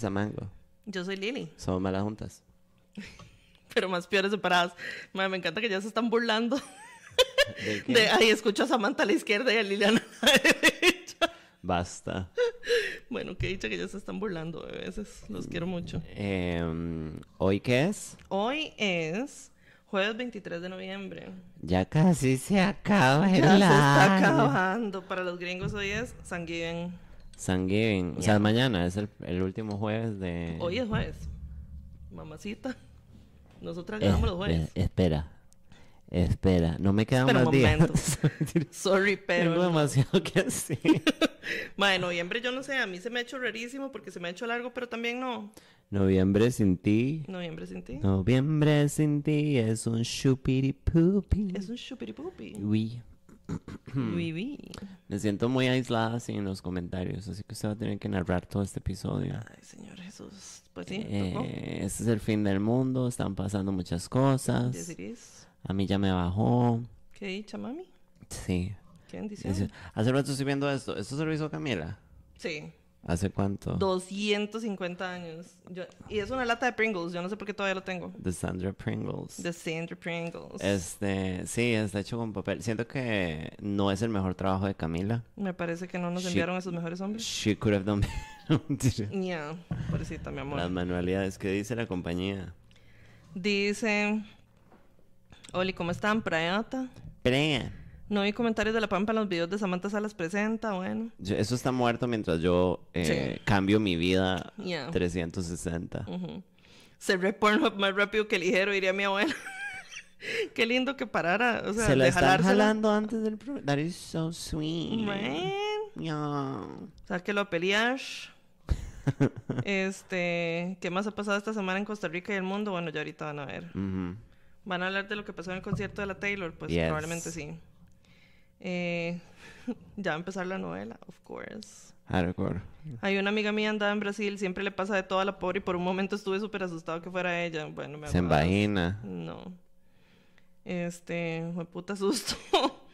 juntas. Yo soy Samango. Yo soy Lili, Somos malas juntas. pero más peores separadas. Me encanta que ya se están burlando. ¿De qué? De, ay, escucho a Samantha a la izquierda y a Liliana a la derecha. Basta. Bueno, que dicha que ya se están burlando a veces. Los quiero mucho. Em, ¿Hoy qué es? Hoy es jueves 23 de noviembre. Ya casi se acaba el Ya se está acabando. Para los gringos hoy es Thanksgiving. O sea, mañana es el, el último jueves de... Hoy es jueves. Mamacita. Nosotras Eh, ganamos los jueves. eh, espera. Espera. No me quedan Espera más días. Sorry, pero. Tengo demasiado que hacer. Ma, de noviembre yo no sé, a mí se me ha hecho rarísimo porque se me ha hecho largo, pero también no. Noviembre sin ti. Noviembre sin ti. Noviembre sin ti es un chupiri pupi. Es un chupiripupi. Uy. Oui, oui. Me siento muy aislada en los comentarios, así que usted va a tener que narrar todo este episodio. Ay, Señor Jesús. Pues sí. Eh, este es el fin del mundo, están pasando muchas cosas. Yes, it is. A mí ya me bajó. ¿Qué dicha, mami? Sí. ¿Qué bendición? Hace rato estoy viendo esto. ¿Esto se lo hizo Camila? Sí. ¿Hace cuánto? 250 años. Yo- y es una lata de Pringles. Yo no sé por qué todavía lo tengo. De Sandra Pringles. De Sandra Pringles. Este, sí, está hecho con papel. Siento que no es el mejor trabajo de Camila. Me parece que no nos She- enviaron a sus mejores hombres. She could have done better. Ya, pobrecita, mi amor. Las manualidades que dice la compañía. Dice... Oli, ¿cómo están? Prayata. Prea. No vi comentarios de la Pampa en los videos de Samantha Salas presenta, bueno. Yo- eso está muerto mientras yo eh, cambio mi vida Yeah. 360. Ujú. Cerré Pornhub más rápido que ligero, diría mi abuela. Qué lindo que parara, o sea, Se la de están jalando antes del programa. That is so sweet. Man. Yeah. Sáquelo a pelear. este, ¿qué más ha pasado esta semana en Costa Rica y el mundo? Bueno, ya ahorita van a ver. ¿Van a hablar de lo que pasó en el concierto de la Taylor? Pues Yes. probablemente sí. Eh, ya va a empezar la novela, of course. Hardcore. Hay una amiga mía andaba en Brasil, siempre le pasa de todo a la pobre y por un momento estuve súper asustado que fuera ella. Bueno, me Se envagina. No. Este, fue puta susto.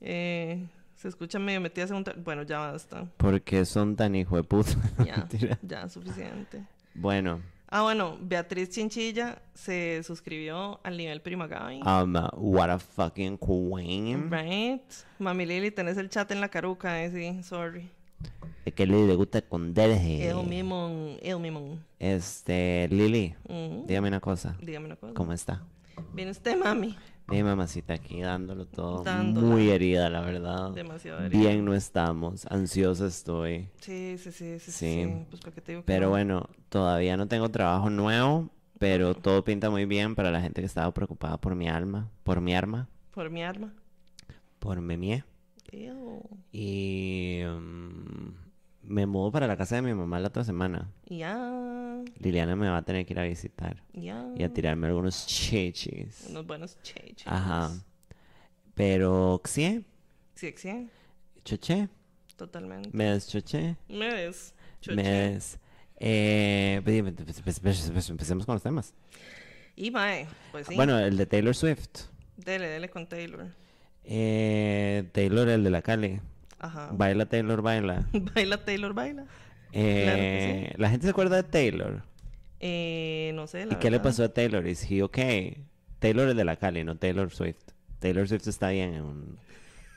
eh, se escucha medio metida hace un... tra- Bueno, ya basta. Porque son tan hijo de puta. Ya, ya, suficiente. Bueno, Ah, bueno, Beatriz Chinchilla se suscribió al nivel Primagavi. um, what a fucking queen. Right. Mami Lili, tenés el chat en la caruca, eh, sí, sorry. Es que Lili le gusta esconderse. El mismo, el mismo. Este, Lili, Ujú. dígame una cosa. Dígame una cosa. ¿Cómo está? Viene usted, mami. Mi mamacita aquí dándolo todo. Dándola. Muy herida, la verdad. Demasiado herida. Bien no estamos. Ansiosa estoy. Sí, sí, sí, sí, sí. Sí. Pues te digo Pero no. bueno, todavía no tengo trabajo nuevo. Pero todo pinta muy bien para la gente que estaba preocupada por mi alma. Por mi arma. Por mi arma. Por mi mie. Ew. Y mm, me mudo para la casa de mi mamá la otra semana. Ya, Liliana me va a tener que ir a visitar ya. y a tirarme algunos chichis. Unos buenos cheches. Ajá. Pero, ¿sí? Sí, sí, Choché. totalmente. Me deschoché. Me ves. choche. Me des... Eh, pues, pues, pues, empecemos con los temas. Y mae, pues sí. Bueno, el de Taylor Swift. Dele, dele con Taylor. Eh, Taylor, el de la Cali. Ajá. Baila Taylor, baila. baila Taylor, baila. Eh, La gente se acuerda de Taylor. Eh, no sé, la ¿Y qué le pasó a Taylor? ¿Is he okay? Taylor es de la Cali, no Taylor Swift. Taylor Swift está bien en un,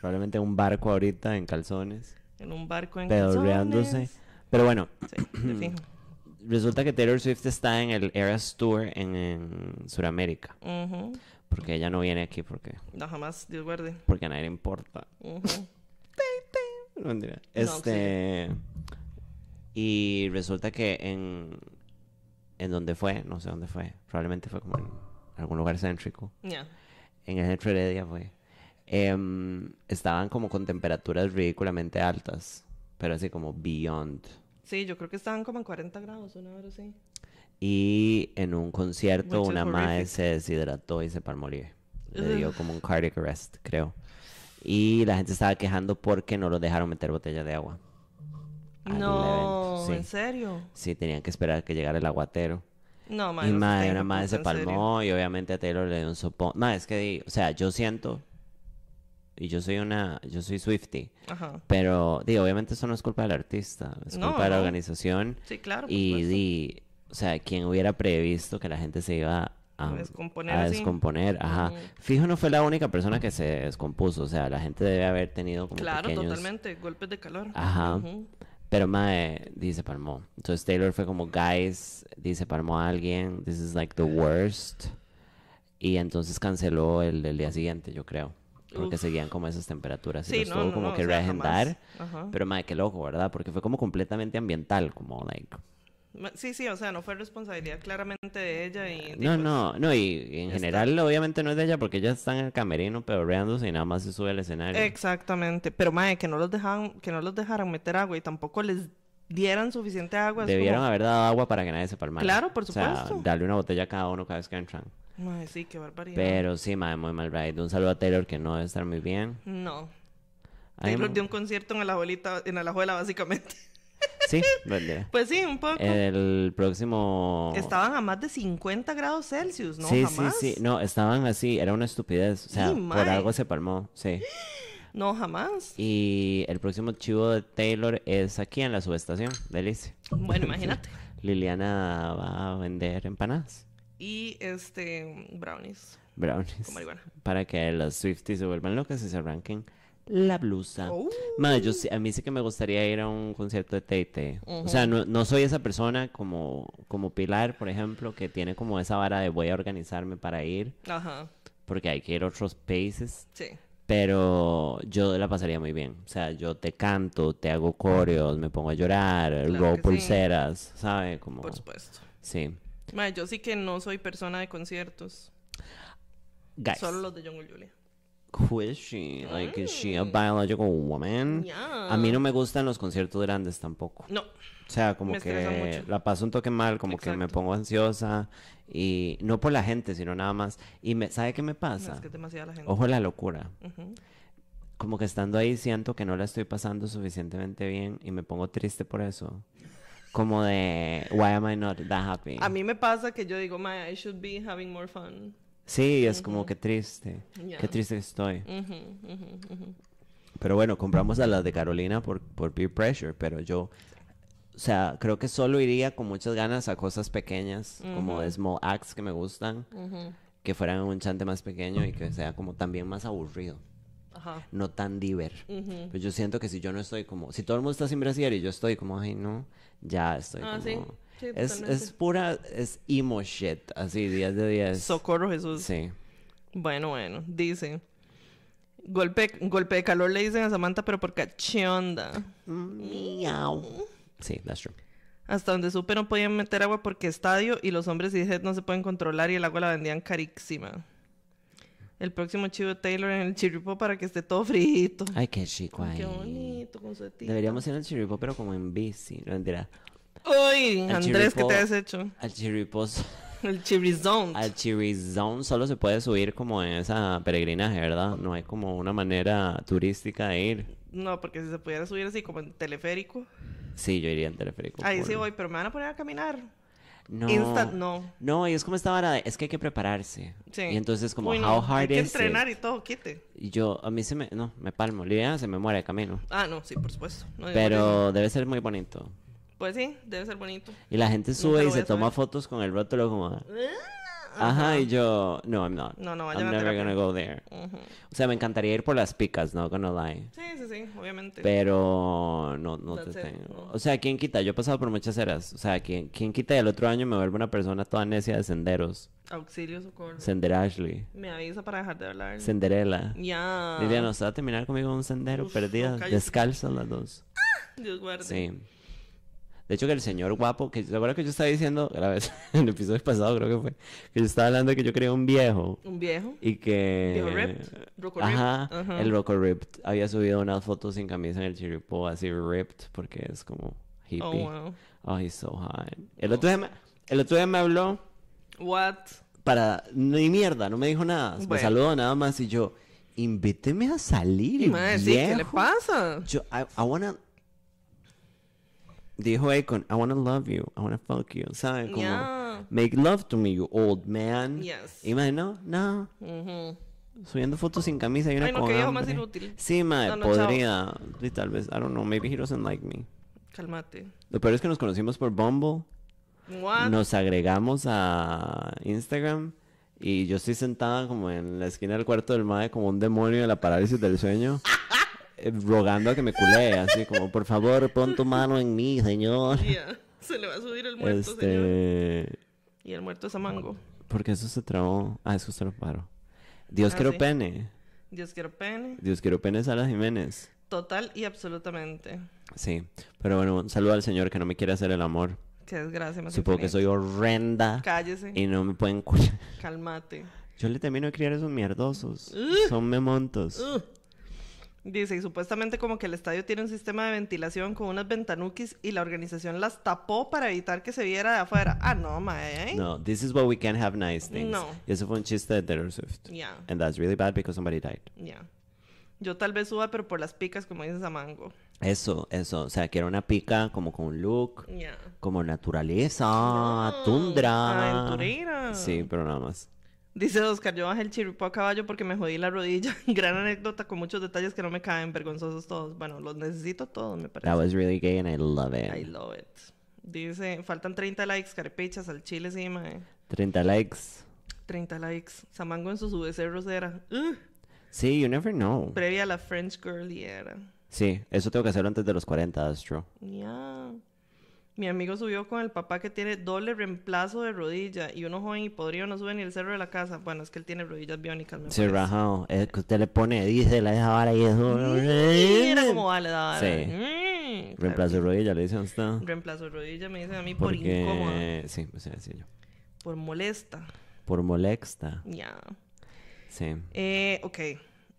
probablemente en un barco ahorita en calzones, En un barco en calzones. Pero bueno, Sí, resulta que Taylor Swift está en el Eras Tour en, en Sudamérica. Porque ella no viene aquí porque, No, jamás, Dios guarde. porque a nadie le importa. No, mentira. No, Este. Y resulta que en. En donde fue, no sé dónde fue. Probablemente fue como en algún lugar céntrico. Ya. En el centro Heredia fue. em, estaban como con temperaturas ridículamente altas. Pero así como beyond. Sí, yo creo que estaban como en 40 grados, una hora así. Y en un concierto una madre se deshidrató y se palmolió. Le dio como un cardiac arrest, creo. Y la gente estaba quejando porque no los dejaron meter botellas de agua. No, evento, ¿en sí. serio? Sí, tenían que esperar que llegara el aguatero. No, mae, y no madre, una madre se serio. palmó y obviamente a Taylor le dio un sopón. Madre, es que, di- o sea, yo siento y yo soy una, yo soy Swifty, Ajá. pero digo, obviamente eso no es culpa del artista, es No, culpa de la no. organización Sí, claro. y di, o sea, quien hubiera previsto que la gente se iba a, descomponer a descomponer, ajá. Fijo no fue la única persona que se descompuso, o sea, la gente debe haber tenido como Claro, pequeños... totalmente. Golpes de calor. Ajá. Pero Mae dice palmó. Entonces Taylor fue como, guys, dice palmó a alguien, this is like the worst. Y entonces canceló el día siguiente, yo creo. Porque Uf. seguían como esas temperaturas y Sí, los no, tuvo no, como no, que reagendar. Pero Mae, qué loco, ¿verdad? Porque fue como completamente ambiental, como like... Sí, sí, o sea, no fue responsabilidad claramente de ella y... No, pues, no, no, y, en está. general obviamente no es de ella porque ella está en el camerino pedorreándose y nada más se sube al escenario. Exactamente. Pero, mae, que no los dejaban, que no los dejaran meter agua y tampoco les dieran suficiente agua. Debieron como- haber dado agua para que nadie se palmara. Claro, por O sea, supuesto. darle una botella a cada uno cada vez que entran. Mae, sí, qué barbaridad. Pero sí, mae, muy mal ride. Un saludo a Taylor que no debe estar muy bien. No. Ay, Taylor dio un concierto en la abuelita, en la abuela, básicamente. Sí, verdad. Pues sí, un poco. El próximo... Estaban a más de 50 grados Celsius, ¿no? sí, jamás. sí, sí. No, estaban así. Era una estupidez. O sea, Sí, por algo se palmó. Sí. No, jamás. Y el próximo chivo de Taylor es aquí en la subestación. Delicia. Bueno, imagínate. Liliana va a vender empanadas. Y este, brownies. Brownies. Con marihuana. Para que las Swifties se vuelvan locas y se arranquen la blusa. Oh. Madre, yo a mí sí que me gustaría ir a un concierto de Tay O sea, no, no soy esa persona como, como Pilar, por ejemplo, que tiene como esa vara de voy a organizarme para ir, Ajá. porque hay que ir a otros países. Sí. Pero yo la pasaría muy bien. O sea, yo te canto, te hago coreos, me pongo a llorar, robo que sí. pulseras, ¿sabe? Como... Por supuesto. Sí. Mae, yo sí que no soy persona de conciertos. Guys, Solo los de John Julia. Who is she? Like, is she a biological woman? Ya. A mí no me gustan los conciertos grandes tampoco. No. O sea, como Me que la paso un toque mal, como que me Exacto. pongo ansiosa y no por la gente, sino nada más. Y me, ¿sabe qué me pasa? Es que es demasiada la gente. Ojo a la locura. Ujú. Como que estando ahí siento que no la estoy pasando suficientemente bien y me pongo triste por eso. Como de, why am I not that happy? A mí me pasa que yo digo, mae, I should be having more fun. Sí, es como que triste. Qué triste estoy. Pero bueno, compramos a las de Carolina por, por peer pressure, pero yo, o sea, creo que solo iría con muchas ganas a cosas pequeñas, como small acts que me gustan, que fueran un chante más pequeño y que sea como también más aburrido, Ajá. no tan diver. Ujú. Pues yo siento que si yo no estoy como, si todo el mundo está sin brasier y yo estoy como, ay no, ya estoy Ah, como... sí. Sí, es, es pura, es emo shit, así, 10 de 10. Socorro Jesús. Sí. Bueno, bueno, dice. Golpe, golpe de calor le dicen a Samantha, pero por cachonda. Miau. Sí, that's true. Hasta donde supe no podían meter agua porque estadio y los hombres y Head no se pueden controlar y el agua la vendían carísima. El próximo chivo de Taylor en el chiripo para que esté todo frito. Ay, qué chico ahí. Qué bonito con su etita. Deberíamos ir al chiripo, pero como en bici, no mentira. Uy, El Andrés, ¿qué chiripo- te has hecho? Al chiripos, El chirizón. al chirizón solo se puede subir como en esa peregrinaje, ¿verdad? No hay como una manera turística de ir. No, porque si se pudiera subir así como en teleférico. Sí, yo iría en teleférico. Ahí por- sí voy, pero me van a poner a caminar. No. Instant, no. No, y es como esta vara de, es que hay que prepararse. Sí. Y entonces como, Uy, no, how hard Hay que is entrenar it? y todo, quite. Y yo, a mí se me, no, me palmo. Lidia se me muere de camino. Ah, no, sí, por supuesto. No. Pero debe ser muy bonito. Pues sí, debe ser bonito. Y la gente sube y se toma fotos con el rótulo como... Ajá, y yo, no, I'm not. No, no, vayan I'm never gonna go there. Ujú. O sea, me encantaría ir por las picas, no gonna lie. Sí, sí, sí, obviamente. Pero no, no te That's tengo. no. O sea, ¿quién quita? Yo he pasado por muchas eras. O sea, ¿quién, quién quita y el otro año me vuelvo una persona toda necia de senderos? Auxilio, socorro. Sender Ashley. Me avisa para dejar de hablar. Senderela. Ya. Lidia, ¿nos va a terminar conmigo en un sendero? Uf, perdidas, no, descalzas las dos. Dios guarde. Sí. De hecho, que el señor guapo, que ¿se acuerda que yo estaba diciendo, la vez, en el episodio pasado creo que fue, que yo estaba hablando de que yo quería un viejo Un viejo. y que... Viejo ripped, Ajá, ripped, el Rocco Ripped había subido unas fotos sin camisa en el chiripo, así ripped, porque es como Oh, hippie. wow. Oh, he's so hot. El otro, día me, el otro día me habló What? para... Ni mierda, no me dijo nada. Me saludó nada más y yo... Invíteme a salir, Madre, sí, ¿qué le viejo". pasa? Yo, I, I wanna... Dijo Akon, I wanna love you, I wanna fuck you, ¿sabes? Como, Yeah. make love to me, you old man. Yes. Y me no, no. Ujú. subiendo fotos sin camisa y una Ay, no, con más inútil. Sí, mae, No, no, podría. Y tal vez, I don't know, maybe he doesn't like me. Cálmate. Lo peor es que nos conocimos por Bumble. What? Nos agregamos a Instagram y yo estoy sentada como en la esquina del cuarto del mae como un demonio de la parálisis del sueño. Eh, rogando a que me culee, así como, por favor, pon tu mano en mí, señor. Se le va a subir el muerto, señor. Este... Y el muerto es a mango. Porque eso se trabó. Ah, eso se lo paro. Dios Ah, quiero sí. pene. Dios quiero pene. Dios quiero pene Sara Jiménez. Total y absolutamente. Sí. Pero bueno, un saludo al señor que no me quiere hacer el amor. Qué desgracia más Supongo que soy horrenda Cállese. y no me pueden curar. Cálmate. Yo le termino de criar esos mierdosos. Son memontos. Ugh. Dice, y supuestamente como que el estadio tiene un sistema de ventilación con unas ventanuquis y la organización las tapó para evitar que se viera de afuera. Ah, no, mae. No, this is why we can't have nice things. No. Y eso fue un chiste de Taylor Swift. Ya, And that's really bad because somebody died. ya. Yo tal vez suba, pero por las picas, como dices a mango. Eso, eso. O sea, que era una pica como con un look, Ya. como naturaleza, No, tundra. aventurera. Sí, pero nada más. Dice Oscar, yo bajé el chirripo a caballo porque me jodí la rodilla. Gran anécdota con muchos detalles que no me caen, vergonzosos todos. Bueno, los necesito todos, me parece. That was really gay and I love I it. love it. Dice, faltan 30 likes, carepechas, al chile sí, mae. 30 likes. 30 likes. Samango en su VC rosera. Ugh. Sí, you never know. Previa a la French Girl y era. Sí, eso tengo que hacerlo antes de los 40, that's true. Ya. Mi amigo subió con el papá que tiene doble reemplazo de rodilla y uno joven y podrido no sube ni el cerro de la casa. Bueno, es que él tiene rodillas biónicas, me Sí, rajado. Es que usted le pone, dice, la deja vara y eso. Mira cómo vale la Sí. Mm, Reemplazo de rodilla, le dicen a usted. sí. Reemplazo de rodilla me dicen a mí por incómoda, sí, sea, sí, yo. por molesta. Por molesta. Ya. Sí. Eh, ok.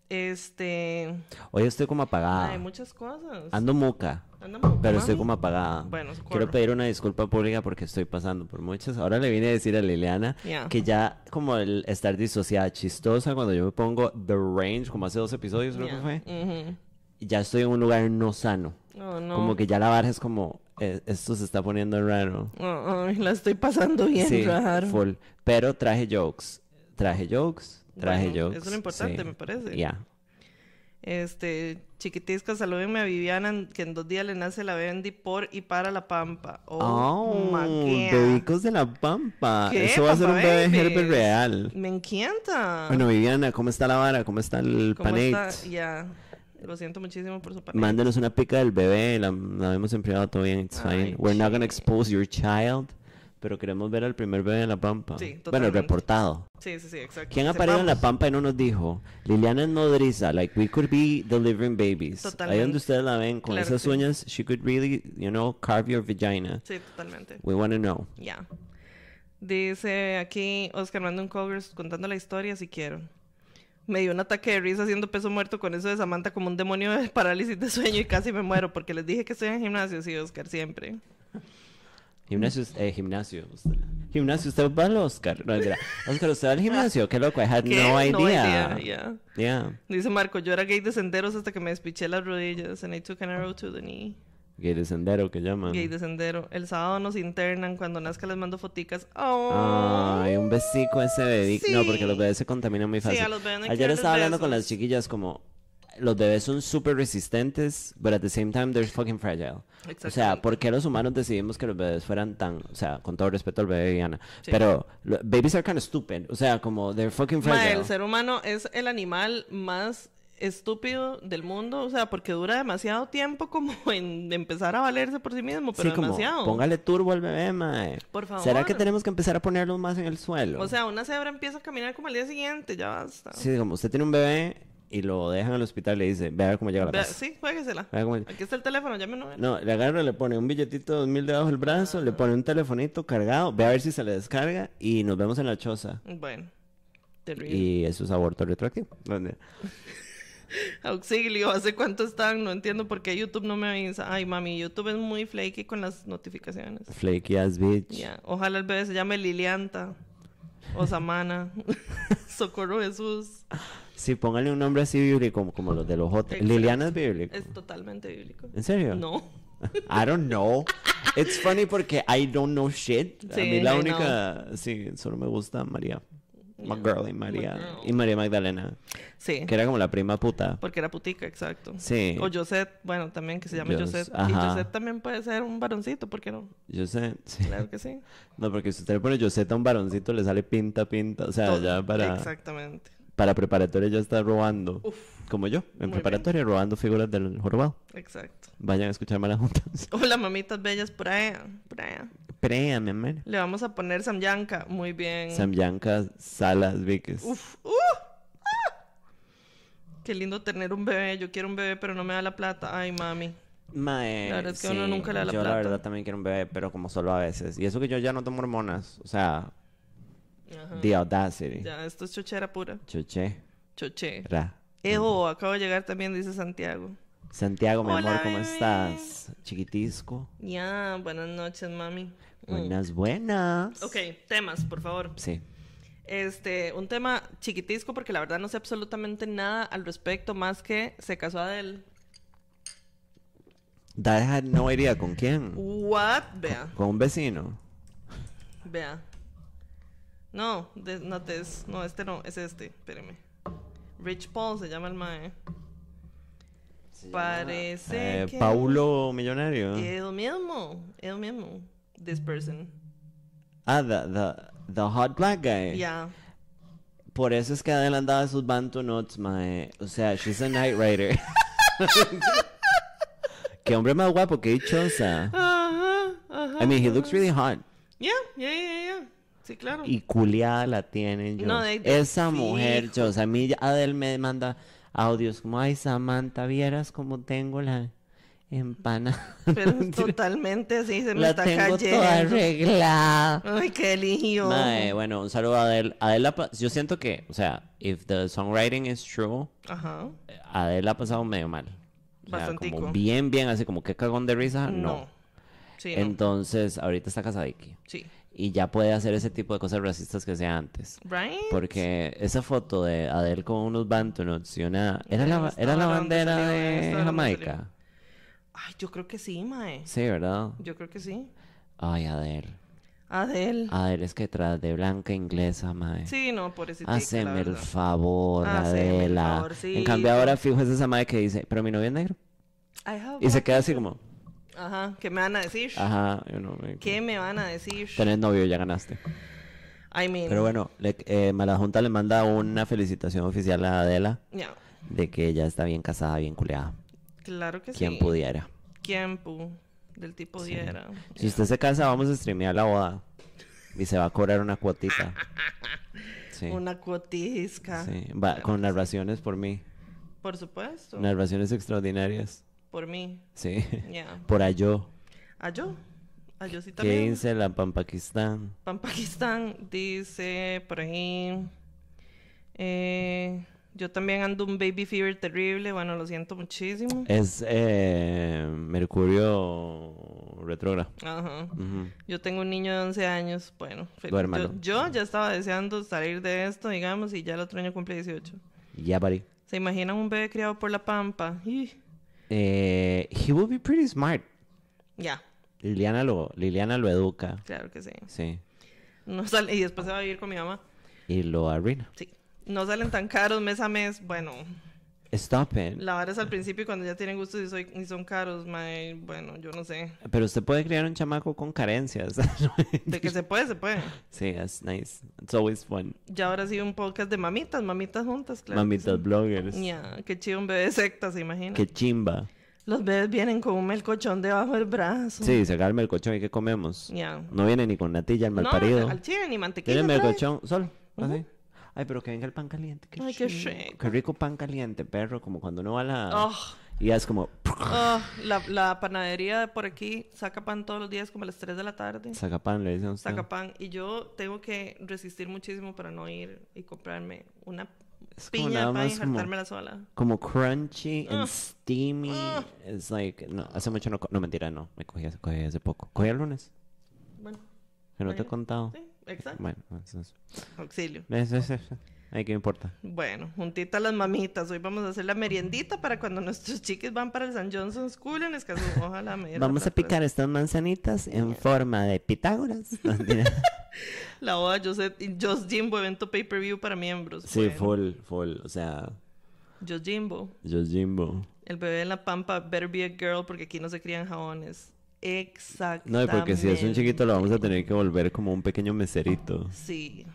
Este. Hoy estoy como apagada. Hay muchas cosas. Ando muca, Andamos, pero estoy como apagada. Bueno, socorro. Quiero pedir una disculpa pública porque estoy pasando por muchas. Ahora le vine a decir a Liliana Ya. que ya como el estar disociada, chistosa, cuando yo me pongo The Range, como hace dos episodios creo Ya. que fue, Ujú. ya estoy en un lugar no sano. Oh, no. Como que ya la barra es como, eh, esto se está poniendo raro. Oh, ay, la estoy pasando bien sí, raro. full. Pero traje jokes. Traje jokes. Traje Bueno, jokes. eso es lo importante, sí. me parece. Ya. Este, chiquitisca, salúdenme a Viviana, que en dos días le nace la Bendy por y para la pampa. Oh, Oh, bebicos de la pampa. ¿Qué, Eso va a ser un bebé? Herbert real. Me encanta. Bueno, Viviana, ¿cómo está la vara? ¿Cómo está el está? Ya. Lo siento muchísimo por su panate. Mándenos una pica del bebé, la, la hemos empleado todo bien, it's Ay, fine. We're not gonna expose your child, pero queremos ver al primer bebé de la pampa. Sí, bueno, totalmente. reportado. Sí, sí, sí, exacto. ¿Quién ha parido en la pampa y no nos dijo? Liliana es nodriza, like we could be delivering babies. Ahí Totalmente. donde ustedes la ven, con Claro esas sí. uñas, she could really, you know, carve your vagina. Sí, totalmente. We want to know. Ya. Dice aquí Oscar manda un cover contando la historia si quiero. Me dio un ataque de risa haciendo peso muerto con eso de Samantha como un demonio de parálisis de sueño y casi me muero porque les dije que estoy en gimnasio, sí, Oscar, siempre. Gimnasio, eh, gimnasio. Gimnasio, usted va al Oscar. No, mentira. Oscar, usted va al gimnasio. Qué loco, I had ¿Qué? no idea. idea, ya. Yeah. Dice Marco, yo era gay de senderos hasta que me despiché las rodillas and I took an arrow to the knee. Gay de sendero que llaman. Gay de sendero. El sábado nos internan, cuando nazca les mando foticas. Oh. Ay, un besico ese bebé. No, porque los bebés se contaminan muy Sí, fácil. a los bebés no hay que Ayer estaba hablando con las chiquillas como los bebés son súper resistentes, but at the same time they're fucking fragile. O sea. ¿por qué los humanos decidimos que los bebés fueran tan, o sea, con todo respeto al bebé Diana, Sí. pero lo- babies are kind of stupid, o sea, como they're fucking Ma, fragile. el ser humano es el animal más estúpido del mundo, o sea, porque dura demasiado tiempo como en empezar a valerse por sí mismo, pero sí, como demasiado. póngale turbo al bebé, mae. Por favor. ¿Será que tenemos que empezar a ponerlos más en el suelo? O sea, una cebra empieza a caminar como al día siguiente, ya basta. sí, como usted tiene un bebé y lo dejan al hospital y le dice, vea cómo llega a la casa. sí, juéguesela. Cómo- Aquí está el teléfono, llámenos. No, le agarra, le pone un billetito de dos mil debajo del brazo, le pone un telefonito cargado, ve a ver si se le descarga y nos vemos en la choza. Bueno, terrible. Y eso es aborto retroactivo. Auxilio, ¿hace cuánto están? No entiendo por qué YouTube no me avisa. Ay, mami, YouTube es muy flaky con las notificaciones. Flaky ass bitch. Ojalá el bebé se llame Lilianta o Samana. Socorro Jesús. Sí, póngale un nombre así bíblico como, los de los. Exacto. Liliana es bíblico. Es totalmente bíblico. ¿En serio? No. I don't know. It's funny porque I don't know shit. a mí la I única, sí, solo me gusta María. My girl y María. girl. Y María Magdalena. Sí. Que era como la prima puta. Porque era putica, exacto. Sí. O Josette, bueno, también que se llama Jos- Josette. Y. Josette también puede ser un varoncito, ¿por qué no? Sí. Claro que sí. No, porque si usted le pone Joseta a un varoncito, le sale pinta, pinta. O sea, Todo. ya para, Exactamente. Para preparatoria ya está robando. Como yo, en bien. preparatoria, robando figuras del jorobado. Exacto. Vayan a escuchar malas juntas. Hola, mamitas bellas por allá. Por allá. Prea, mi amor. Le vamos a poner Samyanka. Muy bien. Samyanka Salas Víquez. Uf. ¡Uh! ¡Ah! Qué lindo tener un bebé. Yo quiero un bebé, pero no me da la plata. Ay, mami. Mae, La verdad es que uno sí, nunca le da la yo la plata. verdad también quiero un bebé, pero como solo a veces. Y eso que yo ya no tomo hormonas. O sea, Ajá. the audacity. Ya, esto es chochera pura. Chuche. Choche. Ra. Ejo, acabo de llegar también, dice Santiago. Santiago, mi Hola, amor, ¿cómo bebé. estás? Chiquitisco. Ya, buenas noches, mami. Mm. Buenas, buenas. Ok, temas, por favor. Sí. Este, un tema chiquitisco porque la verdad no sé absolutamente nada al respecto más que se casó Adele. That had no idea con quién. What? Vea, Con un vecino. vea. No, de- no, this. no, este no, es este, espéreme. Rich Paul se llama el mae. Parece Eh, que... Paulo Millonario. El mismo, el mismo. This person. Ah, the, the, the hot black guy. Ya. Por eso es que Adele andaba sus Bantu Nuts, mae. O sea, she's a night rider. Qué hombre más guapo, qué dichosa. Ajá, ajá. I mean, he looks really hot. Yeah, yeah, yeah, yeah. Sí, claro. Y culiada la tienen, yo. No, de- de Esa mujer, yo. O sea, a mí ya Adele me manda audios como, ay, Samantha, vieras cómo tengo la empana. Pero totalmente así, se me la está tengo toda cayendo. arreglada. Ay, qué. Mae, bueno, un saludo a ha pa- yo siento que, o sea, if the songwriting is true, Ajá. Ha pasado medio mal. O sea, como bien, bien, así como que cagón de risa, no. Sí, no. Entonces, ahorita está casadiki. Sí. Y ya puede hacer ese tipo de cosas racistas que hacía antes. Right? Porque esa foto de Adele con unos Bantunuts y una... ¿Era la, era la bandera de Jamaica? Ay, yo creo que sí, mae. Sí, ¿verdad? Yo creo que sí. Ay, Adele. Adele. Adele es que tras de blanca inglesa, mae. Sí, no, pobrecita. Haceme el favor, Haceme el Adela. favorcito. En cambio ahora fijo es esa madre que dice, pero mi novio es negro. Y se queda así como, Ajá, ¿qué me van a decir? ajá, yo no, me- ¿Qué me van a decir? tenés novio, ya ganaste. I mean, Pero bueno, le, eh, Malajunta le manda una felicitación oficial a Adela ya, de que ella está bien casada, bien culeada. claro que Quien sí. pudiera. ¿Quién pu? Del tipo diera. Si usted se casa, vamos a streamear la boda. Y se va a cobrar una cuotita. Sí. Una cuotisca. sí. Va, con narraciones por mí. Por supuesto. Narraciones extraordinarias. Por mí. Sí. Ya. Por allá. ¿A yo? ¿A yo sí ¿Qué también? dice la Pampakistán? Pan Pakistán dice por ahí. eh, yo también ando un baby fever terrible. Bueno, lo siento muchísimo. Es eh, Mercurio retrógrado. Ajá. Yo tengo un niño de 11 años. Bueno. Yo, yo ya estaba deseando salir de esto, digamos, y ya el otro año cumple 18. Ya, buddy. ¿Se imaginan un bebé criado por la pampa? Ih, Eh, he will be pretty smart. Ya, Liliana lo, Liliana lo educa. claro que sí. Sí. No sale, y después se va a vivir con mi mamá. Y lo arruina. Sí. No salen tan caros mes a mes. Bueno, Stop it. la vara es al principio y cuando ya tienen gustos y, soy, y son caros, mae, bueno, yo no sé. Pero usted puede criar un chamaco con carencias. De que se puede, se puede. sí, that's nice. It's always fun. Ya ahora sí un podcast de mamitas, mamitas juntas, claro. Mamitas sí. bloggers. Ya, qué chido un bebé secta, se imagina. Qué chimba. Los bebés vienen con un melcochón debajo del brazo. Sí, se calma el colchón y ¿qué comemos? Ya. No viene ni con natilla el No, malparido. al chile ni mantequilla. Tiene melcochón solo. así. Ay, pero que venga el pan caliente. Qué, Ay, qué rico. Qué rico pan caliente, perro. Como cuando uno va a la... Oh, Y es como... oh, la, la panadería de por aquí saca pan todos los días como a las 3 de la tarde. Saca pan, le dicen usted. Saca pan. Y yo tengo que resistir muchísimo para no ir y comprarme una Es como piña nada de pan y más como- jartármela sola. Como crunchy and Ah. steamy. It's like... No, hace mucho no... No, mentira, no. Me cogí, hace- cogí hace poco. Cogí el lunes. Bueno, Que no te he contado. sí, exacto. Bueno, eso es... Auxilio. Eso es... eso. Ay, ¿qué me importa? Bueno, juntita las mamitas. Hoy vamos a hacer la meriendita para cuando nuestros chiques van para el San Johnson School en Escazú. Ojalá me Vamos a picar estas manzanitas en forma de Pitágoras. La boda Just Jimbo, evento pay-per-view para miembros. Sí, Bueno, full, full. O sea, Just Jimbo. Just Jimbo. El bebé en la pampa, better be a girl, porque aquí no se crían jabones. No, Exactamente. y porque si es un chiquito lo vamos a tener que volver como un pequeño meserito. Sí.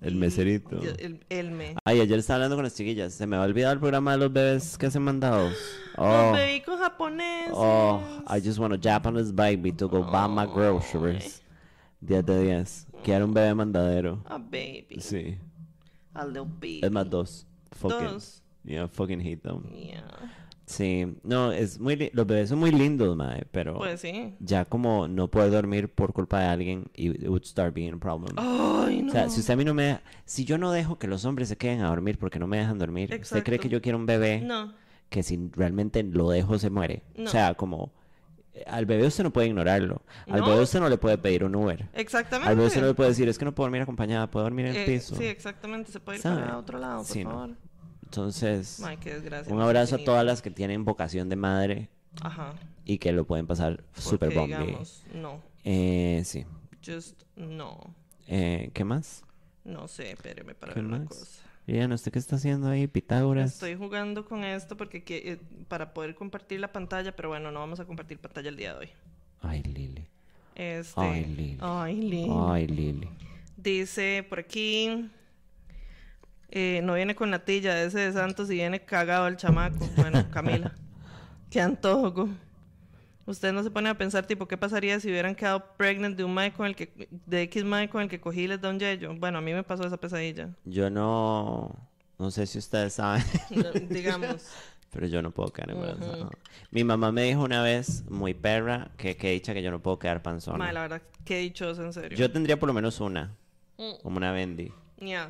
El meserito. El, el me. Ay, ayer estaba hablando con las chiquillas. Se me va a olvidar el programa de los bebés que hacen mandados. Los Oh, bebicos japoneses. oh, I just want a Japanese baby to go buy my groceries. 10 de 10. Quiero un bebé mandadero. A baby. Sí. A little baby. Es más, dos. Fucking. Dos. Yeah, fucking hate them. Yeah. Sí. No, es muy... Los bebés son muy lindos, mae, pero... Pues sí. ya como no poder dormir por culpa de alguien, it would start being a problem. Ay, no. O sea, si usted a mí no me si yo no dejo que los hombres se queden a dormir porque no me dejan dormir, ¿usted cree que yo quiero un bebé No. que si realmente lo dejo se muere? O No. sea, como al bebé usted no puede ignorarlo. Al No. bebé usted no le puede pedir un Uber. Exactamente. Al bebé usted no le puede decir, es que no puedo dormir acompañada, puedo dormir en el Eh, piso. Sí, exactamente. Se puede ir ¿Sabe? para otro lado, por Sí, no. Entonces, Ay, qué desgracia. un abrazo a todas las que tienen vocación de madre Ajá. y que lo pueden pasar súper digamos, no. Eh, sí. Just no. Eh, ¿Qué más? No sé, espéreme para ¿Qué ver una cosa. Bien, ¿usted qué está haciendo ahí, Pitágoras? Estoy jugando con esto porque eh, para poder compartir la pantalla, pero bueno, no vamos a compartir pantalla el día de hoy. Ay, Lili. Este, Ay, Lili. Ay, Lili. Ay, Lili. Dice por aquí. Eh, no viene con natilla ese de Santos y viene cagado el chamaco. Bueno, Camila. Qué antojo. Usted no se pone a pensar, tipo, ¿qué pasaría si hubieran quedado pregnant de un mae con el que, de X mae con el que cogí y les da un yello? Bueno, a mí me pasó esa pesadilla. Yo no... No sé si ustedes saben, No, Digamos. pero yo no puedo quedar embarazada. Mi mamá me dijo una vez, muy perra, que que dicha que yo no puedo quedar panzona. Mae, la verdad, qué dichoso, en serio. Yo tendría por lo menos una, Mm, como una Bendy. Ya.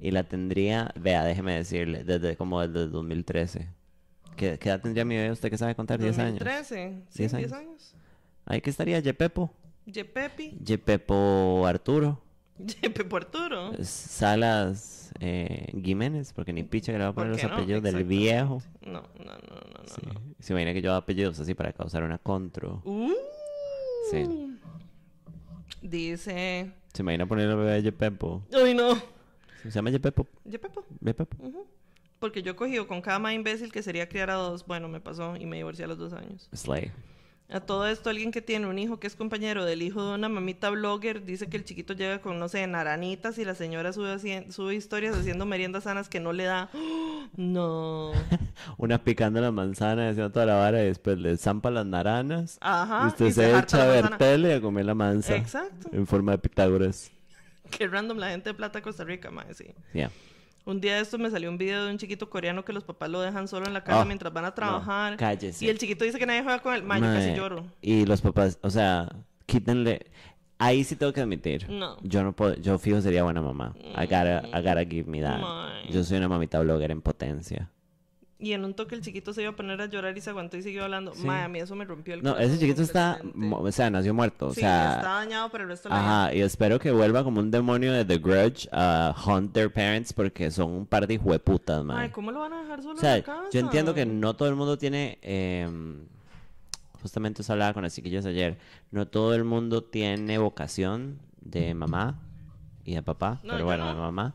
Y la tendría, vea, déjeme decirle, desde como desde el 2013. ¿Qué, qué edad tendría mi bebé? ¿Usted que sabe contar? 10 años. 2013. Sí, 10 10 años. años. Ahí que estaría Yepepo. Yepepi. Yepepo Arturo. Yepepo Arturo. Salas eh, Jiménez, porque ni picha que le va a ¿Por poner los no? apellidos del viejo. No, no, no, no, no. Sí. no. Se imagina que yo hago apellidos así para causar una contro. Uh. Sí. Dice. Se imagina poner el bebé Yepepo. Ay, no. Se llama Yepepo. Yepepo. Yepepo. Porque yo he cogido con cada más imbécil que sería criar a dos. Bueno, me pasó y me divorcié a los dos años. Slay. A todo esto, alguien que tiene un hijo que es compañero del hijo de una mamita blogger dice que el chiquito llega con, no sé, naranitas y la señora sube, sube historias haciendo meriendas sanas que no le da. No. Una picando la manzana, haciendo toda la vara y después le zampa las naranas. Ajá. y usted y se, echa a ver manzana. tele y a comer la manza. Exacto. En forma de Pitágoras. Qué random la gente de Plata, Costa Rica, mae, sí. Ya. Un día de esto me salió un video de un chiquito coreano que los papás lo dejan solo en la casa Oh, mientras van a no, trabajar. cállese. Y el chiquito dice que nadie juega con él. Mae, yo casi lloro. Y los papás, o sea, quítenle. Ahí sí tengo que admitir. No. Yo no puedo, yo fijo sería buena mamá. I gotta, I gotta give me that. Yo soy una mamita blogger en potencia. Y en un toque el chiquito se iba a poner a llorar y se aguantó y siguió hablando. Sí. A mí eso me rompió el No, corazón ese chiquito está, o sea, nació muerto. O Sí, sea, está dañado para el resto de la vida. Ajá, y espero que vuelva como un demonio de The Grudge a hunt their parents porque son un par de hijueputas, man. Ay, ¿cómo lo van a dejar solo o sea, en la casa? yo entiendo que no todo el mundo tiene, eh, justamente eso hablaba con las chiquillas ayer, no todo el mundo tiene vocación de mamá y de papá, No, pero bueno, no. de mamá.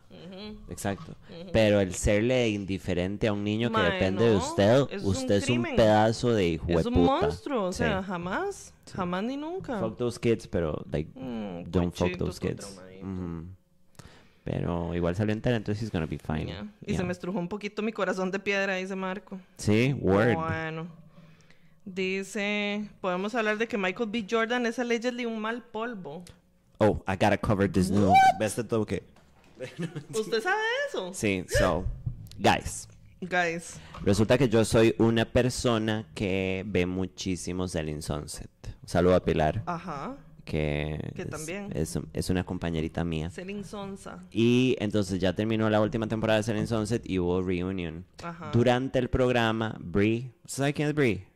Exacto. Pero el serle indiferente a un niño que depende de usted, un usted es un pedazo de hijo Es un monstruo, o Sí. sea, jamás, jamás ni nunca. Fuck those kids, pero like Mm, don't fuck those kids. Pero igual salió entera, entonces he's gonna be fine. Y Yeah. se me estrujó un poquito mi corazón de piedra, dice Marco. Sí, word. Bueno. Dice, podemos hablar de que Michael B. Jordan es allegedly un mal polvo. Oh, I gotta cover this new best toque. ¿Usted sabe eso? Sí, so, guys. Guys. Resulta que yo soy una persona que ve muchísimo Selling Sunset. Un saludo a Pilar, Ajá. que, Que es, también. es, es una compañerita mía. Selling Sonsa. Y entonces ya terminó la última temporada de Selling Sunset y hubo reunion. Ajá. Durante el programa, Brie, ¿sabe quién es Brie?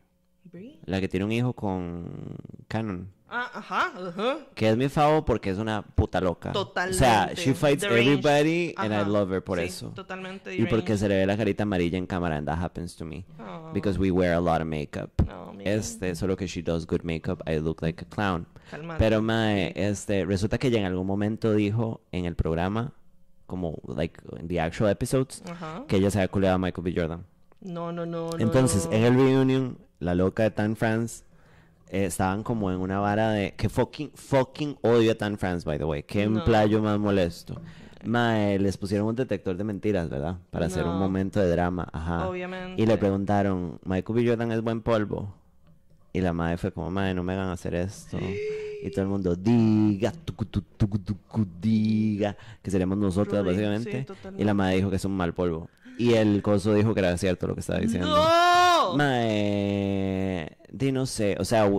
Brie? La que tiene un hijo con Canon. Ah, ajá, ajá. Que es mi favor porque es una puta loca. Totalmente. O sea, she fights Deranged. everybody and I Ajá. love her por Sí, eso. Totalmente Y porque deranged. se le ve la carita amarilla en cámara and that happens to me. Oh. Because we wear a lot of makeup. Oh. Este, solo que she does good makeup, I look like a clown. calmate. Pero, mae, este, resulta que ella en algún momento dijo en el programa, como, like, in the actual episodes, Ajá. que ella se había culeado a Michael B. Jordan. No, no, no, no. Entonces, no. en el reunion, la loca de Tan France eh, estaban como en una vara de que fucking, fucking odio a Tan France, by the way. Qué No. emplayo más molesto. Mae, les pusieron un detector de mentiras, ¿verdad? Para hacer un No. momento de drama. Ajá. Obviamente. Y le preguntaron, ¿Michael B. Jordan es buen polvo? Y la madre fue como, madre, no me hagan hacer esto. Y todo el mundo, diga, tucu, tu, tucu, tucu, diga, que seríamos nosotros, Rudy, sí, básicamente. y totalmente. la madre dijo que es un mal polvo. Y el coso dijo que era cierto lo que estaba diciendo. ¡No! Mae, di no sé, o sea,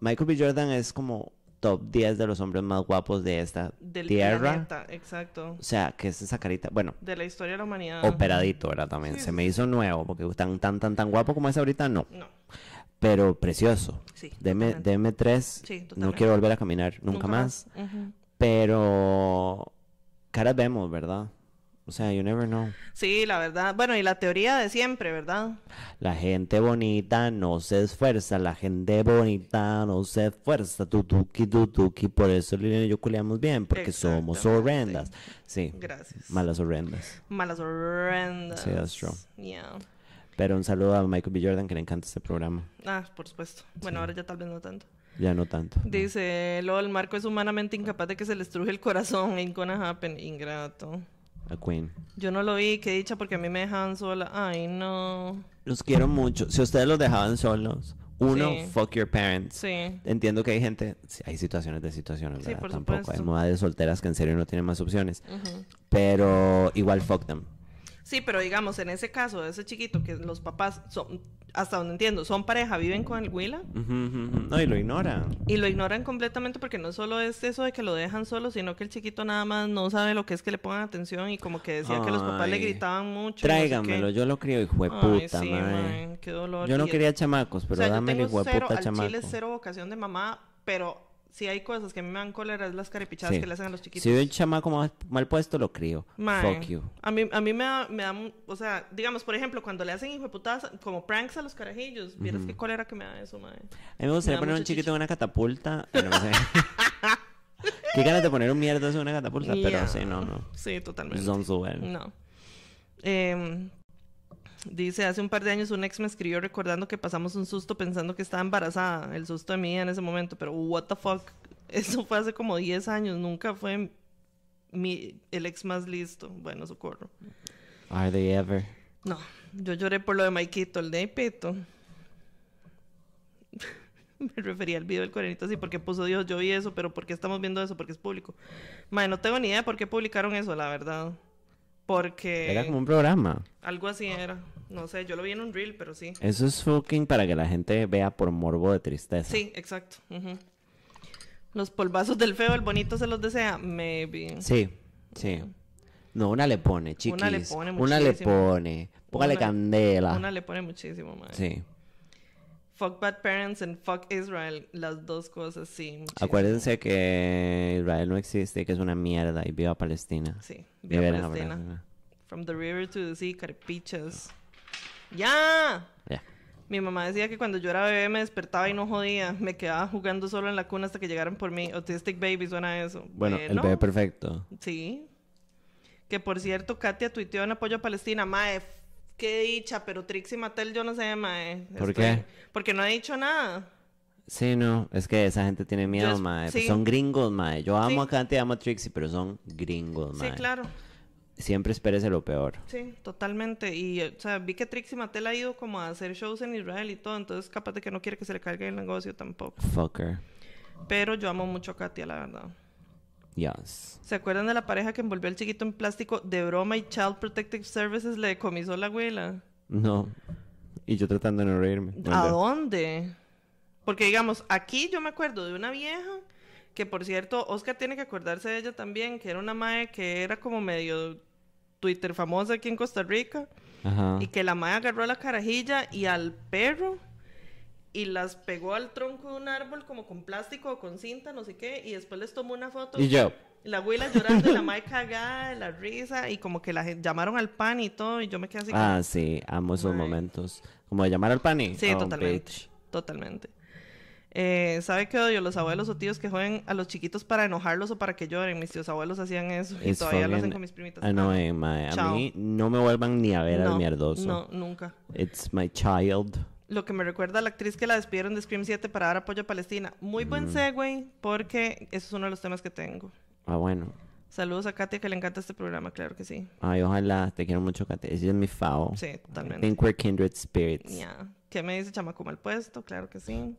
Michael B. Jordan es como top 10 de los hombres más guapos de esta Del tierra. planeta, exacto. O sea, que es esa carita, bueno, De la historia de la humanidad. operadito, ¿verdad? También. Sí, Se me hizo nuevo, porque tan, tan, tan, tan guapo como es ahorita, no. No. Pero precioso. Sí. Deme, deme tres. Sí, no quiero volver a caminar nunca, más. Pero caras vemos, ¿verdad? O sea, you never know. Sí, la verdad. Bueno, y la teoría de siempre, ¿verdad? La gente bonita no se esfuerza, la gente bonita no se esfuerza, tutuki, tutuki, por eso Liliana y yo culeamos bien, porque somos horrendas. Sí, Gracias. malas horrendas. Malas horrendas. Sí, that's true. Yeah. Pero un saludo a Michael B. Jordan, que le encanta este programa. Ah, por supuesto. Bueno, ahora ya tal vez no tanto. Ya no tanto. Dice, LOL, Marco es humanamente incapaz de que se le estruje el corazón. Ain't gonna happen. Ingrato. A Queen. Yo no lo vi, qué dicha, porque a mí me dejaban sola. Ay, no. Los quiero mucho. Si ustedes los dejaban solos, uno, Sí. fuck your parents. Sí. Entiendo que hay gente, sí, hay situaciones de situaciones, Sí, ¿verdad? por Tampoco hay supuesto. madres solteras que en serio no tienen más opciones. Pero igual fuck them. Sí, pero digamos, en ese caso, de ese chiquito, que los papás son, hasta donde entiendo, son pareja, viven con el Huila. No, y lo ignoran. y lo ignoran completamente porque no solo es eso de que lo dejan solo, sino que el chiquito nada más no sabe lo que es que le pongan atención y como que decía que los papás le gritaban mucho. no sé. Tráigamelo, yo lo crío, hijo de puta, sí, mae, qué dolor. Yo no quería chamacos, pero o sea, dame el hijo de puta chamaco. chile cero vocación de mamá, pero si hay cosas que a mí me dan cólera es las caripichadas Sí. que le hacen a los chiquitos. Si veo un chamaco mal, mal puesto, lo crío. Mae, Fuck you. A mí, a mí me, da, me da o sea, digamos, por ejemplo, cuando le hacen hijo como pranks a los carajillos, vieras qué cólera que me da eso, mae. A mí me gustaría da poner un chiquito en una catapulta. pero no sé. Qué ganas de poner un mierda en una catapulta, pero Ya. sí, no, no. Sí, totalmente. Son su well. No. Em, dice, hace un par de años un ex me escribió recordando que pasamos un susto pensando que estaba embarazada, el susto de mi hija en ese momento, pero what the fuck, eso fue hace como 10 años, nunca fue mi, el ex más listo. Bueno, socorro. Are they ever? No, yo lloré por lo de Maikito, el de Pito. Me refería al video del cuarenito así porque puso Dios, yo vi eso, pero ¿por qué estamos viendo eso? Porque es público. Madre, no tengo ni idea por qué publicaron eso, la verdad. Porque Era como un programa. algo así era. No sé, yo lo vi en un reel, pero sí. Eso es fucking para que la gente vea por morbo de tristeza. Sí, exacto. Los polvazos del feo, el bonito se los desea. Maybe. Sí, sí. No, una le pone, chiquis. Una le pone Una le muchísimo. pone. Póngale Una- candela. Una le pone muchísimo, madre. Sí. Fuck bad parents and fuck Israel. Las dos cosas, sí. muchísimo. Acuérdense que Israel no existe, que es una mierda y viva Palestina. Sí, Viva Palestina. Palestina. From the river to the sea, caripichas. ¡Ya! Ya. Mi mamá decía que cuando yo era bebé me despertaba y no jodía. Me quedaba jugando solo en la cuna hasta que llegaran por mí. Autistic baby suena eso. Bueno, el bebé perfecto. Sí. Que por cierto, Katia tuiteó en apoyo a Palestina. Mae, qué dicha, pero Trixie Mattel yo no sé, mae. ¿Por qué? Porque no ha dicho nada. Sí, no, es que esa gente tiene miedo, mae. Pues sí. son gringos, mae. Yo amo Sí. a Kanti y amo a Trixie, pero son gringos, Sí, mae. claro. Siempre espérese lo peor. Sí, totalmente. Y, o sea, vi que Trixie Mattel ha ido como a hacer shows en Israel y todo, entonces capaz de que no quiere que se le caiga el negocio tampoco. Fucker. Pero yo amo mucho a Katia, la verdad. Yes. ¿Se acuerdan de la pareja que envolvió al chiquito en plástico de broma y Child Protective Services le decomisó la abuela? No. Y yo tratando de no reírme. ¿A dónde? Porque digamos, aquí yo me acuerdo de una vieja que por cierto, Oscar tiene que acordarse de ella también, que era una madre que era como medio Twitter famosa aquí en Costa Rica. Ajá. Y que la madre agarró a la carajilla y al perro y las pegó al tronco de un árbol como con plástico o con cinta, no sé qué, y después les tomó una foto. Y yo. La abuela llorando y la madre cagada de la risa y como que la llamaron al pan y todo y yo me quedé así. como- Ah, sí, amo esos momentos. Como de llamar al pani. sí, Oh, totalmente. bitch. Totalmente. Eh, ¿Sabe qué odio? Los abuelos o tíos que jueguen a los chiquitos para enojarlos o para que lloren. Mis tíos abuelos hacían eso y It's todavía lo hacen con mis primitas. Annoying, mae. A Chao. mí no me vuelvan ni a ver al no, mierdoso. no, nunca. It's my child. Lo que me recuerda a la actriz que la despidieron de Scream 7 para dar apoyo a Palestina. Muy buen segue, porque eso es uno de los temas que tengo. Ah, bueno. Saludos a Katia, que le encanta este programa, claro que sí. Ay, ojalá. Te quiero mucho, Kate. Ella es mi fao. Sí, I totalmente. think we're kindred spirits. Ya. ¿Qué me dice Chamaco mal puesto? Claro que sí.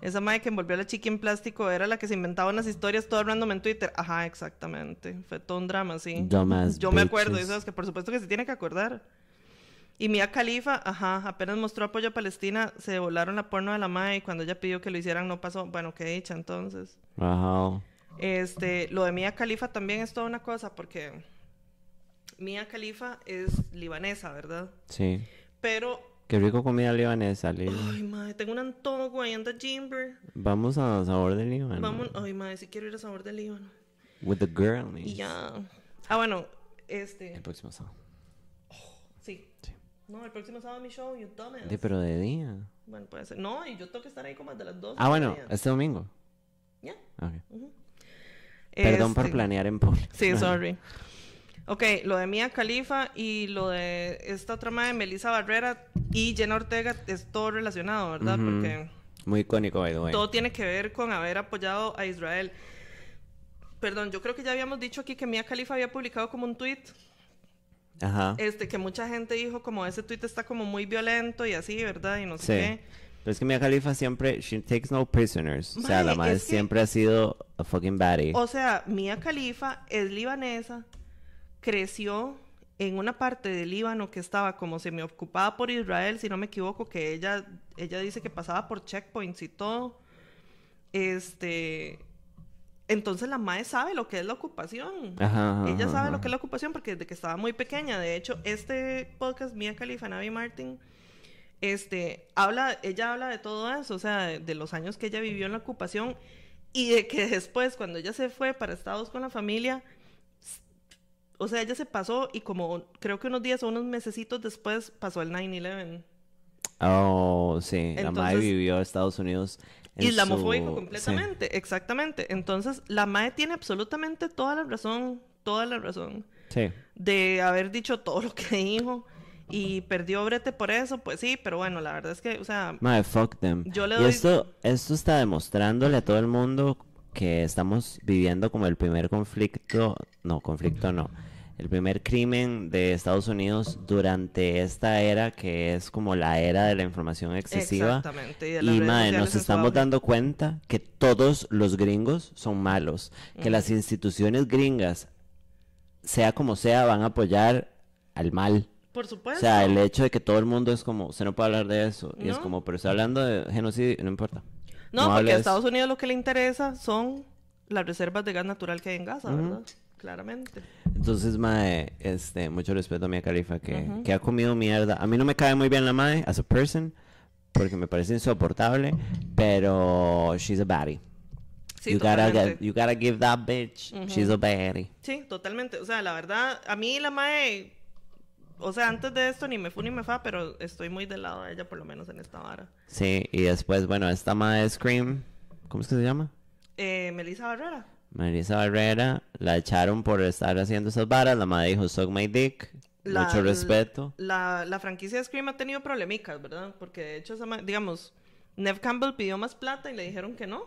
Esa madre que envolvió a la chiqui en plástico era la que se inventaba unas historias todo random en Twitter. Ajá, exactamente. Fue todo un drama, sí. Dumbass Yo me acuerdo, y sabes que por supuesto que se tiene que acordar. Y Mia Khalifa, ajá, apenas mostró apoyo a Palestina, se volaron la porno de la madre y cuando ella pidió que lo hicieran no pasó. Bueno, qué dicha entonces. Ajá. Este, lo de Mia Khalifa también es toda una cosa porque Mia Khalifa es libanesa, ¿verdad? Sí. Pero, Qué rico comida libanesa, Lili. ay, madre, tengo un antojo ahí anda Jimber. Vamos a Sabor del Líbano. Vamos, ay, madre, si quiero ir a Sabor del Líbano. With the girl. Ya. Ah, bueno, este, El próximo sábado. No, el próximo sábado mi show, you dumbass. Sí, pero de día. Bueno, puede ser. No, y yo tengo que estar ahí como desde las 2. Ah, bueno, este domingo. Ya. Ok. Perdón por Este, planear en público. Sí, sorry. Ok, lo de Mia Khalifa y lo de esta otra madre, Melissa Barrera y Jenna Ortega es todo relacionado, ¿verdad? Ujú. Porque Muy icónico, by the way. todo tiene que ver con haber apoyado a Israel. Perdón, yo creo que ya habíamos dicho aquí que Mia Khalifa había publicado como un tweet, Ajá. este, que mucha gente dijo como ese tweet está como muy violento y así, ¿verdad? Y no sé Sí. qué. Pero es que Mia Khalifa siempre, she takes no prisoners. o sea, la madre es que- siempre ha sido a fucking baddie. O sea, Mia Khalifa es libanesa, creció en una parte del Líbano que estaba como semi-ocupada por Israel, si no me equivoco, que ella, ella dice que pasaba por checkpoints y todo. Este. Entonces la madre sabe lo que es la ocupación. Ajá, Ella sabe ajá. lo que es la ocupación porque desde que estaba muy pequeña, de hecho, este podcast, Mia Khalifa, Navi Martin, este, habla, ella habla de todo eso, o sea, de, de los años que ella vivió en la ocupación y de que después, cuando ella se fue para Estados con la familia, o sea, ella se pasó y como creo que unos días o unos mesecitos después pasó el 9-11. Oh, sí. la madre vivió en Estados Unidos. Islamofóbico su- completamente, exactamente. Entonces, la MAE tiene absolutamente toda la razón, toda la razón. Sí. de haber dicho todo lo que dijo y perdió brete por eso, pues sí, pero bueno, la verdad es que, o sea, Madre, fuck them. Yo le Y doy- esto, esto está demostrándole a todo el mundo que estamos viviendo como el primer conflicto, no, conflicto no, el primer crimen de Estados Unidos durante esta era que es como la era de la información excesiva. exactamente. Y, de las Y redes madre, sociales nos estamos dando cuenta que todos los gringos son malos, que las instituciones gringas, sea como sea, van a apoyar al mal. Por O supuesto. sea, el hecho de que todo el mundo es como, usted no puede hablar de eso. Y es como, pero está hablando de genocidio, no importa. no, no porque a Estados Unidos lo que le interesa son las reservas de gas natural que hay en Gaza, ¿verdad? Claramente. Entonces, mae, este, mucho respeto a Mia Khalifa que, que ha comido mierda. A mí no me cae muy bien la madre as a person, porque me parece insoportable, pero she's a baddie. Sí, you, gotta get- you gotta give that bitch, she's a baddie. Sí, totalmente. O sea, la verdad, a mí la MAE, o sea, antes de esto ni me fu ni me fa, pero estoy muy del lado de ella, por lo menos en esta vara. Sí, y después, bueno, esta de Scream, ¿cómo es que se llama? Eh, Melissa Barrera. Marisa Barrera, la echaron por estar haciendo esas varas, la madre dijo, suck my dick, La- mucho respeto. La, la franquicia de Scream ha tenido problemicas, ¿verdad? Porque de hecho, digamos, Nev Campbell pidió más plata y le dijeron que no.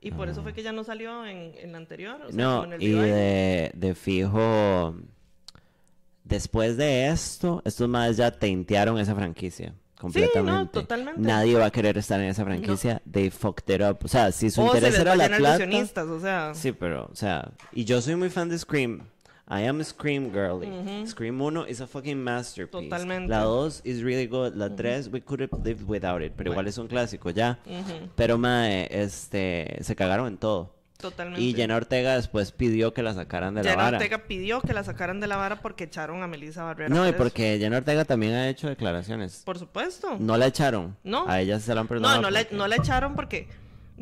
Y por eso fue que ya no salió en, en la anterior. o sea, No, como en el y de, de fijo, después de esto, estos madres ya teintearon esa franquicia completamente. totalmente. Nadie va a querer estar en esa franquicia. They fucked it up. O sea, si su O se interés les era la de plata. o sea. Sí, pero, o sea, y yo soy muy fan de Scream. I am a Scream girly. Scream 1 is a fucking masterpiece. Totalmente. La 2 is really good. La 3 we could have lived without it, pero igual es un clásico ya. Pero mae, este se cagaron en todo. Totalmente. Y Jenna Ortega después pidió que la sacaran de la Jenna vara. Ortega pidió que la sacaran de la vara porque echaron a Melissa Barrera. No, y porque Jenna Ortega también ha hecho declaraciones. Por supuesto. No la echaron. No. A ella se la han perdonado. No, no, la, porque no la echaron porque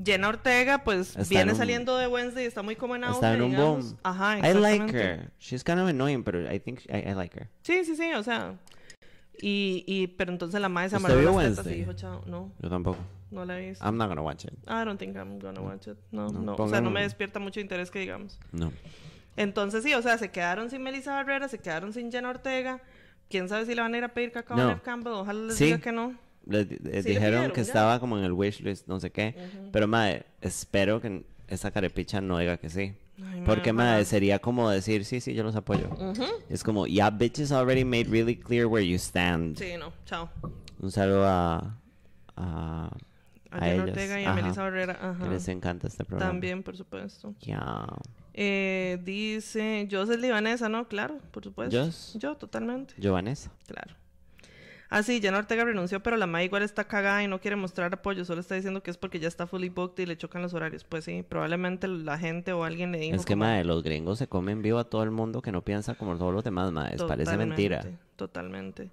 Jenna Ortega, pues, Está en viene un- saliendo de Wednesday y está muy como en auge, Está en un boom. Ajá, I like her. She's kind of annoying, pero I think I, I like her. Sí, sí, sí, o sea. Y, y, pero entonces la madre se ¿Usted amarró las tetas y Wednesday? dijo, chao, no, Yo tampoco. No la he visto. I'm not gonna watch it. I don't think I'm gonna watch it. No, No, no. O sea, no me despierta mucho interés que digamos. No. Entonces sí, o sea, se quedaron sin Melissa Barrera, se quedaron sin Jenna Ortega. Quién sabe si le van a ir a pedir cacao No. a Neve Campbell. Ojalá les Sí. diga que no. Le, le Sí, le dijeron pidieron, que ya. estaba como en el wishlist, no sé qué. Pero, madre, espero que esa carepicha no diga que sí. Ay, Porque, madre, sería como decir, sí, sí, yo los apoyo. Es como, ya, bitches already made really clear where you stand. Sí, no. Chao. Un saludo a, a, A, a ellos. Ortega y a Melissa Barrera. Ajá. Les encanta este programa. También, por supuesto. Ya. Eh, dice, yo soy libanesa, ¿no? Claro, por supuesto. ¿Yos? Yo, totalmente. Giovanesa. Claro. Ah, sí, Jenna Ortega renunció, pero la Ma igual está cagada y no quiere mostrar apoyo. Solo está diciendo que es porque ya está fully booked y le chocan los horarios. Pues sí, probablemente la gente o alguien le dijo. Es que, como, madre, los gringos se comen vivo a todo el mundo que no piensa como todos los demás, madre. Parece mentira. Totalmente.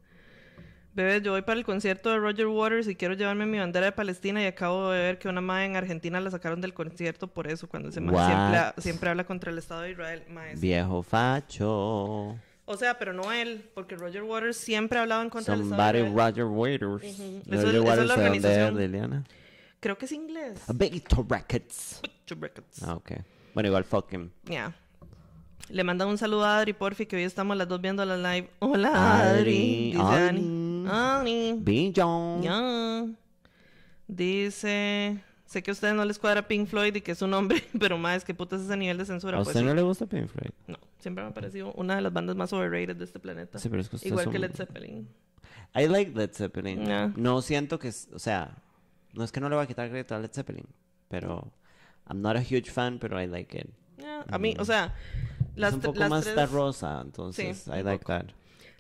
Bebé, yo voy para el concierto de Roger Waters y quiero llevarme mi bandera de Palestina y acabo de ver que una madre en Argentina la sacaron del concierto por eso, cuando What? siempre, siempre habla contra el Estado de Israel. Mae, sí. Viejo facho. O sea, pero no él, porque Roger Waters siempre ha hablado en contra del Estado de Israel. Roger Waters. Eso es- Roger eso es Waters, la ¿de dónde es, organización. Liliana? Creo que es inglés. A Beto Records. Chup Records. Ah, ok. Bueno, igual fuck him. Ya. Le mandan un saludo a Adri, porfi, que hoy estamos las dos viendo la live. Hola, Adri. Adri, Dice Adri. Ani. Ani. Ya. Dice. Sé que a ustedes no les cuadra Pink Floyd y que es un hombre, pero más que putas ese nivel de censura. ¿A Pues usted sí. no le gusta Pink Floyd? No, siempre me ha parecido una de las bandas más overrated de este planeta. Sí, pero es que usted Igual es que Led Zeppelin. I like Led Zeppelin. No siento que, o sea, no es que no le voy a quitar crédito a Led Zeppelin, pero I'm not a huge fan, pero I like it. A mí, o sea, las, es un poco las más tres, rosa, entonces Sí, I like poco. that.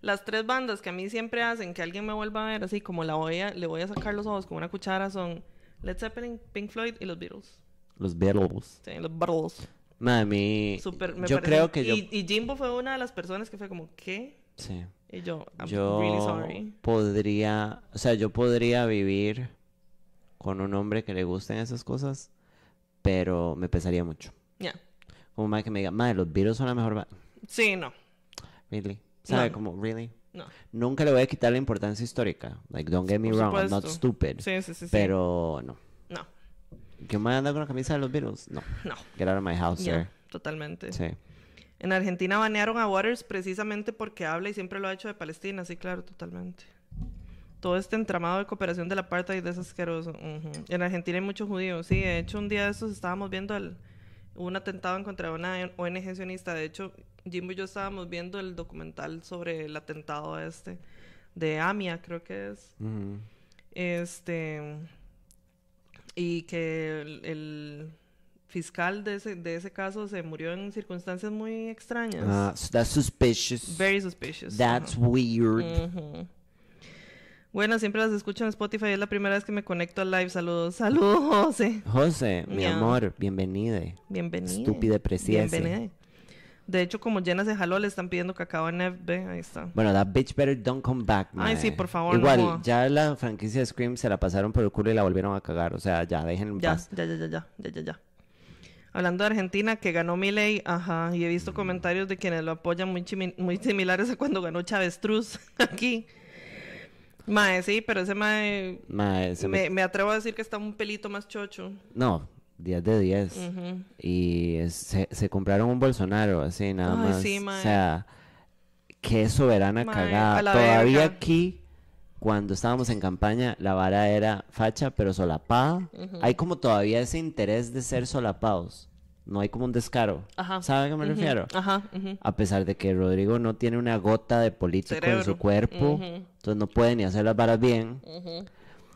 Las tres bandas que a mí siempre hacen que alguien me vuelva a ver así como la voy a, le voy a sacar los ojos con una cuchara son Led Zeppelin, Pink Floyd y los Beatles. Los Beatles. Sí, los Beatles. Ma, a mí, Súper, me yo parece- creo que yo, Y, y Jimbo fue una de las personas que fue como, ¿qué? sí, Y yo, I'm yo really sorry. podría, o sea, yo podría vivir con un hombre que le gusten esas cosas, pero me pesaría mucho. Ya. Como más que me diga, madre, los Beatles son la mejor banda. Sí, no. Really? ¿Sabe? No. Como, really? No. Nunca le voy a quitar la importancia histórica. Like, don't get me Por wrong, I'm not supuesto. stupid. Sí, sí, sí. Pero no. No, ¿Que me anda con la camisa de los Beatles? No. no. Get out of my house, Ya, sir. totalmente. Sí. En Argentina banearon a Waters precisamente porque habla y siempre lo ha hecho de Palestina, sí, claro, totalmente. Todo este entramado de cooperación del apartheid es asqueroso. ujú. En Argentina hay muchos judíos, sí. De hecho, un día de estos estábamos viendo el, hubo un atentado en contra de una ONG sionista. De hecho, Jimbo y yo estábamos viendo el documental sobre el atentado este de AMIA, creo que es. Este. Y que el, el fiscal de ese, de ese caso se murió en circunstancias muy extrañas. Ah, so that's suspicious. Very suspicious. That's weird. Bueno, siempre las escucho en Spotify. Es la primera vez que me conecto al live. Saludos. Saludos, José. José, mi amor, bienvenida. Bienvenido. Estúpida preciese. Bienvenida. De hecho, como Jenna se jaló, le están pidiendo cacao a Nev. Ve, ahí está. Bueno, that bitch better don't come back, Ay, mae. sí, por favor, Igual, ya la franquicia de Scream se la pasaron por el culo y la volvieron a cagar. O sea, ya, déjenlo en Ya, paz. ya, ya, ya, ya, ya, ya, ya. Hablando de Argentina, que ganó Milei, ajá, y he visto comentarios de quienes lo apoyan muy similares a cuando ganó Chávez Truz aquí. Mae, sí, pero ese mae, Mae, se me- me, me atrevo a decir que está un pelito más chocho. No, 10 de 10. Ujú. Y es- se, se compraron un Bolsonaro, así, nada Ay, más. sí, o sea, qué soberana Mae, cagada. Todavía verga. aquí, cuando estábamos en campaña, la vara era facha, pero solapada. Hay como todavía ese interés de ser solapados. No hay como un descaro. Ajá. ¿Sabe a qué me refiero? Ajá. A pesar de que Rodrigo no tiene una gota de político en su cuerpo, entonces no puede ni hacer las varas bien.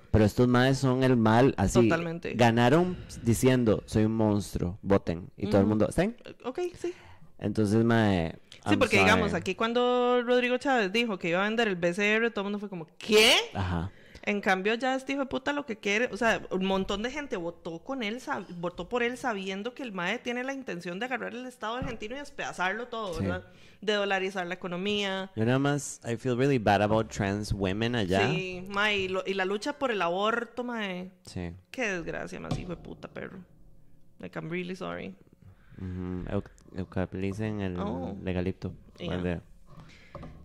Pero estos madres son el mal, así. Totalmente. Ganaron diciendo, soy un monstruo, voten. Y todo el mundo, ¿están? Ok, sí. Entonces, mae. Sí, porque digamos, aquí cuando Rodrigo Chávez dijo que iba a vender el BCR, todo el mundo fue como, ¿qué? Ajá. En cambio, ya este hijo de puta lo que quiere, o sea, un montón de gente votó con él, votó por él sabiendo que el MAE tiene la intención de agarrar el Estado argentino y despedazarlo todo, Sí. ¿verdad? De dolarizar la economía. Yo nada más, I feel really bad about trans women allá. Sí, mae, y, lo- y la lucha por el aborto, mae. Sí. Qué desgracia, más hijo de puta, perro. Like, I'm really sorry. Ujú. Eu- Eucalypsen el Oh. legalipto. Yeah.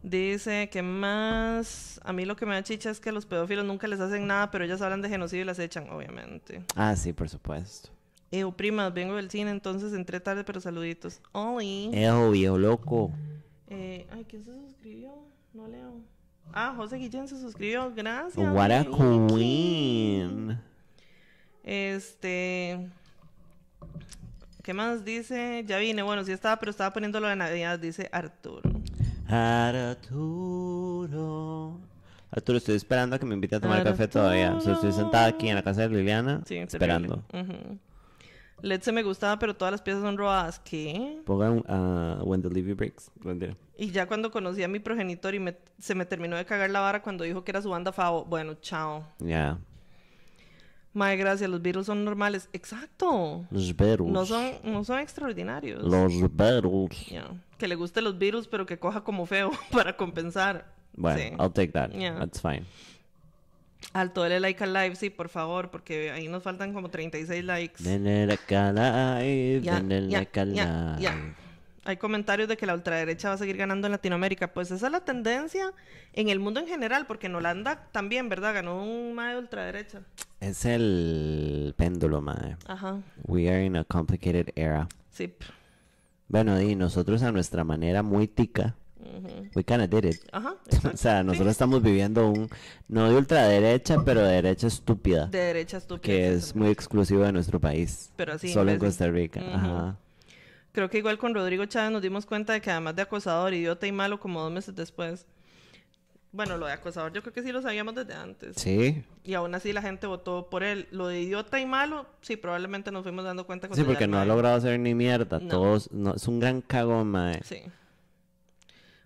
Dice que más. A mí lo que me da chicha es que los pedófilos nunca les hacen nada, pero ellas hablan de genocidio y las echan, obviamente. Ah, sí, por supuesto. Ew, primas, vengo del cine, entonces entré tarde, pero saluditos. Oli. Ejo, viejo loco. Eh, ay, ¿quién se suscribió? No leo. Ah, José Guillén se suscribió, gracias. What a queen. Este. ¿Qué más dice? Ya vine, bueno, sí estaba, pero estaba poniendo lo de Navidad, dice Arturo. Arturo. Arturo, estoy esperando a que me invite a tomar café todavía. O sea, estoy Arturo. sentada aquí en la casa de Liliana Sí, esperando. Led se me gustaba, pero todas las piezas son robadas. ¿Qué? Pongan uh, When the Levy Breaks. Y ya cuando conocí a mi progenitor y me- se me terminó de cagar la vara cuando dijo que era su banda favo. Bueno, chao. Ya. Madre, gracias, los Beatles son normales. Exacto. Los Beatles. No son, no son extraordinarios. Los. Ya. Que le guste los Beatles, pero que coja como feo para compensar. Bueno, Sí. I'll take that. Yeah. That's fine. Alto, dale like al live, sí, por favor, porque ahí nos faltan como 36 likes. Denle like a live, denle like a ya, ya. live. Hay comentarios de que la ultraderecha va a seguir ganando en Latinoamérica. Pues esa es la tendencia en el mundo en general, porque en Holanda también, ¿verdad? Ganó un mae de ultraderecha. Es el péndulo, madre. Ajá, We are in a complicated era. sí. Bueno, y nosotros a nuestra manera muy tica, ujú. we kinda did it. Ajá, O sea, nosotros estamos viviendo un, no de ultraderecha, pero de derecha estúpida, De derecha estúpida. que es muy exclusivo de nuestro país. Pero así, Solo en. Costa Rica. Ujú. Ajá. Creo que igual con Rodrigo Chávez nos dimos cuenta de que además de acosador, idiota y malo, como dos meses después. Bueno, lo de acosador yo creo que sí lo sabíamos desde antes. Sí, Y aún así la gente votó por él. Lo de idiota y malo, sí, probablemente nos fuimos dando cuenta sí, porque no ha logrado hacer ni mierda. No. Todos, no, es un gran cagón, mae. Sí.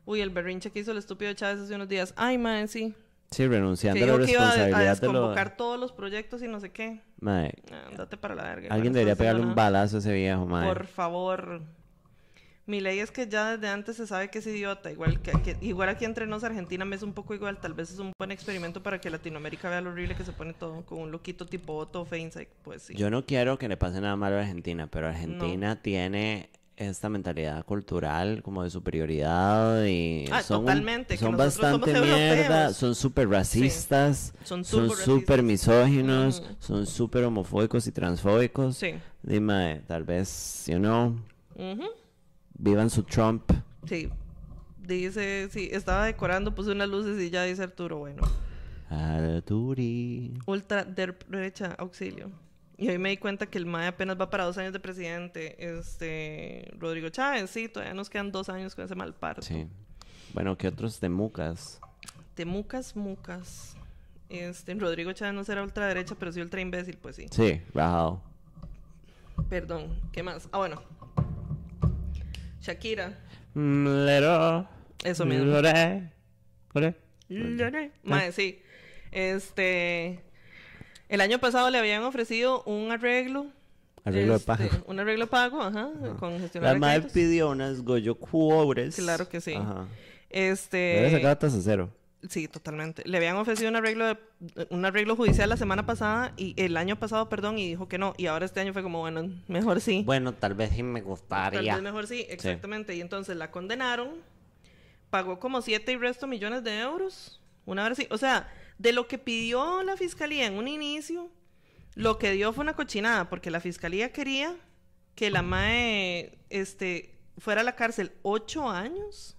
Uy, el berrinche que hizo el estúpido Chávez hace unos días. Ay, mae, sí. Sí, Que renunciando a la dijo que iba a, responsabilidad de lo... desconvocar todos los proyectos y no sé qué. Ah, Andate para la verga. alguien debería pegarle un balazo a ese viejo, mae. Por favor. Mi ley es que ya desde antes se sabe que es idiota. Igual que, que- igual aquí entre nos, Argentina me es un poco igual. Tal vez es un buen experimento para que Latinoamérica vea lo horrible que se pone todo con un loquito tipo Otto Feinstein. Pues sí. Yo no quiero que le pase nada malo a Argentina, pero Argentina tiene esta mentalidad cultural como de superioridad y Ah, son, totalmente, son bastante mierda, son súper racistas, Son son súper misóginos, Ujú. son súper homofóbicos y transfóbicos. Sí. Dime, tal vez, you know, Ujú. vivan su Trump. Sí. Dice, sí, estaba decorando, puse unas luces y ya dice Arturo, bueno. Arturi. Ultra derecha, auxilio. Y hoy me di cuenta que el MAE apenas va para dos años de presidente. Este, Rodrigo Chávez, sí, todavía nos quedan dos años con ese mal parto. Sí. Bueno, ¿qué otros de mucas? De mucas, mucas. Este, Rodrigo Chávez no será ultraderecha, pero sí ultra imbécil, pues sí. Sí, bajado. Perdón, ¿qué más? Ah, bueno. Shakira. Mm, Lero. Eso mismo. Lore. Lore. Mae, sí. Este. El año pasado le habían ofrecido un arreglo. Arreglo de este, pago. Un arreglo de pago, ajá. Con gestionar La madre créditos. pidió unas Goyo Cubres. Claro que sí. Ajá. Este. Debe sacar tasa cero. Sí, totalmente. Le habían ofrecido un arreglo de, un arreglo judicial la semana pasada y el año pasado, perdón, y dijo que no. Y ahora este año fue como, bueno, mejor sí. Bueno, tal vez sí me Tal gustaría. vez mejor sí, exactamente. Y entonces la condenaron, pagó como siete y resto millones de euros. Una vez así. O sea, de lo que pidió la fiscalía en un inicio, lo que dio fue una cochinada, porque la fiscalía quería que la MAE este, fuera a la cárcel ocho años.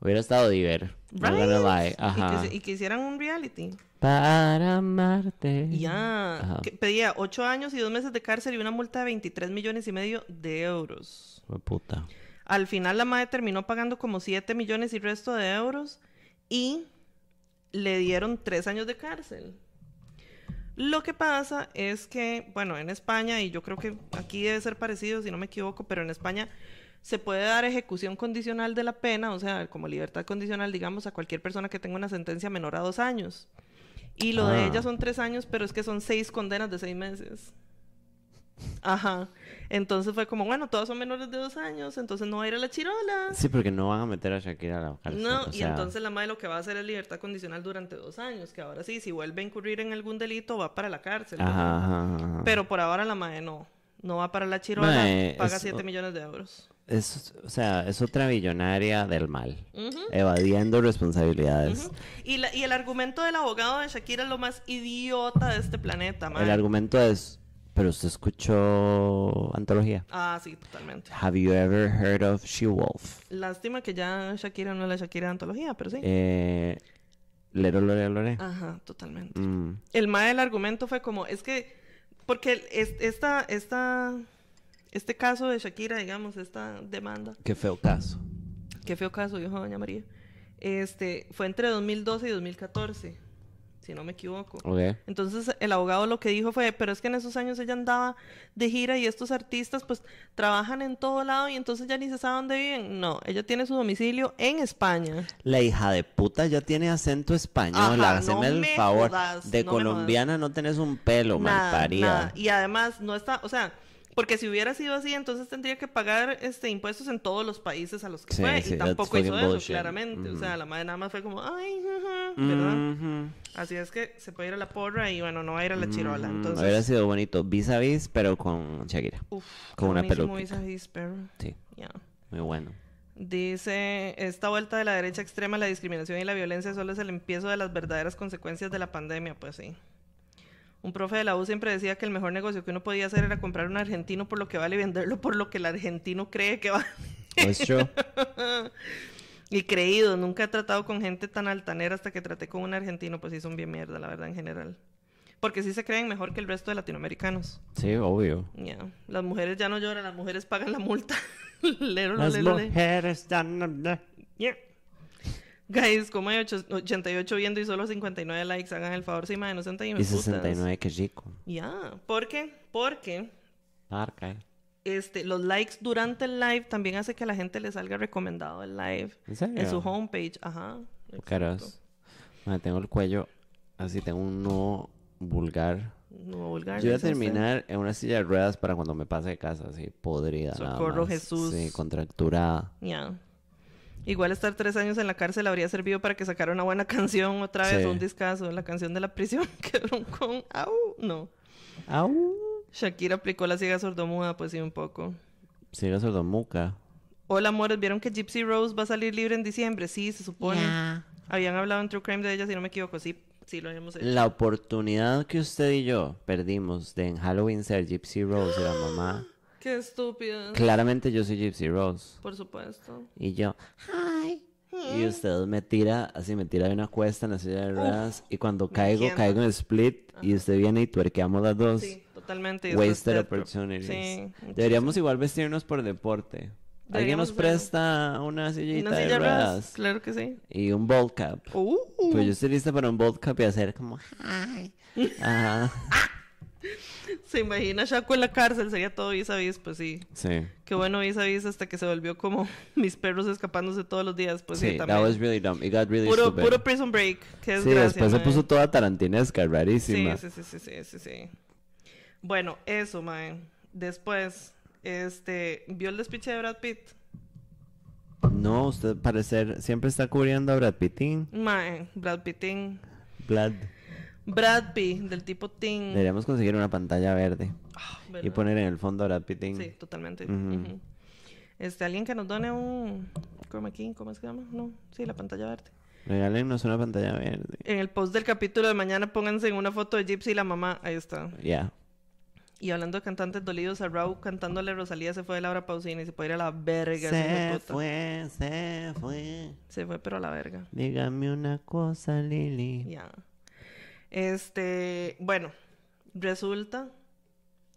Hubiera estado diver. Right. Y, Ajá. que, se- y que hicieran un reality. Para amarte. Ya. Que pedía ocho años y dos meses de cárcel y una multa de 23 millones y medio de euros. Fue puta. Al final la madre terminó pagando como 7 millones y resto de euros y le dieron tres años de cárcel. Lo que pasa es que, bueno, en España, y yo creo que aquí debe ser parecido, si no me equivoco, pero en España se puede dar ejecución condicional de la pena, o sea, como libertad condicional, digamos, a cualquier persona que tenga una sentencia menor a dos años. Y lo de Ah. ella son tres años, pero es que son seis condenas de seis meses. Ajá. Entonces fue como, bueno, todos son menores de dos años, entonces no va a ir a la chirola. Sí, porque no van a meter a Shakira a la cárcel. No, o y entonces la madre lo que va a hacer es libertad condicional durante dos años, que ahora sí, si vuelve a incurrir en algún delito, va para la cárcel. Ajá, ajá, ajá. Pero por ahora la madre no. No va para la chirola, paga es- 7 millones de euros. Es, o sea, es otra billonaria del mal, evadiendo responsabilidades. Y, la- y el argumento del abogado de Shakira es lo más idiota de este planeta, mae. El argumento es, pero usted escuchó antología. Ah, sí, totalmente. Have you ever heard of She-Wolf? Lástima que ya Shakira no es la Shakira de antología, pero sí. Eh, Lero, lore, lore. Ajá, totalmente. Mm, El más del argumento fue como, es que, porque esta, esta, este caso de Shakira, digamos, esta demanda, qué feo caso. qué feo caso, dijo doña María, este, fue entre 2012 y 2014, si no me equivoco. Entonces el abogado lo que dijo fue, pero es que en esos años ella andaba de gira y estos artistas pues trabajan en todo lado y entonces ya ni se sabe dónde viven. No, ella tiene su domicilio en España. La hija de puta ya tiene acento español. Ajá, no el favor. jodas, de no colombiana no tenés un pelo, nada. Y además no está, o sea, porque si hubiera sido así, entonces tendría que pagar este impuestos en todos los países a los que Sí, fue. sí, y tampoco hizo eso, claramente. O sea, la madre nada más fue como, ay, ajá", ¿verdad? Ujú. Así es que se puede ir a la porra y bueno, no va a ir a la chirola. Mm, Entonces, Hubiera sido bonito. Vis a vis, pero con Shakira. uf, con una peluquita. vis a vis, pero, Sí, muy bueno. Dice, esta vuelta de la derecha extrema, la discriminación y la violencia solo es el empiezo de las verdaderas consecuencias de la pandemia, pues sí. Un profe de la U siempre decía que el mejor negocio que uno podía hacer era comprar un argentino por lo que vale y venderlo por lo que el argentino cree que vale. Pues yo, Y creído, nunca he tratado con gente tan altanera hasta que traté con un argentino, pues sí son bien mierda, la verdad, en general. Porque sí se creen mejor que el resto de latinoamericanos. sí, obvio. Ya, Las mujeres ya no lloran, las mujeres pagan la multa. Lero, Las lero, lero. mujeres están... Yeah. Guys, como hay ocho- 88 viendo y solo 59 likes, hagan el favor, sí, madre, no sean tan Y hijueputas. 69, qué rico. Ya, ¿por qué? Porque Marca, este, los likes durante el live también hace que a la gente le salga recomendado el live ¿En serio? en su homepage. Ajá. Caras. Madre, tengo el cuello así, tengo un nudo vulgar. No vulgar. Yo voy a usted. terminar en una silla de ruedas para cuando me pase de casa, así, podrida. nada Socorro, más. Jesús. Sí, contracturada. Ya. Igual estar tres años en la cárcel habría servido para que sacara una buena canción otra vez, Sí. un discazo, la canción de la prisión que con au, no. ¡Au! Shakira aplicó la ciega sordomuda, pues sí, un poco. Sigue sordomuca. Hola, amores, ¿vieron que Gypsy Rose va a salir libre en diciembre? Sí, se supone. Habían hablado en True Crime de ella, si no me equivoco. Sí, sí lo habíamos hecho. La oportunidad que usted y yo perdimos de en Halloween ser Gypsy Rose y la mamá. Qué estúpida. Claramente yo soy Gypsy Rose. Por supuesto. Y yo, hi. Y usted me tira, así me tira de una cuesta en la silla de ruedas. y cuando caigo, entiendo. caigo en split. Y usted viene y tuerqueamos las dos. Sí, totalmente. Wasted opportunities. Sí. Deberíamos igual vestirnos por deporte. ¿Alguien nos presta una sillita Una silla de ruedas. ruedas? Claro que sí. Y un bold cap. Uh, Pues yo estoy lista para un bold cap y hacer como, hi. Ajá. Se imagina Shaco en la cárcel, sería todo vis a vis, pues sí. Sí. Qué bueno vis a vis hasta que se volvió como mis perros escapándose todos los días, pues sí, sí, that was really dumb. It got really Puro, stupid. puro prison break, qué sí, después se puso toda tarantinesca, rarísima. Sí, sí, sí, sí, sí, sí, sí. Bueno, eso, mae. Después, este, ¿vio el despiche de Brad Pitt? No, usted parecer siempre está cubriendo a Brad Pittin. Mae, Brad Pittin. Brad. Brad Pitt, del tipo Ting. Deberíamos conseguir una pantalla verde y ¿verdad? poner en el fondo a Brad Pittin. Sí, totalmente. Este, alguien que nos done un chroma key, ¿cómo es que se llama? No, sí, la pantalla verde. Regálenos una pantalla verde. En el post del capítulo de mañana pónganse en una foto de Gypsy y la mamá. Ahí está. Ya. Y hablando de cantantes dolidos, a Raúl cantándole Rosalía se fue de Laura Pausini y se puede ir a la verga. Se fue, se fue. Se fue, pero a la verga. Dígame una cosa, Lili. Ya. Este, bueno, resulta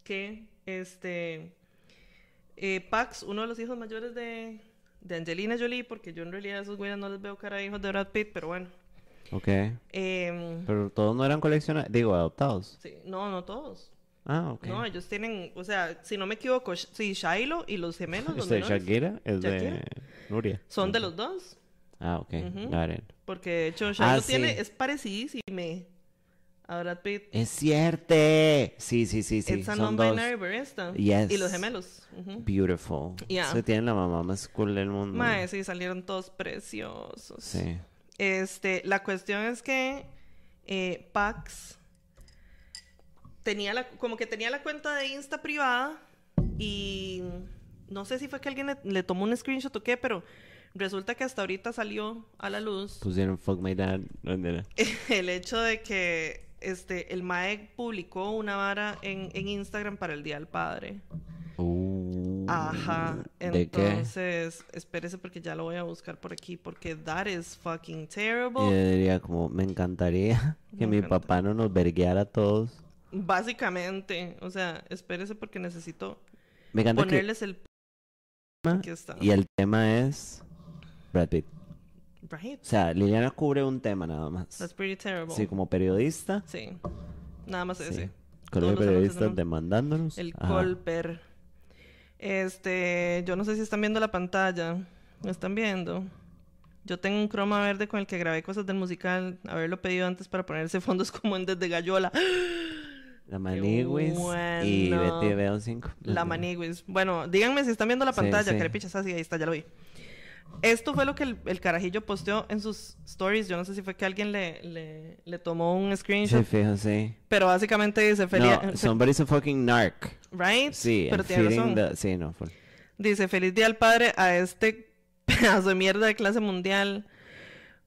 que este eh, Pax, uno de los hijos mayores de, de Angelina Jolie, porque yo en realidad a esos güeyes no les veo cara de hijos de Brad Pitt, pero bueno. Ok. Em, Pero todos no eran coleccionados, digo, adoptados. sí, no, no todos. Ah, ok. No, ellos tienen, o sea, si no me equivoco, sí, Shiloh y los gemelos, los Este, menores, Shakira es de. Nuria. son de los dos. Ah, ok. Got it. Porque de hecho Shiloh sí. tiene, es parecidísimo a Brad Pitt. Es cierto. Sí, sí, sí, sí. It's a Son dos. Yes. Y los gemelos. Beautiful. Yeah. Se tienen la mamá más cool del mundo. Mae, sí, salieron todos preciosos. Sí. Este, la cuestión es que eh, Pax tenía la, como que tenía la cuenta de Insta privada y no sé si fue que alguien le, le tomó un screenshot o qué, pero resulta que hasta ahorita salió a la luz Pusieron fuck my dad. No, no, no. el hecho de que este, el MAE publicó una vara en, en Instagram para el Día del Padre. Uh, Ajá. ¿De qué? Entonces, espérese porque ya lo voy a buscar por aquí porque that is fucking Y terrible. yo diría como, me encantaría que Me mi encanta. papá no nos vergueara a todos. Básicamente, o sea, espérese porque necesito Me encanta que... ponerles el... Aquí está. Y el tema es Brad Pitt. Right. O sea, Liliana cubre un tema nada más. That's pretty terrible. Sí, como periodista. Sí. Nada más Sí. ese. Colegio de periodistas demandándonos. El Ajá. Colper. Este, yo no sé si están viendo la pantalla. ¿Me están viendo? Yo tengo un croma verde con el que grabé cosas del musical. Haberlo pedido antes para ponerse fondos como en Desde Gallola. La Maniguis y. Betty Veo 5. La maniguis. Bueno, díganme si están viendo la Sí, pantalla. sí. Que repichas así, ahí está, ya lo vi. Esto fue lo que el, el carajillo posteó en sus stories. Yo no sé si fue que alguien le, le, le tomó un screenshot. fijo, sí. Pero básicamente dice feliz... No, somebody's a fucking narc. Right? Sí, pero tiene razón. the- Sí, no, full. Dice, feliz día al padre a este pedazo de mierda de clase mundial.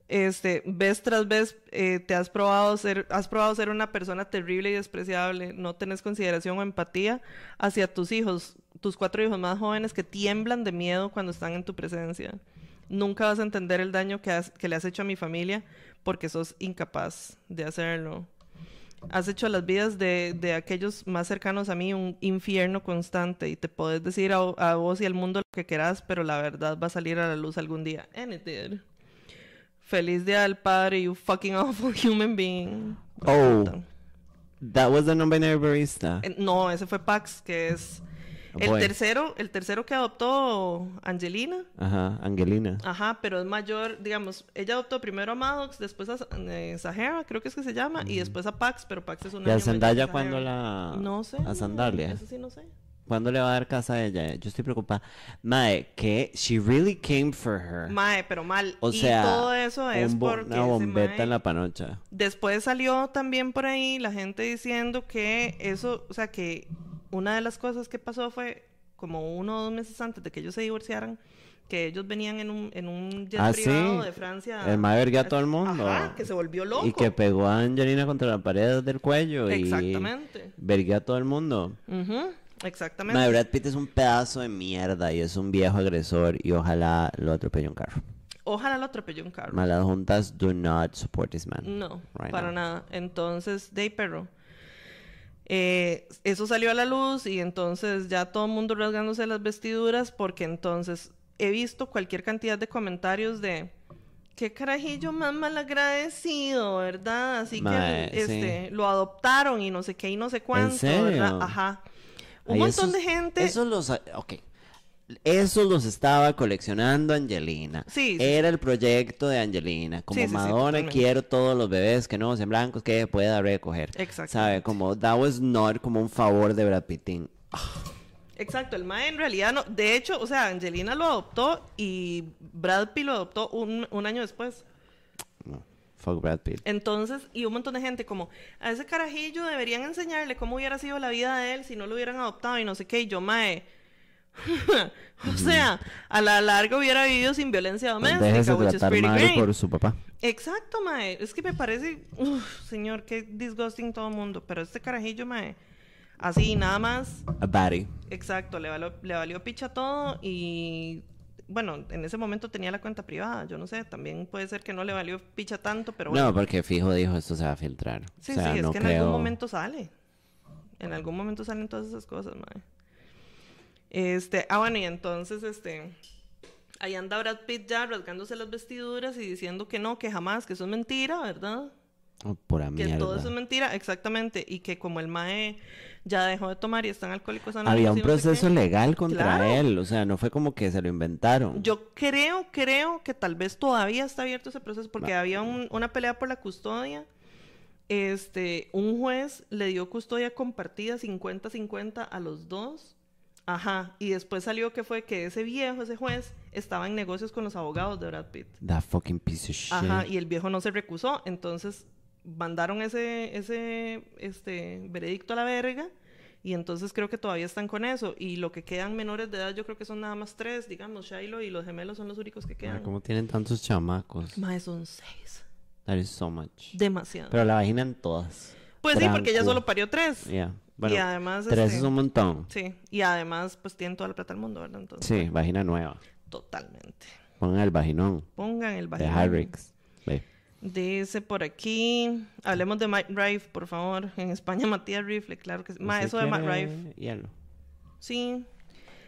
Este, vez tras vez eh, te has probado ser, has probado ser una persona terrible y despreciable. No tenés consideración o empatía hacia tus hijos, tus cuatro hijos más jóvenes que tiemblan de miedo cuando están en tu presencia. Nunca vas a entender el daño que, has- que le has hecho a mi familia porque sos incapaz de hacerlo. Has hecho las vidas de, de aquellos más cercanos a mí un infierno constante y te podés decir a, vos y al mundo lo que querás, pero la verdad va a salir a la luz algún día. Feliz día del padre, you fucking awful human being. Oh. That was the non-binary barista. Eh, No, ese fue Pax, que es el Boy. tercero, el tercero que adoptó Angelina. Ajá, Angelina. Ajá, pero es mayor, digamos, ella adoptó primero a Maddox, después a eh, Sahara, creo que es que se llama, y después a Pax, pero Pax es un ¿Y a Zendaya cuándo la...? No sé. A no, Sandalia. Eso sí no sé. ¿Cuándo le va a dar casa a ella? Yo estoy preocupada. Mae, que she really came for her. Mae, pero mal. o y sea, todo eso es un porque una bombeta mae- en la panocha. Después salió también por ahí la gente diciendo que eso, o sea, que una de las cosas que pasó fue como uno o dos meses antes de que ellos se divorciaran, que ellos venían en un, en un jet Ah, privado sí. de Francia. El mae vergué a todo el mundo. Ajá, que se volvió loco. Y que pegó a Angelina contra la pared del cuello. Exactamente. Y vergué a todo el mundo. Ujú, Exactamente. Mae, Brad Pitt es un pedazo de mierda y es un viejo agresor y ojalá lo atropelle un carro. Ojalá lo atropelló un carro. Malas juntas do not support this man. No, right para now. nada. Entonces, de perro. Eh, eso salió a la luz y entonces ya todo el mundo rasgándose las vestiduras porque entonces he visto cualquier cantidad de comentarios de qué carajillo más malagradecido, ¿verdad? Así que este, lo adoptaron y no sé qué y no sé cuánto, serio? ¿verdad? Ajá. Un montón esos- de gente. Esos los... Ok. Esos los estaba coleccionando Angelina. Sí, sí, Era el proyecto de Angelina. Como Sí, Madonna, quiero todos los bebés que no sean blancos que pueda recoger. Exactamente. ¿Sabe? Como that was not como un favor de Brad Pittin. Exacto, el mae en realidad no. De hecho, o sea, Angelina lo adoptó y Brad Pitt lo adoptó un, un año después. Fuck Brad Pitt. Entonces, y un montón de gente como, a ese carajillo deberían enseñarle cómo hubiera sido la vida de él si no lo hubieran adoptado y no sé qué, y yo, mae. o sea, a la larga hubiera vivido sin violencia doméstica, Déjese which is tratar pretty por su papá. Exacto, mae. Es que me parece, uf, señor, qué disgusting todo el mundo, pero este carajillo, mae, así, nada más, A baddie. exacto, le valió, le valió picha todo y... Bueno, en ese momento tenía la cuenta privada, yo no sé, también puede ser que no le valió picha tanto, pero bueno. No, porque fijo dijo esto se va a filtrar. Sí, o sea, sí, es no que en algún momento sale. En algún momento salen todas esas cosas, mae. Este, ah, bueno, y entonces, este, ahí anda Brad Pitt ya rasgándose las vestiduras y diciendo que no, que jamás, que eso es mentira, ¿verdad? Oh, pura Que mierda. todo eso es mentira, exactamente. Y que como el mae ya dejó de tomar y están alcohólicos Había un y no sé proceso legal contra Claro. él. O sea, no fue como que se lo inventaron. Yo creo, creo que tal vez todavía está abierto ese proceso porque había un- una pelea por la custodia. Este, un juez le dio custodia compartida 50-50 a los dos. Ajá, y después salió que fue que ese viejo, ese juez, estaba en negocios con los abogados de Brad Pitt. That fucking piece of shit. Ajá, y el viejo no se recusó, entonces mandaron ese, ese este, veredicto a la verga Y entonces creo que todavía están con eso. Y lo que quedan menores de edad, yo creo que son nada más tres, digamos, Shiloh y los gemelos son los únicos que quedan. ¿Cómo tienen tantos chamacos? Mae, son seis. That is so much. Demasiado. Pero la vagina en todas. pues sí, porque ella solo parió tres. Yeah. Bueno, y además. tres este, es un montón. Sí, y además, pues tienen toda la plata del mundo, ¿verdad? Entonces, Sí, vagina nueva. totalmente. Pongan el vaginón Pongan el de vagina. Hyrix. Ve. Dice por aquí, hablemos de Matt Rife, por favor. En España, Matías Rifle, claro que sí. Ma, ¿Usted eso de Matt Rife, hielo? sí.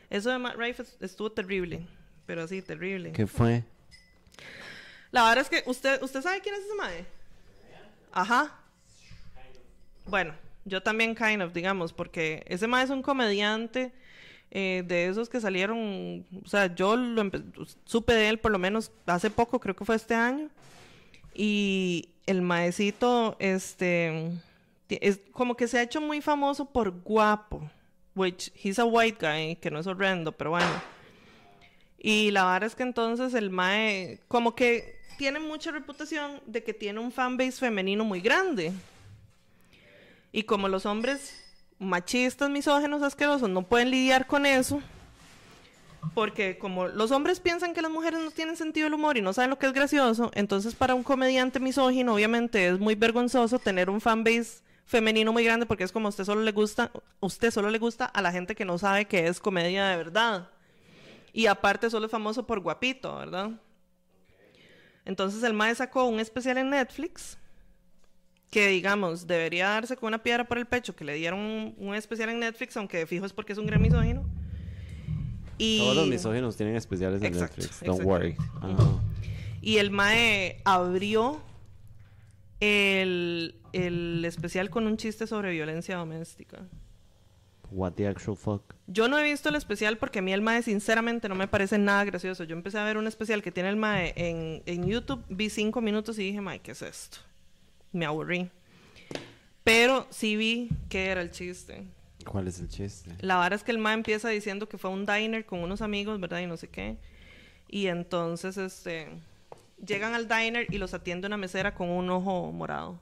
Eso de Matt Rife es- estuvo terrible, pero así, terrible. ¿Qué fue? La verdad es que, ¿usted, ¿usted sabe quién es ese mae? Ajá. Bueno, yo también kind of, digamos, porque ese mae es un comediante eh, de esos que salieron, o sea, yo lo supe de él por lo menos hace poco, creo que fue este año. Y el maecito, este, es como que se ha hecho muy famoso por guapo, which he's a white guy, que no es horrendo, pero bueno. Y la verdad es que entonces el Mae, como que tiene mucha reputación de que tiene un fanbase femenino muy grande. Y como los hombres machistas, misógenos, asquerosos no pueden lidiar con eso, porque como los hombres piensan que las mujeres no tienen sentido del humor y no saben lo que es gracioso, entonces para un comediante misógino obviamente es muy vergonzoso tener un fanbase femenino muy grande porque es como usted solo le gusta, usted solo le gusta a la gente que no sabe que es comedia de verdad. Y aparte solo es famoso por guapito, ¿verdad? Entonces el Mae sacó un especial en Netflix que digamos debería darse con una piedra por el pecho que le dieron un, un especial en Netflix, aunque fijo es porque es un gran misógino. Y, Todos los misóginos tienen especiales en Exacto, Netflix. Don't worry. Y el Mae abrió el, el especial con un chiste sobre violencia doméstica. What the actual fuck? Yo no he visto el especial porque a mí el Mae sinceramente no me parece nada gracioso. Yo empecé a ver un especial que tiene el Mae en, en YouTube, vi cinco minutos y dije, Mae, ¿qué es esto? Me aburrí. Pero sí vi que era el chiste. ¿Cuál es el chiste? La vara es que el Mae empieza diciendo que fue a un diner con unos amigos, ¿verdad? Y no sé qué. Y entonces, este, llegan al diner y los atiende una mesera con un ojo morado.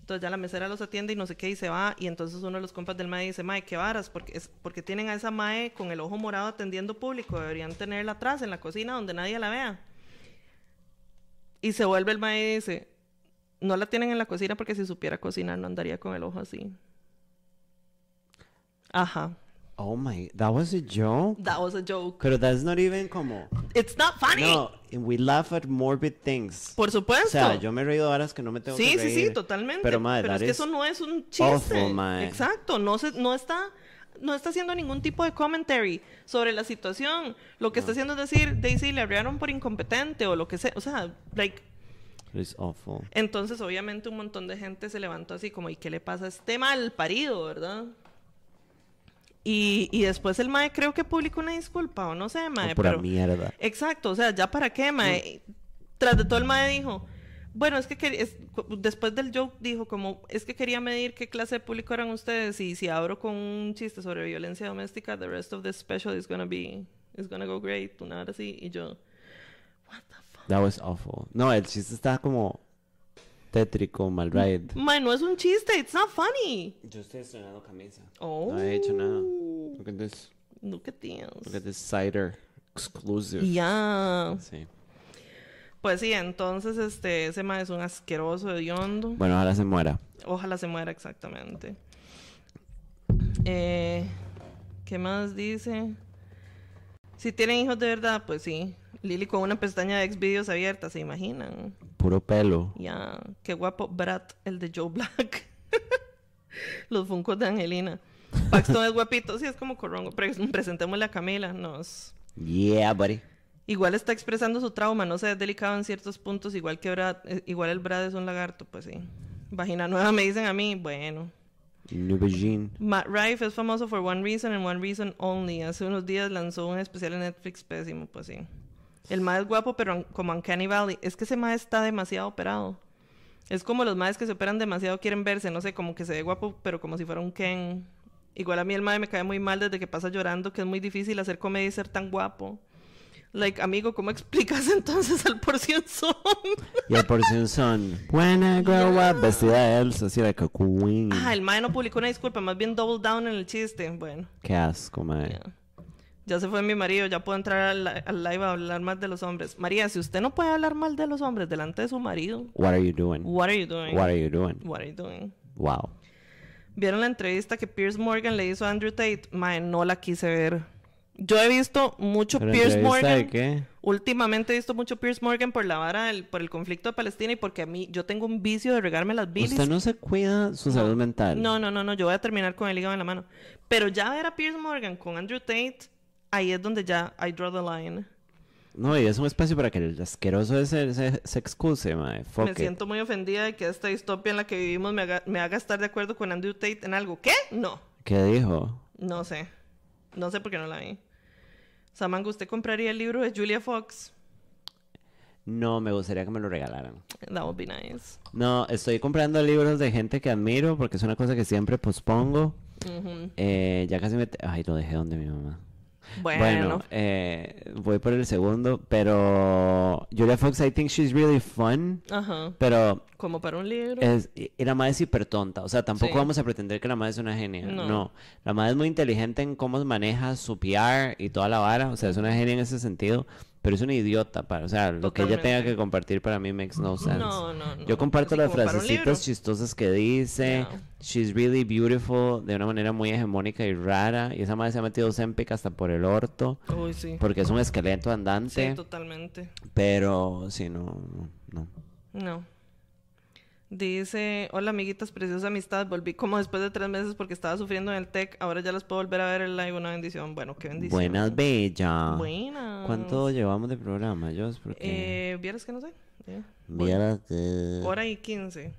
Entonces ya la mesera los atiende y no sé qué y se va. Y entonces uno de los compas del mae dice, mae, qué varas, porque, es, porque tienen a esa mae con el ojo morado atendiendo público. Deberían tenerla atrás en la cocina donde nadie la vea. Y se vuelve el mae y dice, no la tienen en la cocina porque si supiera cocinar no andaría con el ojo así. Ajá. Oh my, that was a joke? That was a joke. Pero that's not even como... It's not funny. No, we laugh at morbid things. Por supuesto. O sea, yo me he reído horas que no me tengo sí, que sí, reír. sí, totalmente. Pero, madre, Pero es que eso no es un chiste. awful. Exacto, no se, no está no está haciendo ningún tipo de commentary sobre la situación. Lo que está haciendo es decir, Daisy le abrieron por incompetente o lo que sea, o sea, like It's awful. entonces obviamente un montón de gente se levantó así como, ¿y qué le pasa a este mal parido, verdad? Y, y después el mae creo que publicó una disculpa o no sé, mae, Oh, pura pero mierda. Exacto, o sea, ya para qué, mae. Tras de todo el mae dijo, bueno, es que es- después del joke dijo como, es que quería medir qué clase de público eran ustedes y si abro con un chiste sobre violencia doméstica, the rest of the special is gonna be, is gonna go great, una hora así, y yo, what the fuck. That was awful. No, el chiste está como tétrico, mal ride. Mae, no es un chiste, it's not funny. Yo estoy estrenando camisa. Oh. No he hecho nada. Look at this. Look at this. Look at this cider exclusive. Ya. Sí. Pues sí, entonces este, ese mae es un asqueroso hediondo. Bueno, ojalá se muera. Ojalá se muera exactamente. Eh, ¿Qué más dice? Si tienen hijos de verdad, pues sí. Lily con una pestaña de Xvideos abierta, ¿se imaginan? Puro pelo. Ya, qué guapo Brat, el de Joe Black. Los funcos de Angelina. Paxton es guapito, sí, es como corrongo. Pero presentémosle a Camila, nos... Yeah, buddy. Igual está expresando su trauma, no sé, es delicado en ciertos puntos, igual que Brad, eh, igual el Brad es un lagarto, pues sí. Vagina nueva me dicen a mí, bueno. Matt Rife es famoso for one reason and one reason only. Hace unos días lanzó un especial en Netflix pésimo, pues sí. El más es guapo, pero como Uncanny Valley. Es que ese más está demasiado operado. Es como los más que se operan demasiado quieren verse, no sé, como que se ve guapo, pero como si fuera un Ken. Igual a mí el mae me cae muy mal desde que pasa llorando, que es muy difícil hacer comedia y ser tan guapo. Like, amigo, ¿cómo explicas entonces al porción son? Y el porción son, I grow up, vestida de Elsa, así a queen. Ah, el mae no publicó una disculpa, más bien double down en el chiste. Bueno, Qué asco, mae. ya. Ya se fue mi marido, ya puedo entrar al, al live a hablar mal de los hombres. María, si usted no puede hablar mal de los hombres delante de su marido, What are you doing? what are you doing? What are you doing? What are you doing? Wow. ¿Vieron la entrevista que Pierce Morgan le hizo a Andrew Tate? Mae, no la quise ver. Yo he visto mucho ¿Pero Pierce Morgan. de qué? Últimamente he visto mucho Pierce Morgan por la vara, por el conflicto de Palestina y porque a mí, yo tengo un vicio de regarme las bilis. Usted no se cuida su salud mental. No, no, no, no, yo voy a terminar con el hígado en la mano. Pero ya ver a Pierce Morgan con Andrew Tate, ahí es donde ya I draw the line. No, y es un espacio para que el asqueroso ese se, se excuse, mae. Fuck me it. siento muy ofendida de que esta distopia en la que vivimos me haga, me haga estar de acuerdo con Andrew Tate en algo. ¿Qué? No, ¿Qué dijo? no sé. No sé por qué no la vi. Samango, ¿usted compraría el libro de Julia Fox? No, me gustaría que me lo regalaran. That would be nice. No, estoy comprando libros de gente que admiro porque es una cosa que siempre pospongo. Eh, ya casi me... Ay, lo dejé donde mi mamá. Bueno, Bueno, eh, voy por el segundo, pero Julia Fox, I think she's really fun, ajá. pero Como para un libro. es, y la madre es hiper tonta, o sea, tampoco Sí. vamos a pretender que la madre es una genia, No. no. La madre es muy inteligente en cómo maneja su PR y toda la vara, o sea, es una genia en ese sentido, pero es una idiota, para, o sea, lo que ella tenga que compartir para mí makes no sense. No, no, no. Yo comparto las frasecitas chistosas que dice. She's really beautiful de una manera muy hegemónica y rara. Y esa madre se ha metido Zempic hasta por el orto. Uy, sí. Porque es un esqueleto Sí, andante. totalmente. pero sí, no, no. No. Dice, hola amiguitas, preciosa amistad, volví como después de tres meses porque estaba sufriendo en el tech, ahora ya las puedo volver a ver en live, una bendición. Bueno, qué bendición. Buenas, bella. Buenas. ¿Cuánto llevamos de programa, Jos? Porque... Eh, ¿Vieras que no sé? Ya. Vieras que- Hora y quince.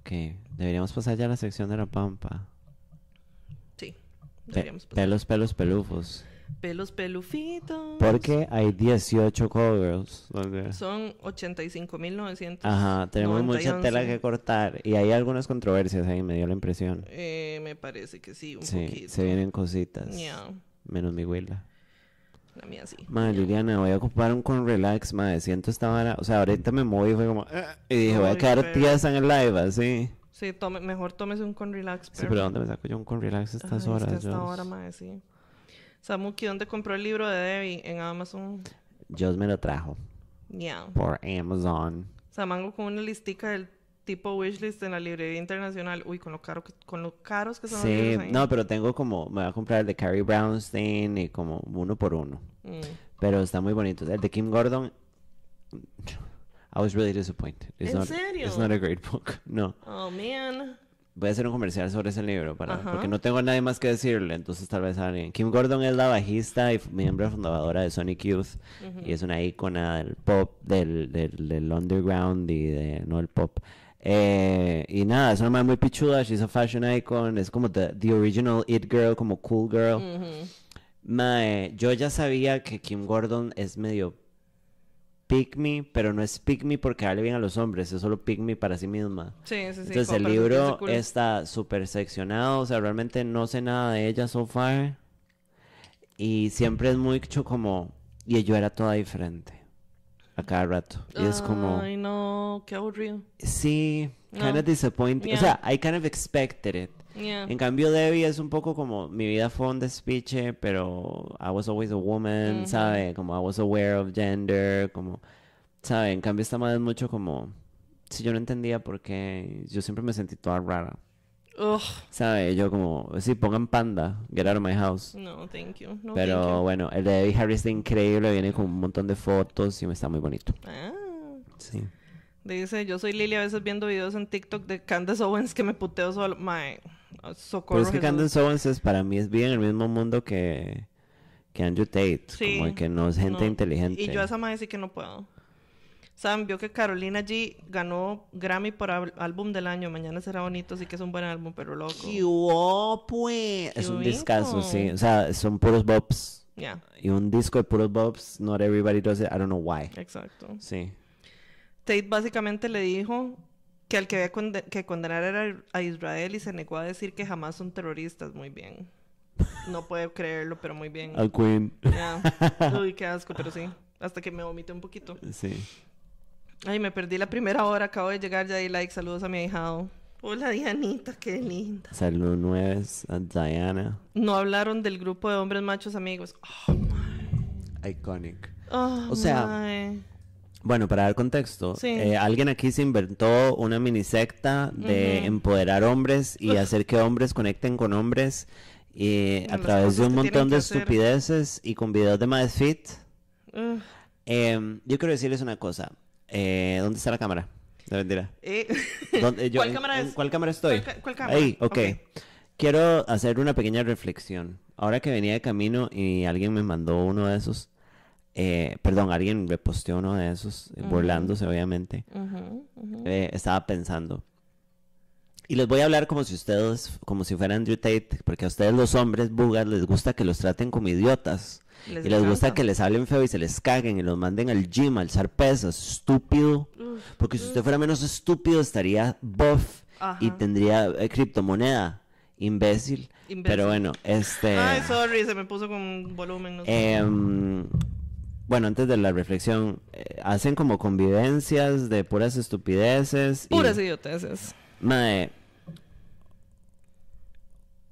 Ok, deberíamos pasar ya a la sección de la pampa. Sí. Deberíamos pasar. pelos, pelos, pelufos. Pelos pelufitos. Porque hay 18 covers. Son 85.900. Ajá, tenemos mucha 91. tela que cortar. Y hay algunas controversias ahí, me dio la impresión. Eh, me parece que sí, un Sí, poquito. se vienen cositas. Ya, Menos mi Willa. la mía sí. Madre, Liliana, voy a ocupar un con relax, madre. Siento esta vara. O sea, ahorita me moví y fue como. "Ah", y dije, voy a quedar pero- tiesa en el live, así. Sí, tome, mejor tómese un con relax. Sí, pero ¿dónde me saco yo un con relax a estas Ay, es que horas? hasta Jos? ahora, mae, sí. Samuki, ¿dónde compró el libro de Debbie? En Amazon. Jos me lo trajo Ya. por Amazon. Samango con una listica del tipo wishlist en la librería internacional. Uy, con lo, caro que, con lo caros que son los Sí, libros ahí. no, pero tengo como. Me voy a comprar el de Carrie Brownstein y como uno por uno. Mm. Pero está muy bonito. El de Kim Gordon. I was really disappointed. It's ¿En not, serio? It's not a great book. No. Oh, man. Voy a hacer un comercial sobre ese libro para, Ajá. porque no tengo a nadie más que decirle, entonces tal vez alguien. Kim Gordon es la bajista y miembro fundadora de Sonic Youth y es una ícona del pop, del, del, del underground y de, no el pop. Eh, y nada, es una madre muy pichuda, she's a fashion icon, es como the, the original it girl, como cool girl. Mae, yo ya sabía que Kim Gordon es medio pick me, pero no es pick me porque darle bien a los hombres, es solo pick me para sí misma. Sí, sí, sí. Entonces el libro está súper seccionado, o sea, realmente no sé nada de ella so far. Y siempre es mucho como, y yo era toda diferente a cada rato. Y es como, Ay, no, qué aburrido. sí, kind No. of disappointing. O sea, I kind of expected it. Yeah. En cambio, Debbie es un poco como mi vida fue un despiche, pero I was always a woman, Ujú. ¿sabe? Como I was aware of gender, como, ¿sabe? En cambio, esta madre es mucho como, si yo no entendía por qué, yo siempre me sentí toda rara, Ugh, ¿sabe? Yo como, sí, pongan panda, get out of my house. no, thank you. No, Pero thank you. bueno, el de Debbie Harry está increíble, viene con un montón de fotos y está muy bonito. Ah. Sí. Dice, yo soy Lili a veces viendo videos en TikTok de Candace Owens que me puteo solo. Mae, socorro. Pero es que Jesús. Candace Owens es, para mí es bien el mismo mundo que, que Andrew Tate, Sí, como que no es gente no. inteligente. Y yo a esa madre sí que no puedo. Saben, vio que Carolina G ganó Grammy por álbum del año. Mañana será bonito, sí que es un buen álbum, pero loco. ¿Qué hubo, pues? Es un ¿Qué discazo, sí. O sea, son puros bops. Ya, Y un disco de puros bops, not everybody does it. I don't know why. exacto. Sí. Tate básicamente le dijo que al que había conde- que condenar era a Israel y se negó a decir que jamás son terroristas. Muy bien. No puedo creerlo, pero muy bien. Al Queen. Ya. Uy, qué asco, pero sí. Hasta que me vomité un poquito. Sí. Ay, me perdí la primera hora. Acabo de llegar ya y like. Saludos a mi ahijado. Hola, Dianita, qué linda. Salud nueves a Diana. No hablaron del grupo de hombres machos amigos. Oh, Iconic. oh, O sea, mae. Bueno, para dar contexto, Sí. eh, alguien aquí se inventó una mini secta de empoderar hombres y Uf. hacer que hombres conecten con hombres y a Las través de un montón de estupideces y con videos de más fit. Ugh. Em, yo quiero decirles una cosa. Eh, ¿Dónde está la cámara? De mentira. Eh, ¿Dónde- yo- ¿Cuál en- cámara en es? ¿Cuál cámara estoy? ¿Cuál cámara? Ahí, ok. Ok. Quiero hacer una pequeña reflexión. Ahora que venía de camino y alguien me mandó uno de esos, eh, perdón, alguien me posteó uno de esos, eh, Ujú. burlándose obviamente, Ujú, ujú. eh, estaba pensando. Y les voy a hablar como si ustedes, como si fueran Andrew Tate, porque a ustedes los hombres bugas les gusta que los traten como idiotas. Les y les gusta que les hablen feo y se les caguen y los manden al gym, a alzar pesas, estúpido. Porque si usted fuera menos estúpido estaría buff y tendría eh, criptomoneda. Imbécil. Imbécil. Pero bueno, este... Ay, sorry, se me puso con volumen. No sé. em, bueno, antes de la reflexión, eh, hacen como convivencias de puras estupideces. y- Puras idioteces. Mae,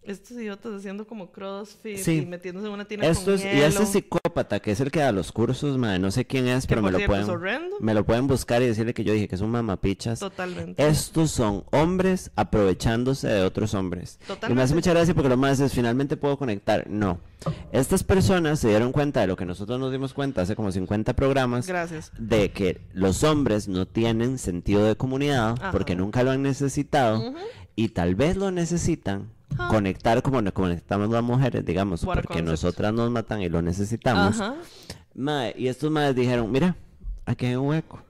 Estos idiotas haciendo como crossfit Sí. y metiéndose en una tina esto con es, y ese psicópata que es el que da los cursos, mae, no sé quién es, pero me lo pueden... horrendo. Me lo pueden buscar y decirle que yo dije que es un mamapichas. Totalmente. Estos son hombres aprovechándose de otros hombres. Y me Totalmente. hace mucha gracia porque lo más es finalmente puedo conectar. No. Estas personas se dieron cuenta de lo que nosotros nos dimos cuenta hace como 50 programas. Gracias. De que los hombres no tienen sentido de comunidad Ajá. porque nunca lo han necesitado. Y tal vez lo necesitan conectar como nos conectamos las mujeres, digamos, What porque nosotras nos matan y lo necesitamos. Mae, y estos madres dijeron, mira, aquí hay un hueco.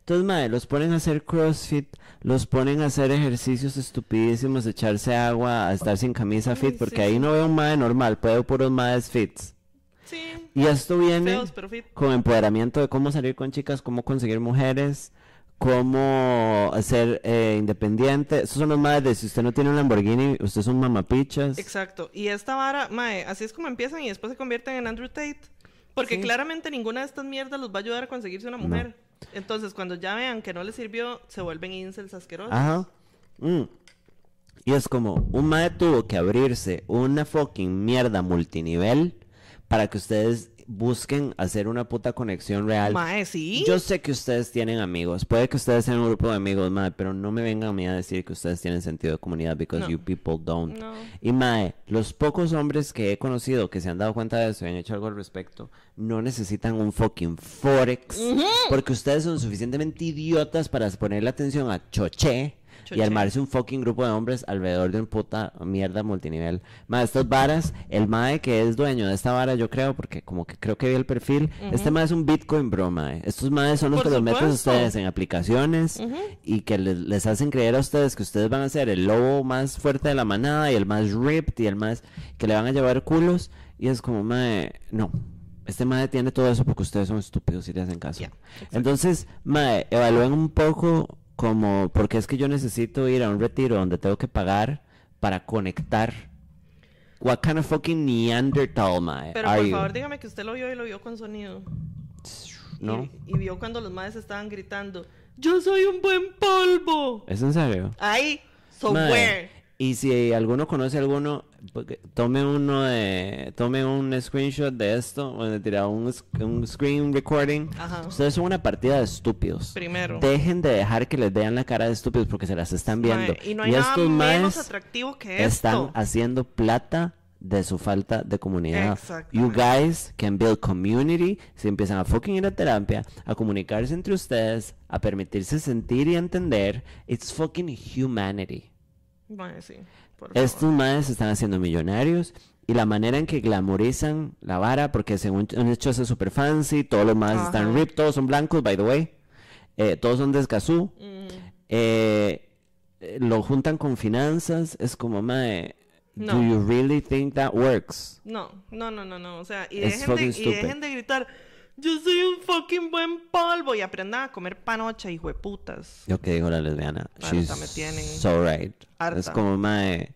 Entonces, madre, los ponen a hacer CrossFit, los ponen a hacer ejercicios estupidísimos, echarse agua, a estar sin camisa Ay, fit, porque sí. ahí no veo un madre normal, puedo puros madres fits. Sí. Y esto viene Feos, pero fit. con empoderamiento de cómo salir con chicas, cómo conseguir mujeres, cómo ser eh, independiente. Esos son los madres de si usted no tiene un Lamborghini, usted es un mamapichas. Exacto. Y esta vara, mae, así es como empiezan y después se convierten en Andrew Tate. Porque Sí. claramente ninguna de estas mierdas los va a ayudar a conseguirse una No. mujer. Entonces, cuando ya vean que no les sirvió, se vuelven incels asquerosos. Ajá. Mm. Y es como, un mae tuvo que abrirse una fucking mierda multinivel para que ustedes busquen hacer una puta conexión real. Mae, sí. Yo sé que ustedes tienen amigos, puede que ustedes sean un grupo de amigos, mae, pero no me vengan a mí a decir que ustedes tienen sentido de comunidad because No. you people don't. No. Y mae, los pocos hombres que he conocido que se han dado cuenta de eso y han hecho algo al respecto, no necesitan un fucking forex, porque ustedes son suficientemente idiotas para ponerle atención a choché. Y Choché. armarse un fucking grupo de hombres alrededor de un puta mierda multinivel. Mae, estas varas, el mae que es dueño de esta vara, yo creo, porque como que creo que vi el perfil, este mae es un Bitcoin bro, mae. Estos maes son los Por que los meten a ustedes en aplicaciones y que les, les hacen creer a ustedes que ustedes van a ser el lobo más fuerte de la manada y el más ripped y el más que le van a llevar culos. Y es como, mae, no. Este mae tiene todo eso porque ustedes son estúpidos y le hacen caso. Entonces, mae, evalúen un poco como, porque es que yo necesito ir a un retiro donde tengo que pagar para conectar. What kind of fucking Neanderthal, mae, Pero por you? favor, dígame que usted lo vio y lo vio con sonido. ¿No? Y, y vio cuando los madres estaban gritando, ¡Yo soy un buen polvo! ¿Es en serio? Ahí, so Mae, where? Y si alguno conoce a alguno, tome uno de, tome un screenshot de esto, o de tirar un, un screen recording. Ajá. Ustedes son una partida de estúpidos. Primero. Dejen de dejar que les vean la cara de estúpidos porque se las están viendo. Mae, y no hay nada estos menos atractivo que están esto. haciendo plata de su falta de comunidad. You guys can build community si empiezan a fucking ir a terapia, a comunicarse entre ustedes, a permitirse sentir y entender. It's fucking humanity. Mae, sí, por. Estos madres se están haciendo millonarios y la manera en que glamorizan la vara, porque según han hecho eso super fancy, todos los madres están ripped, todos son blancos, by the way, eh, todos son de Escazú, Mm, eh, eh, lo juntan con finanzas, es como, mae, do No. you really think that works? no, no, no, no, no. O sea, y dejen, de, y dejen de gritar, yo soy un fucking buen polvo y aprendan a comer panocha, hijo de putas. Lo que dijo la lesbiana, she's me tienen. so right. Harta. Es como, mae,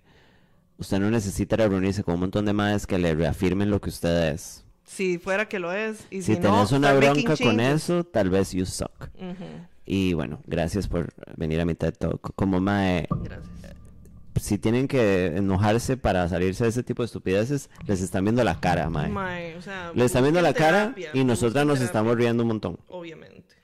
usted no necesita reunirse con un montón de madres que le reafirmen lo que usted es. Si fuera que lo es. Y Si si, no, tenés una bronca con eso, tal vez you suck. Y bueno, gracias por venir a mi TED Talk. Como mae, Gracias. Si tienen que enojarse para salirse de ese tipo de estupideces, les están viendo la cara, mae. Mae, o sea, Les están viendo la cara y nosotras nos terapia, estamos riendo un montón. Obviamente.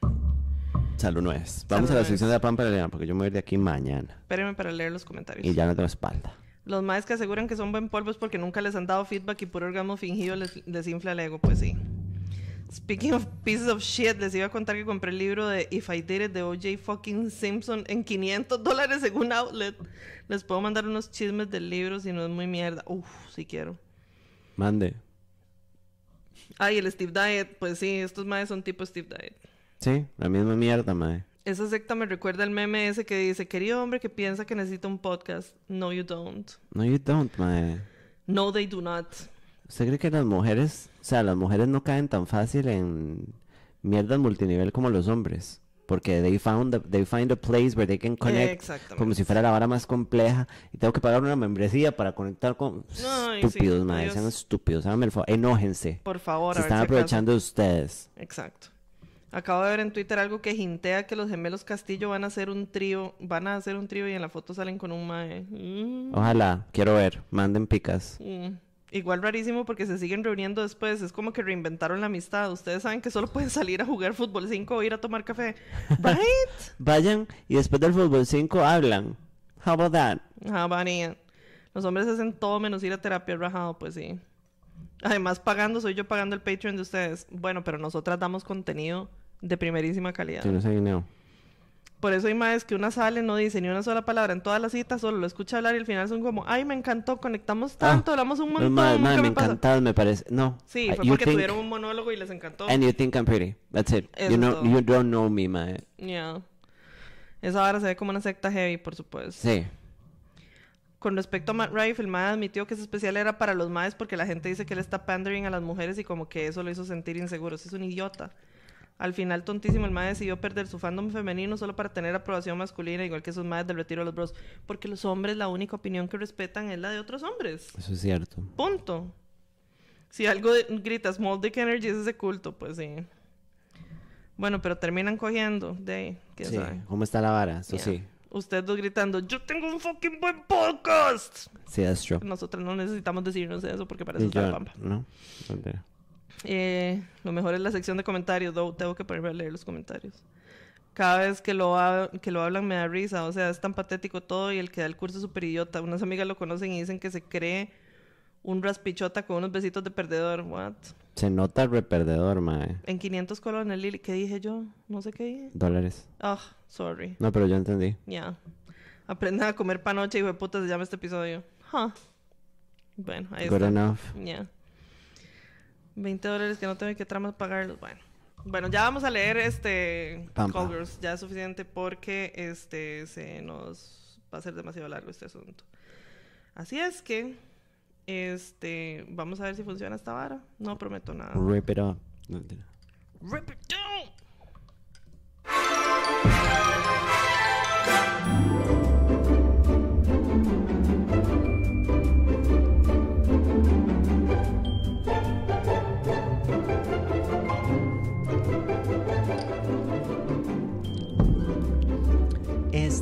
Salud no es. Vamos a la sección de la Pampa Elena porque yo me voy a ir de aquí mañana. Espérenme para leer los comentarios. Y ya no tengo espalda. Los maes que aseguran que son buen polvo es porque nunca les han dado feedback y por orgasmo fingido les, les infla el ego, pues sí. Speaking of pieces of shit, les iba a contar que compré el libro de If I Did It de O.J. fucking Simpson en 500 dólares en un outlet. Les puedo mandar unos chismes del libro si no es muy mierda. Uf, si quiero. Mande. Ay, el Steve Diet, pues sí, estos maes son tipo Steve Diet. Sí, la misma mierda, mae. Esa secta me recuerda el meme ese que dice, querido hombre que piensa que necesita un podcast. No, you don't. No, you don't, mae. No, they do not. ¿Usted cree que las mujeres, sea, las mujeres no caen tan fácil en mierdas multinivel como los hombres? Porque they found the- they find a place where they can connect Exactamente. como si fuera la vara más compleja y tengo que pagar una membresía para conectar con sí, estúpidos, mae, adiós. sean estúpidos, háganme el favor, enójense. Por favor, Se a ver están si acaso. aprovechando de ustedes. Exacto. Acabo de ver en Twitter algo que hintea que los gemelos Castillo van a hacer un trío, van a hacer un trío y en la foto salen con un mae. Mm, Ojalá, quiero ver, manden picas. mm. Igual rarísimo porque se siguen reuniendo después. Es como que reinventaron la amistad. Ustedes saben que solo pueden salir a jugar fútbol 5 o ir a tomar café. Right? Vayan y después del fútbol 5 hablan. How about that? Ah, Vania. Los hombres hacen todo menos ir a terapia rajado, pues sí. Además, pagando, soy yo pagando el Patreon de ustedes. Bueno, pero nosotras damos contenido de primerísima calidad. No sé. Por eso hay más que una sale, no dice ni una sola palabra en todas las citas, solo lo escucha hablar y al final son como, ay, me encantó, conectamos tanto, hablamos un montón, Madre, nunca me me pasa". encantaba, me parece. No. Sí, Uh, fue porque think- tuvieron un monólogo y les encantó. And you think I'm pretty. That's it. Eso You, know, you don't know me, mae. Yeah. Esa vara se ve como una secta heavy, por supuesto. Sí. Con respecto a Matt Rife, el mae admitió que ese especial era para los maes porque la gente dice que él está pandering a las mujeres y como que eso lo hizo sentir inseguro. Es un idiota. Al final, tontísimo, el mae decidió perder su fandom femenino solo para tener aprobación masculina, igual que esos maes del retiro de los bros. Porque los hombres, la única opinión que respetan es la de otros hombres. Eso es cierto. Punto. Si algo de- grita Small Dick Energy es ese culto, pues sí. Bueno, pero terminan cogiendo. De, ¿quién Sí. sabe? ¿Cómo está la vara? Eso Yeah. sí. Ustedes dos gritando, yo tengo un fucking buen podcast. Sí, that's true. Nosotros no necesitamos decirnos eso porque para Y eso está la yo, pampa. ¿no? Eh, lo mejor es la sección de comentarios, tengo que ponerme a leer los comentarios. Cada vez que lo, ha- que lo hablan me da risa, o sea, es tan patético todo y el que da el curso es súper idiota. Unas amigas lo conocen y dicen que se cree un raspichota con unos besitos de perdedor. What? Se nota el reperdedor, mae. En 500 colones, Lili, ¿qué dije yo? No sé qué dije. Dólares. Ah, sorry. No, pero yo entendí. Ya. Aprendan a comer panoche, hijo de puta, se llama este episodio. Huh. Bueno, ahí Good está. enough. Ya. 20 dólares que no tengo que tramas pagarlos. Bueno. Bueno, ya vamos a leer este Pampa. Call Girls. Ya es suficiente porque este se nos va a ser demasiado largo este asunto. Así es que este vamos a ver si funciona esta vara. No prometo nada. Rip it up. No, mentira. Rip it down.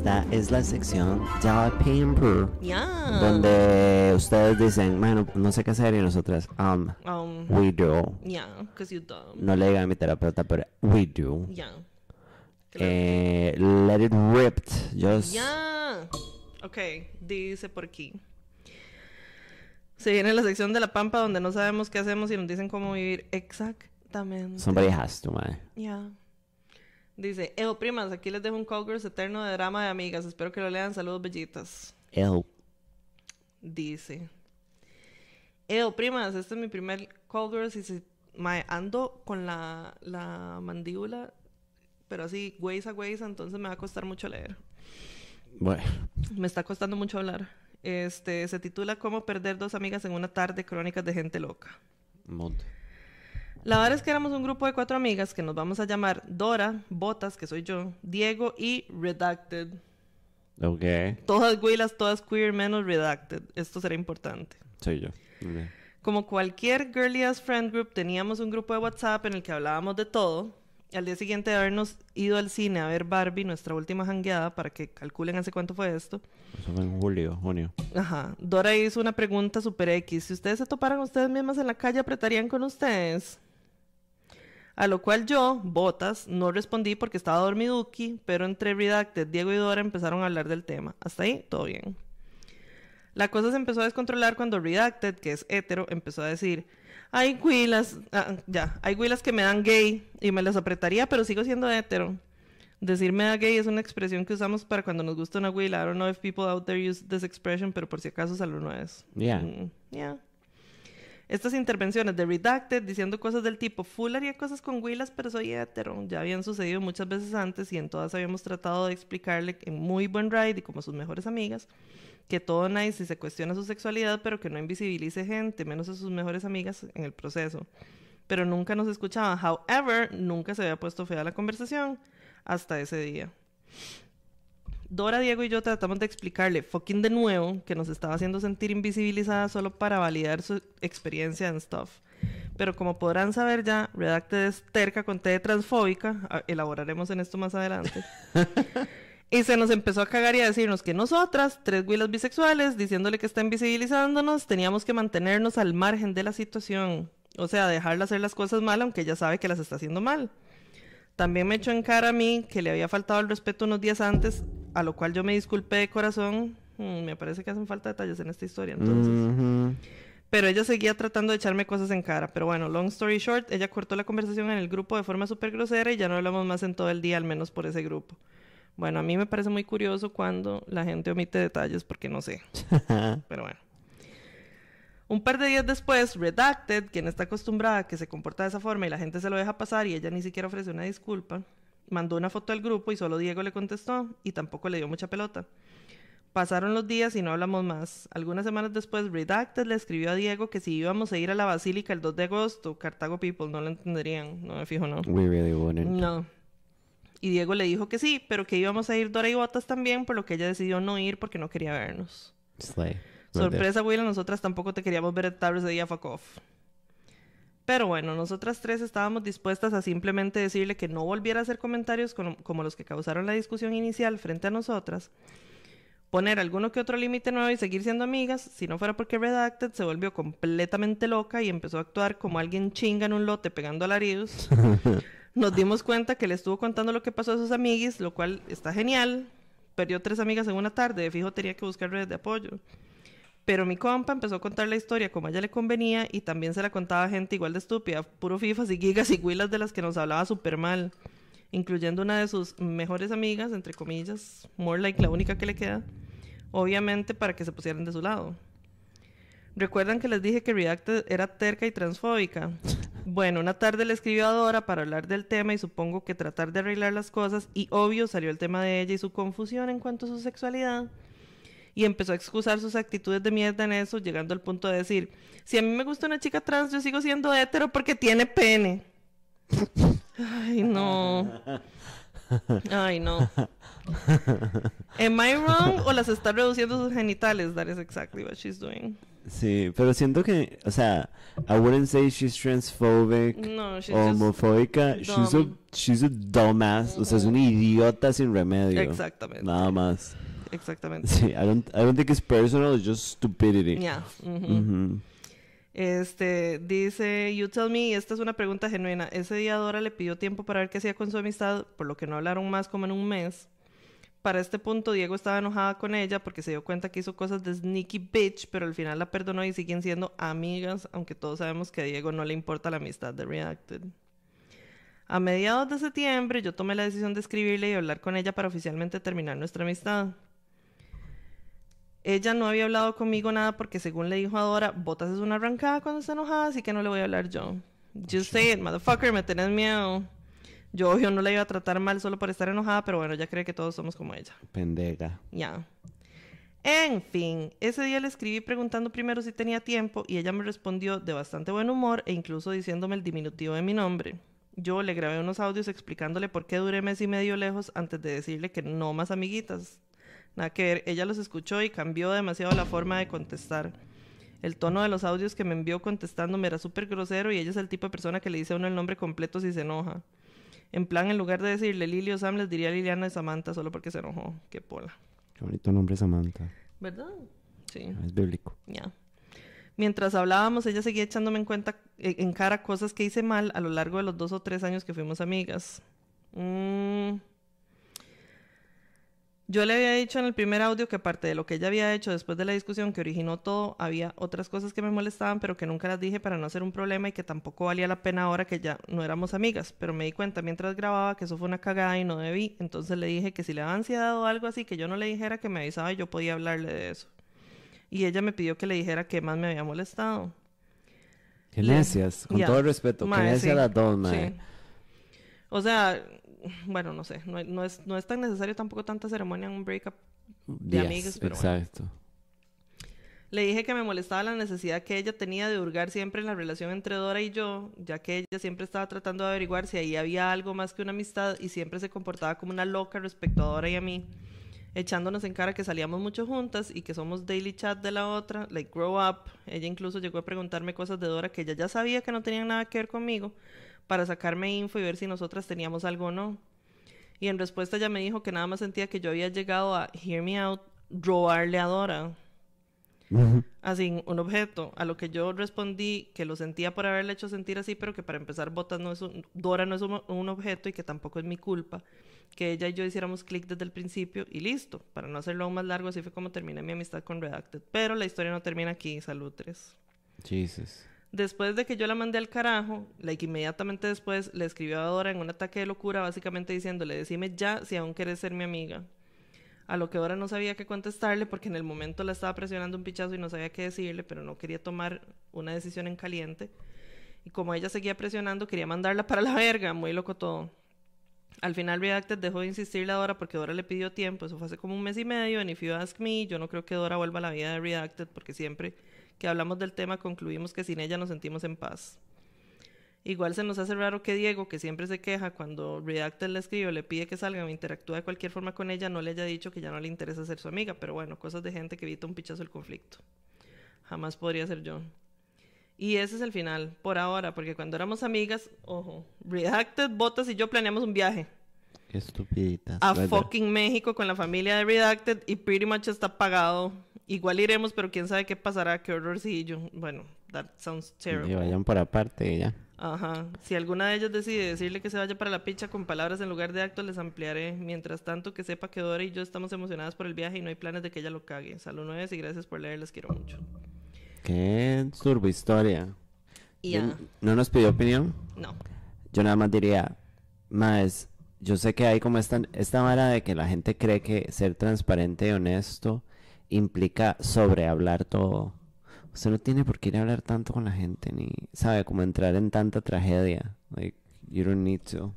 Esta es la sección Pamper. Ya. Donde ustedes dicen, bueno, no sé qué hacer y nosotras, um, Um, we do. yeah, because you dumb. No le digan a mi terapeuta, pero we do. Yeah. Eh, let it ripped. Just Ya. Ok, dice por aquí. Se viene la sección de la pampa donde no sabemos qué hacemos y nos dicen cómo vivir. Exactamente. somebody has to, man. Ya. Dice, Evo, primas, aquí les dejo un Call Girls eterno de drama de amigas. Espero que lo lean. Saludos, bellitas. Ew. Dice, Evo, primas, este es mi primer Call Girls y se, mae, ando con la, la mandíbula, pero así, güeyza, güeyza, entonces me va a costar mucho leer. Bueno, Me está costando mucho hablar. Este, se titula Cómo perder dos amigas en una tarde, crónicas de gente loca. mod. La verdad es que éramos un grupo de cuatro amigas que nos vamos a llamar Dora, Botas, que soy yo, Diego y Redacted. Ok. Todas huilas, todas queer, menos redacted. Esto será importante. Soy yo. Como cualquier girly ass friend group, teníamos un grupo de WhatsApp en el que hablábamos de todo. Al día siguiente de habernos ido al cine a ver Barbie, nuestra última jangueada, para que calculen hace cuánto fue esto. Eso fue en julio, junio. Ajá. Dora hizo una pregunta super X. Si ustedes se toparan ustedes mismas en la calle, ¿apretarían con ustedes? A lo cual yo, Botas, no respondí porque estaba dormiduki, pero entre Redacted, Diego y Dora empezaron a hablar del tema. Hasta ahí, todo bien. La cosa se empezó a descontrolar cuando Redacted, que es hetero, empezó a decir, hay huilas, ah, ya, hay huilas que me dan gay y me las apretaría, pero sigo siendo hetero. Decirme da gay es una expresión que usamos para cuando nos gusta una huila. I don't know if people out there use this expression, pero por si acaso solo no es. Yeah. Mm, yeah. Estas intervenciones de Redacted diciendo cosas del tipo, full haría cosas con huilas, pero soy hetero, ya habían sucedido muchas veces antes y en todas habíamos tratado de explicarle en muy buen ride y como sus mejores amigas que todo nice y se cuestiona su sexualidad, pero que no invisibilice gente, menos a sus mejores amigas en el proceso. Pero nunca nos escuchaban. However, nunca se había puesto fea la conversación hasta ese día. Dora, Diego y yo tratamos de explicarle fucking de nuevo que nos estaba haciendo sentir invisibilizada solo para validar su experiencia en stuff. Pero como podrán saber ya, Redacted es terca con T de transfóbica. Ah, Elaboraremos en esto más adelante. Y se nos empezó a cagar y a decirnos que nosotras, tres huilas bisexuales, diciéndole que está invisibilizándonos, teníamos que mantenernos al margen de la situación. O sea, dejarla hacer las cosas mal, aunque ella sabe que las está haciendo mal. También me echó en cara a mí que le había faltado el respeto unos días antes, a lo cual yo me disculpé de corazón. Mm, me parece que hacen falta detalles en esta historia, entonces. Pero ella seguía tratando de echarme cosas en cara. Pero bueno, long story short, ella cortó la conversación en el grupo de forma súper grosera y ya no hablamos más en todo el día, al menos por ese grupo. Bueno, a mí me parece muy curioso cuando la gente omite detalles porque no sé. Pero bueno. Un par de días después, Redacted, quien está acostumbrada a que se comporta de esa forma y la gente se lo deja pasar y ella ni siquiera ofrece una disculpa, mandó una foto al grupo y solo Diego le contestó y tampoco le dio mucha pelota. Pasaron los días y no hablamos más. Algunas semanas después, Redacted le escribió a Diego que si íbamos a ir a la Basílica el 2 de agosto, Cartago People no lo entenderían, no me fijo, no. We really wouldn't. No. Y Diego le dijo que sí, pero que íbamos a ir Dora y Botas también, por lo que ella decidió no ir porque no quería vernos. Slay. Sorpresa, Willa, nosotras tampoco te queríamos ver tarde ese día, fuck off. Pero bueno, nosotras tres estábamos dispuestas a simplemente decirle que no volviera a hacer comentarios como, como los que causaron la discusión inicial frente a nosotras, poner alguno que otro límite nuevo y seguir siendo amigas, si no fuera porque Redacted se volvió completamente loca y empezó a actuar como alguien chinga en un lote pegando alaridos. Nos dimos cuenta que le estuvo contando lo que pasó a sus amiguis, lo cual está genial. Perdió tres amigas en una tarde, de fijo tenía que buscar redes de apoyo. Pero mi compa empezó a contar la historia como a ella le convenía y también se la contaba gente igual de estúpida, puro fifas y gigas y huilas de las que nos hablaba súper mal, incluyendo una de sus mejores amigas, entre comillas, more like la única que le queda, obviamente para que se pusieran de su lado. ¿Recuerdan que les dije que Redacted era terca y transfóbica? Bueno, una tarde le escribió a Dora para hablar del tema y supongo que tratar de arreglar las cosas y obvio salió el tema de ella y su confusión en cuanto a su sexualidad. Y empezó a excusar sus actitudes de mierda en eso, llegando al punto de decir, si a mí me gusta una chica trans, yo sigo siendo hetero porque tiene pene. Ay, no. Ay, no. Am I wrong o las está reduciendo sus genitales? That is exactly what she's doing. Sí, pero siento que, o sea, I wouldn't say she's transphobic No, she's homofóbica. She's a, she's a dumbass. O sea, es una idiota sin remedio. Exactamente. Nada más. Exactamente. Sí, I don't, I don't think it's personal, it's just stupidity. Ujú. Este, dice, you tell me, esta es una pregunta genuina. Ese día Dora le pidió tiempo para ver qué hacía con su amistad, por lo que no hablaron más como en un mes. Para este punto, Diego estaba enojada con ella porque se dio cuenta que hizo cosas de sneaky bitch, pero al final la perdonó y siguen siendo amigas, aunque todos sabemos que a Diego no le importa la amistad de Reacted. A mediados de septiembre, yo tomé la decisión de escribirle y hablar con ella para oficialmente terminar nuestra amistad. Ella no había hablado conmigo nada porque según le dijo a Dora, Botas es una arrancada cuando está enojada, así que no le voy a hablar yo. Just say it, motherfucker, me tenés miedo. Yo obvio no la iba a tratar mal solo por estar enojada, pero bueno, ya cree que todos somos como ella. Pendeja. Ya. En fin, ese día le escribí preguntando primero si tenía tiempo y ella me respondió de bastante buen humor e incluso diciéndome el diminutivo de mi nombre. Yo le grabé unos audios explicándole por qué duré mes y medio lejos antes de decirle que no más amiguitas. Nada que ver, ella los escuchó y cambió demasiado la forma de contestar. El tono de los audios que me envió contestándome era súper grosero y ella es el tipo de persona que le dice a uno el nombre completo si se enoja. En plan, en lugar de decirle Lili o Sam, les diría Liliana de Samantha solo porque se enojó. Qué pola. Qué bonito nombre Samantha. ¿Verdad? Sí. Es bíblico. Ya. Mientras hablábamos, ella seguía echándome en cuenta, eh, en cara cosas que hice mal a lo largo de los dos o tres años que fuimos amigas. Mm. Yo le había dicho en el primer audio que aparte de lo que ella había hecho después de la discusión que originó todo, había otras cosas que me molestaban, pero que nunca las dije para no hacer un problema y que tampoco valía la pena ahora que ya no éramos amigas. Pero me di cuenta mientras grababa que eso fue una cagada y no debí. Entonces le dije que si le había ansiedad o algo así, que yo no le dijera que me avisaba y yo podía hablarle de eso. Y ella me pidió que le dijera que más me había molestado. Qué necias, con todo el respeto. Necias sí, las dos, mae. sí. O sea, bueno, no sé, no, no es, no es tan necesario tampoco tanta ceremonia en un breakup. de Días, amigas, pero bueno. exacto. Le dije que me molestaba la necesidad que ella tenía de hurgar siempre en la relación entre Dora y yo, ya que ella siempre estaba tratando de averiguar si ahí había algo más que una amistad y siempre se comportaba como una loca respecto a Dora y a mí, echándonos en cara que salíamos mucho juntas y que somos daily chat de la otra, like grow up. Ella incluso llegó a preguntarme cosas de Dora que ella ya sabía que no tenían nada que ver conmigo para sacarme info y ver si nosotras teníamos algo o no. Y en respuesta ella me dijo que nada más sentía que yo había llegado a hear me out, robarle a Dora así un objeto, a lo que yo respondí que lo sentía por haberle hecho sentir así, pero que para empezar Botas no es un, Dora no es un, un objeto y que tampoco es mi culpa, que ella y yo hiciéramos clic desde el principio y listo, para no hacerlo aún más largo, así fue como terminé mi amistad con Redacted, pero la historia no termina aquí, salud tres. Jesus. Después de que yo la mandé al carajo, like inmediatamente después le escribió a Dora en un ataque de locura, básicamente diciéndole, decime ya si aún quieres ser mi amiga. A lo que Dora no sabía qué contestarle porque en el momento la estaba presionando un pichazo y no sabía qué decirle, pero no quería tomar una decisión en caliente. Y como ella seguía presionando, quería mandarla para la verga, muy loco todo. Al final Redacted dejó de insistirle a Dora porque Dora le pidió tiempo, eso fue hace como un mes y medio, and if you ask me, yo no creo que Dora vuelva a la vida de Redacted porque siempre que hablamos del tema concluimos que sin ella nos sentimos en paz. Igual se nos hace raro que Diego, que siempre se queja cuando Redacted le escribe o le pide que salga o interactúe de cualquier forma con ella, no le haya dicho que ya no le interesa ser su amiga, pero bueno, cosas de gente que evita un pichazo el conflicto. Jamás podría ser yo. Y ese es el final, por ahora, porque cuando éramos amigas, ojo, Redacted, Botas y yo planeamos un viaje Qué estupiditas. a fucking México con la familia de Redacted y pretty much está pagado. Igual iremos, pero quién sabe qué pasará, qué horrorcillo. Bueno, that sounds Y terrible. vayan por aparte y ya. Ajá. Si alguna de ellos decide decirle que se vaya para la picha con palabras en lugar de actos, les ampliaré. Mientras tanto, que sepa que Dora y yo estamos emocionadas por el viaje y no hay planes de que ella lo cague. Salud nueve y gracias por leer, les quiero mucho. Qué turbo historia. Y ya. ¿No nos pidió opinión? No. Yo nada más diría, más, yo sé que hay como esta, esta vara de que la gente cree que ser transparente y honesto implica sobrehablar todo. Usted no tiene por qué ir a hablar tanto con la gente, ni, sabe, como entrar en tanta tragedia. Like, you don't need to.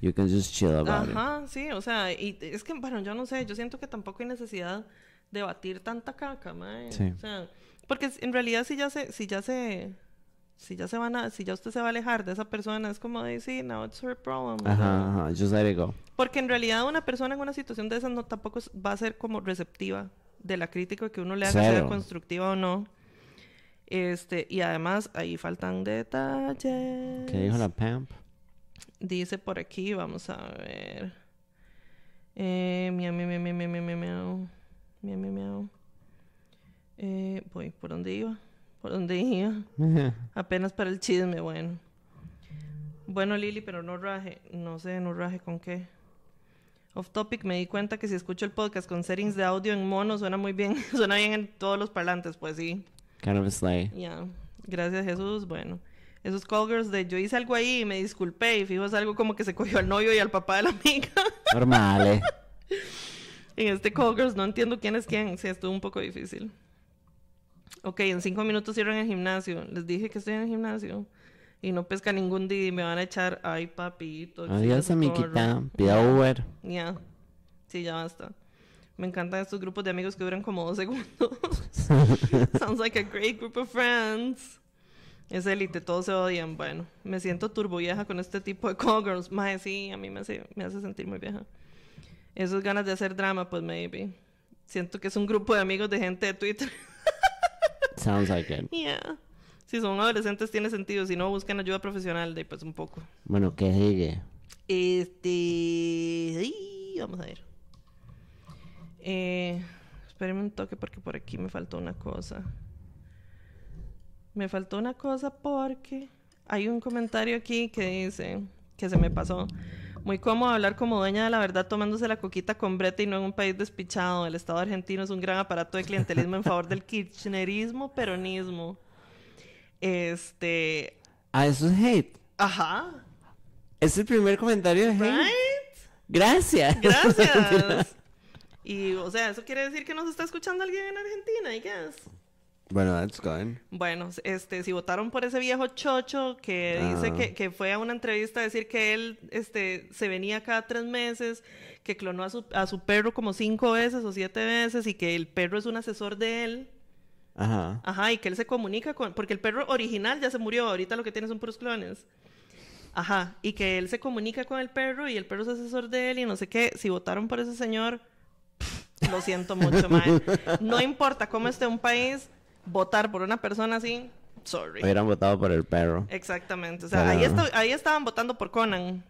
You can just chill about it. Ajá, sí, o sea, y es que, bueno, yo no sé, yo siento que tampoco hay necesidad de batir tanta caca, mae. Sí. O sea, porque en realidad si ya se, si ya se, si ya se van a, si ya usted se va a alejar de esa persona, es como de, sí, now it's her problem. Ajá, ajá, just let it go. Porque en realidad una persona en una situación de esas no tampoco va a ser como receptiva de la crítica que uno le haga, sea Cero. constructiva o no. Este, y además ahí faltan detalles. ¿Qué dijo la Pamp? Dice por aquí, vamos a ver. Eh, miau, miau, miau, miau, miau, miau. Miau, miau, miau. Eh, voy, ¿por dónde iba? ¿Por dónde iba? Apenas para el chisme, bueno. Bueno, Lili, pero no raje. No sé, no raje con qué. Off topic, me di cuenta que si escucho el podcast con settings de audio en mono suena muy bien. suena bien en todos los parlantes, pues sí. kind of a slay. Ya. Gracias, Jesús. Bueno. Esos call girls de yo hice algo ahí y me disculpé y fijo es algo como que se cogió al novio y al papá de la amiga. Normal, eh. en este call girls no entiendo quién es quién. Sí, estuvo un poco difícil. Ok, en cinco minutos cierran el gimnasio. Les dije que estoy en el gimnasio. Y no pesca ningún Didi. Me van a echar. Ay, papito. Adiós, amiguita. socorro". Pida Uber. Ya. Sí, ya basta. Me encantan estos grupos de amigos que duran como dos segundos. Sounds like a great group of friends. Es élite, todos se odian. Bueno, me siento turbo vieja con este tipo de call girls. Mae, sí, a mí me hace, me hace sentir muy vieja. Esas ganas de hacer drama, pues maybe. Siento que es un grupo de amigos de gente de Twitter. Sounds like it. yeah. Si son adolescentes tiene sentido, si no buscan ayuda profesional, de pues un poco. Bueno, ¿qué sigue? Este. vamos a ver. Eh, espérenme un toque porque por aquí me faltó una cosa. Me faltó una cosa porque hay un comentario aquí que dice que se me pasó. Muy cómodo hablar como dueña de la verdad tomándose la coquita con brete y no en un país despichado. El Estado argentino es un gran aparato de clientelismo en favor del kirchnerismo, peronismo. Este. Ah, eso es hate. Ajá. Es el primer comentario de hate. Right? Gracias. Gracias. y, o sea, eso quiere decir que nos está escuchando alguien en Argentina, I guess. Bueno, that's good. Bueno, este, si votaron por ese viejo chocho que dice Ah. que, que fue a una entrevista a decir que él este, se venía cada tres meses, que clonó a su, a su perro como cinco veces o siete veces y que el perro es un asesor de él. Ajá. Ajá, y que él se comunica con... Porque el perro original ya se murió, ahorita lo que tiene son puros clones. Ajá, y que él se comunica con el perro y el perro es asesor de él y no sé qué. Si votaron por ese señor, pff, lo siento mucho, mae. No importa cómo esté un país, votar por una persona así, sorry. Hubieran votado por el perro. Exactamente. O sea, ahí, esta- ahí estaban votando por Conan,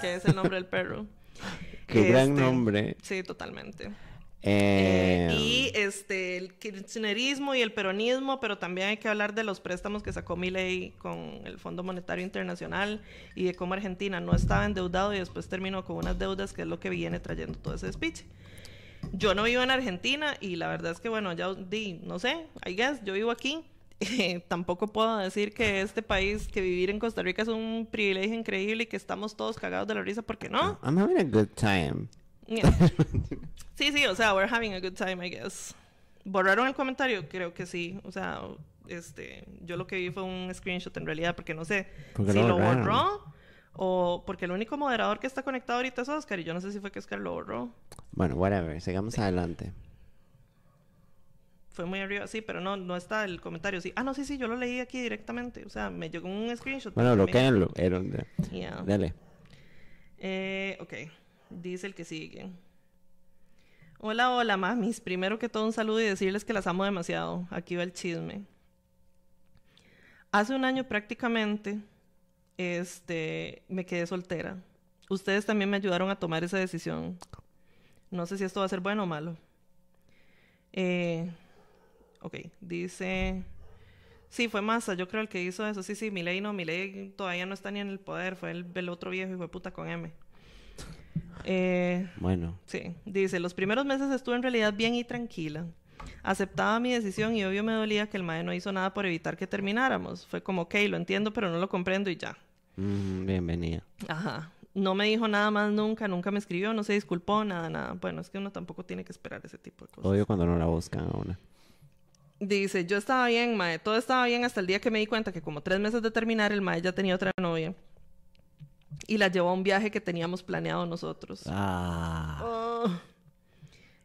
que es el nombre del perro. Qué gran Este, nombre. Sí, totalmente. Eh, Eh, y este el kirchnerismo y el peronismo, pero también hay que hablar de los préstamos que sacó Milei con el Fondo Monetario Internacional y de cómo Argentina no estaba endeudado y después terminó con unas deudas, que es lo que viene trayendo todo ese speech. Yo no vivo en Argentina y la verdad es que, bueno, ya di, no sé, I guess, yo vivo aquí. Eh, tampoco puedo decir que este país, que vivir en Costa Rica es un privilegio increíble y que estamos todos cagados de la risa, porque no. I'm having a good time. Yeah. Sí, sí, o sea, we're having a good time, I guess. ¿Borraron el comentario? Creo que sí. O sea, este, yo lo que vi fue un screenshot en realidad, porque no sé ¿Por qué si lo borró o porque el único moderador que está conectado ahorita es Oscar y yo no sé si fue que Oscar lo borró. Bueno, whatever. Sigamos adelante. Fue muy arriba, sí, pero no, no está el comentario. Sí. Ah, no, sí, sí, yo lo leí aquí directamente. O sea, me llegó un screenshot. Bueno, un- Yeah. Dale. Eh, ok, dice el que sigue. Hola, hola, mamis. Primero que todo, un saludo y decirles que las amo demasiado. Aquí va el chisme. Hace un año prácticamente, este, me quedé soltera. Ustedes también me ayudaron a tomar esa decisión. No sé si esto va a ser bueno o malo. Eh, ok, dice... Sí, fue Massa, yo creo el que hizo eso. Sí, sí, Milei no, Milei todavía no está ni en el poder. Fue el, el otro viejo hijo de puta con M. Eh, Bueno. sí, dice, los primeros meses estuve en realidad bien y tranquila. Aceptaba mi decisión y obvio me dolía que el mae no hizo nada por evitar que termináramos. Fue como, ok, lo entiendo, pero no lo comprendo y ya. Mm, bienvenida. Ajá. No me dijo nada más nunca, nunca me escribió, no se disculpó, nada, nada. Bueno, es que uno tampoco tiene que esperar ese tipo de cosas. Odio cuando no la buscan a una. Dice, yo estaba bien, mae, todo estaba bien hasta el día que me di cuenta que como tres meses de terminar, el mae ya tenía otra novia. Y la llevó a un viaje que teníamos planeado nosotros. Ah. Oh.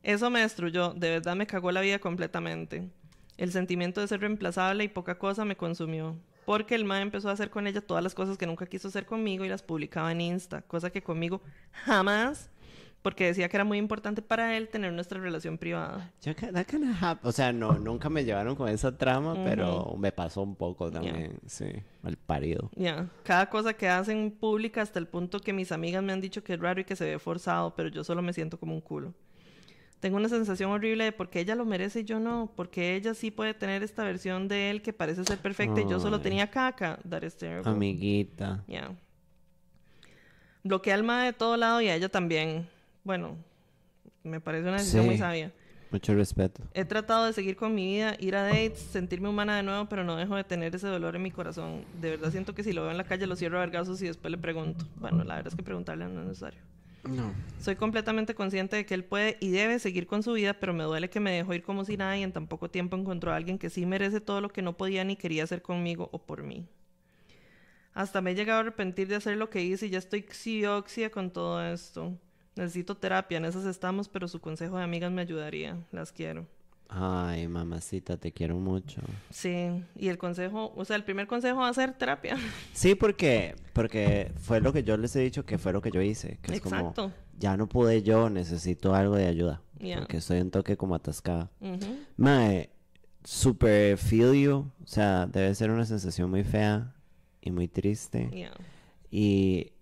Eso me destruyó, de verdad me cagó la vida completamente. El sentimiento de ser reemplazable y poca cosa me consumió. Porque el mae empezó a hacer con ella todas las cosas que nunca quiso hacer conmigo y las publicaba en Insta, cosa que conmigo jamás, porque decía que era muy importante para él tener nuestra relación privada. O sea, no, nunca me llevaron con esa trama, pero me pasó un poco también. Sí, mal parido. Ya, cada cosa que hacen pública hasta el punto que mis amigas me han dicho que es raro y que se ve forzado, pero yo solo me siento como un culo. Tengo una sensación horrible de por qué ella lo merece y yo no, porque ella sí puede tener esta versión de él que parece ser perfecta y yo solo tenía caca. That is terrible. Amiguita. Ya. Bloqueé al mae de todo lado y a ella también. Bueno, me parece una decisión Sí. muy sabia. Mucho respeto. He tratado de seguir con mi vida, ir a dates, sentirme humana de nuevo, pero no dejo de tener ese dolor en mi corazón. De verdad siento que si lo veo en la calle lo cierro a vergazos y después le pregunto. Bueno, la verdad es que preguntarle no es necesario. No. Soy completamente consciente de que él puede y debe seguir con su vida, pero me duele que me dejó ir como si nada y en tan poco tiempo encontró a alguien que sí merece todo lo que no podía ni quería hacer conmigo o por mí. Hasta me he llegado a arrepentir de hacer lo que hice y ya estoy xioxia con todo esto. Necesito terapia, en esas estamos, pero su consejo de amigas me ayudaría. Las quiero. Ay, mamacita, te quiero mucho. Sí, y el consejo, o sea, el primer consejo va a ser terapia. Sí, porque, porque fue lo que yo les he dicho que fue lo que yo hice. Que es como, Exacto. ya no pude yo, necesito algo de ayuda. Yeah. Porque estoy un toque como atascada. Ujú. Mae, super feel you. O sea, debe ser una sensación muy fea y muy triste. Yeah. Y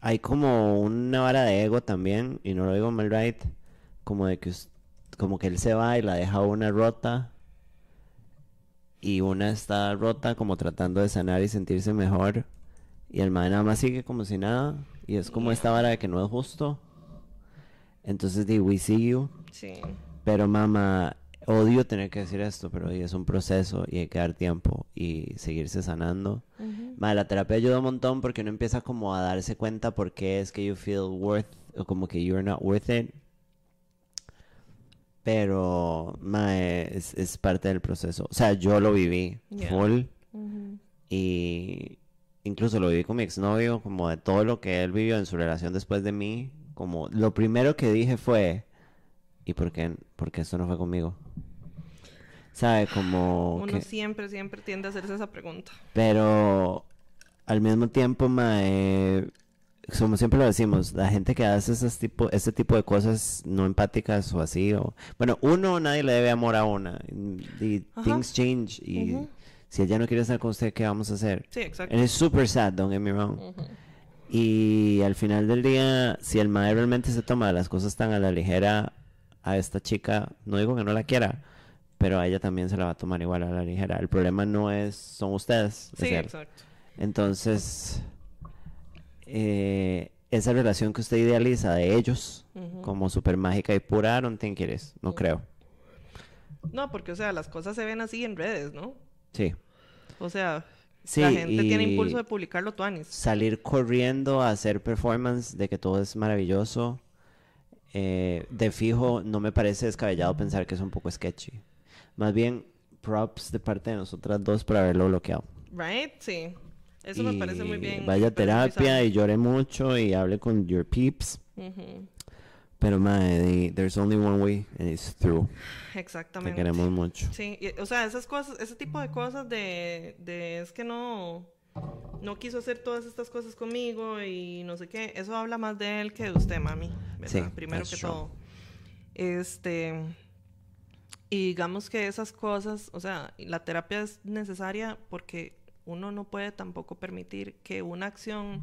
hay como una vara de ego también, y no lo digo mal right, como de que us- como que él se va y la deja una rota y una está rota como tratando de sanar y sentirse mejor y el man nada más sigue como si nada y es como esta vara de que no es justo. Entonces di we see you, Sí. pero mamá, odio tener que decir esto, pero es un proceso y hay que dar tiempo y seguirse sanando. Ma, la terapia ayuda un montón porque uno empieza como a darse cuenta por qué es que you feel worth o como que you're not worth it. Pero ma, es, es parte del proceso. O sea, yo lo viví Yeah. full y incluso lo viví con mi exnovio, como de todo lo que él vivió en su relación después de mí. Como lo primero que dije fue, ¿y por qué, por qué esto no fue conmigo? ¿Sabe? Como Uno que... siempre, siempre tiende a hacerse esa pregunta. Pero al mismo tiempo, mae, como siempre lo decimos, la gente que hace esos tipo, ese tipo de cosas no empáticas o así, o bueno, uno nadie le debe amor a una, y Ajá. things change y Ujú. si ella no quiere estar con usted, ¿qué vamos a hacer? Sí, exacto. It's super sad, don't get me wrong. Ujú. Y al final del día, si el mae realmente se toma las cosas tan a la ligera a esta chica, no digo que no la quiera, pero a ella también se la va a tomar igual a la ligera. El problema no es, son ustedes. es Sí, exacto. Entonces, eh, esa relación que usted idealiza de ellos como súper mágica y pura, it is. No creo. No, porque, o sea, las cosas se ven así en redes, ¿no? Sí. O sea, Sí, la gente tiene impulso de publicarlo tuanis. Salir corriendo a hacer performance de que todo es maravilloso. eh, de fijo, no me parece descabellado pensar que es un poco sketchy. Más bien, props de parte de nosotras dos por haberlo bloqueado. Right? Sí. Eso me parece muy bien. Vaya a terapia y llore mucho y hable con your peeps. Ujú. Pero, mae, the- there's only one way and it's through. Te Exactamente. queremos mucho. Sí, y- o sea, esas cosas, ese tipo de cosas de, de es que no, no quiso hacer todas estas cosas conmigo y no sé qué, eso habla más de él que de usted, mami, ¿verdad? Sí, Primero que true. todo. Este, y digamos que esas cosas, o sea, la terapia es necesaria porque uno no puede tampoco permitir que una acción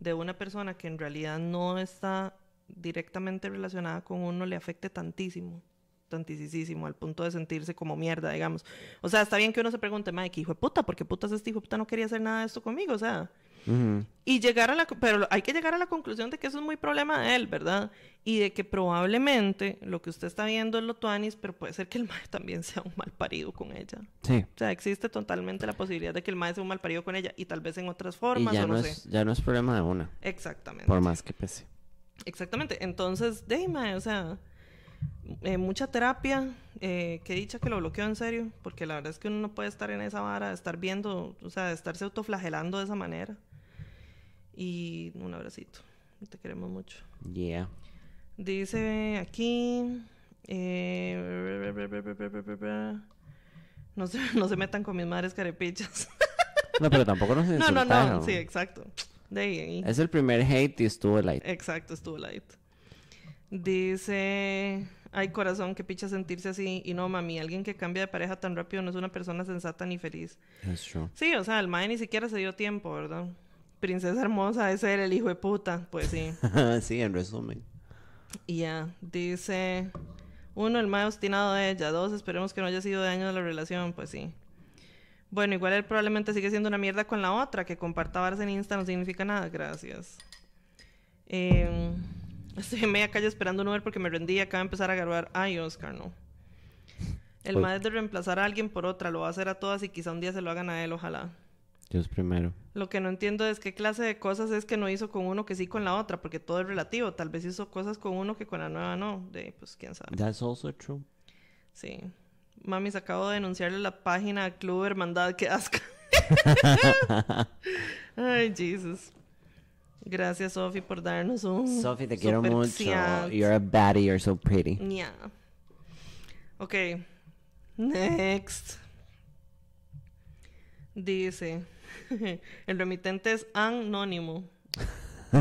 de una persona que en realidad no está directamente relacionada con uno le afecte tantísimo, tantísimo, al punto de sentirse como mierda, digamos. O sea, está bien que uno se pregunte, madre, ¿qué hijo de puta? ¿Por qué putas este hijo de puta no quería hacer nada de esto conmigo? O sea, Y llegar a la, pero hay que llegar a la conclusión de que eso es muy problema de él, ¿verdad? Y de que probablemente lo que usted está viendo es lo tuanis, pero puede ser que el mae también sea un mal parido con ella. Sí. O sea, existe totalmente la posibilidad de que el mae sea un mal parido con ella y tal vez en otras Y formas ya o no, no, sé. es, ya no es problema de una, Exactamente. por más que pese. Exactamente. Entonces, de mae, o sea, eh, mucha terapia. Eh, qué dicha que lo bloqueó en serio, porque la verdad es que uno no puede estar en esa vara, de estar viendo, o sea, de estarse autoflagelando de esa manera. Y un abracito. Te queremos mucho. Yeah. Dice aquí. eh, no, se, no se metan con mis madres carepichas. No, pero tampoco nos no, no, insultaron. no. Sí, exacto. De ahí. Es el primer hate y estuvo light. Exacto, estuvo light. Dice, ay corazón, qué picha sentirse así. Y no, mami, alguien que cambia de pareja tan rápido no es una persona sensata ni feliz. That's true. Sí, o sea, el mae ni siquiera se dio tiempo, ¿verdad? Princesa hermosa, ese era el hijo de puta. Pues sí. sí, en resumen. Y ya, dice, uno, el mae obstinado de ella. Dos, esperemos que no haya sido daño de la relación. Pues sí. Bueno, igual él probablemente sigue siendo una mierda con la otra. Que comparta en Insta no significa nada. Gracias. Eh, estoy en media calle esperando un Uber porque me rendí y acaba de empezar a grabar. Ay, Oscar, no. El Uy. mae es de reemplazar a alguien por otra. Lo va a hacer a todas y quizá un día se lo hagan a él, ojalá. Dios primero. Lo que no entiendo es qué clase de cosas es que no hizo con uno que sí con la otra, porque todo es relativo. Tal vez hizo cosas con uno que con la nueva no. De, pues quién sabe. That's also true. Sí. Mami, se acabo de denunciarle la página al Club Hermandad, que asca. Ay, Jesus. Gracias, Sofi, por darnos un. Sophie, te quiero mucho. You're a baddie, you're so pretty. Yeah. Ok. Next. Dice. El remitente es anónimo.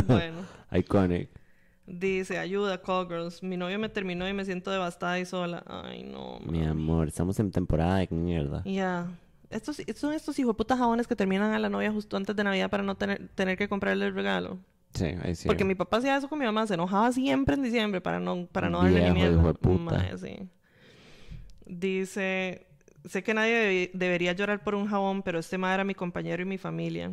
Bueno. Iconic. Dice, ayuda, call girls. Mi novio me terminó y me siento devastada y sola. Ay, no. Mi amor, estamos en temporada de mierda. Ya. Estos, estos son estos hijueputas jabones que terminan a la novia justo antes de Navidad para no tener, tener que comprarle el regalo. Sí, ahí sí. Porque mi papá hacía eso con mi mamá, se enojaba siempre en diciembre para no, para no darle ni Viejo hijo mierda. de puta. Sí. Dice, sé que nadie debi- debería llorar por un jabón, pero este mae era mi compañero y mi familia.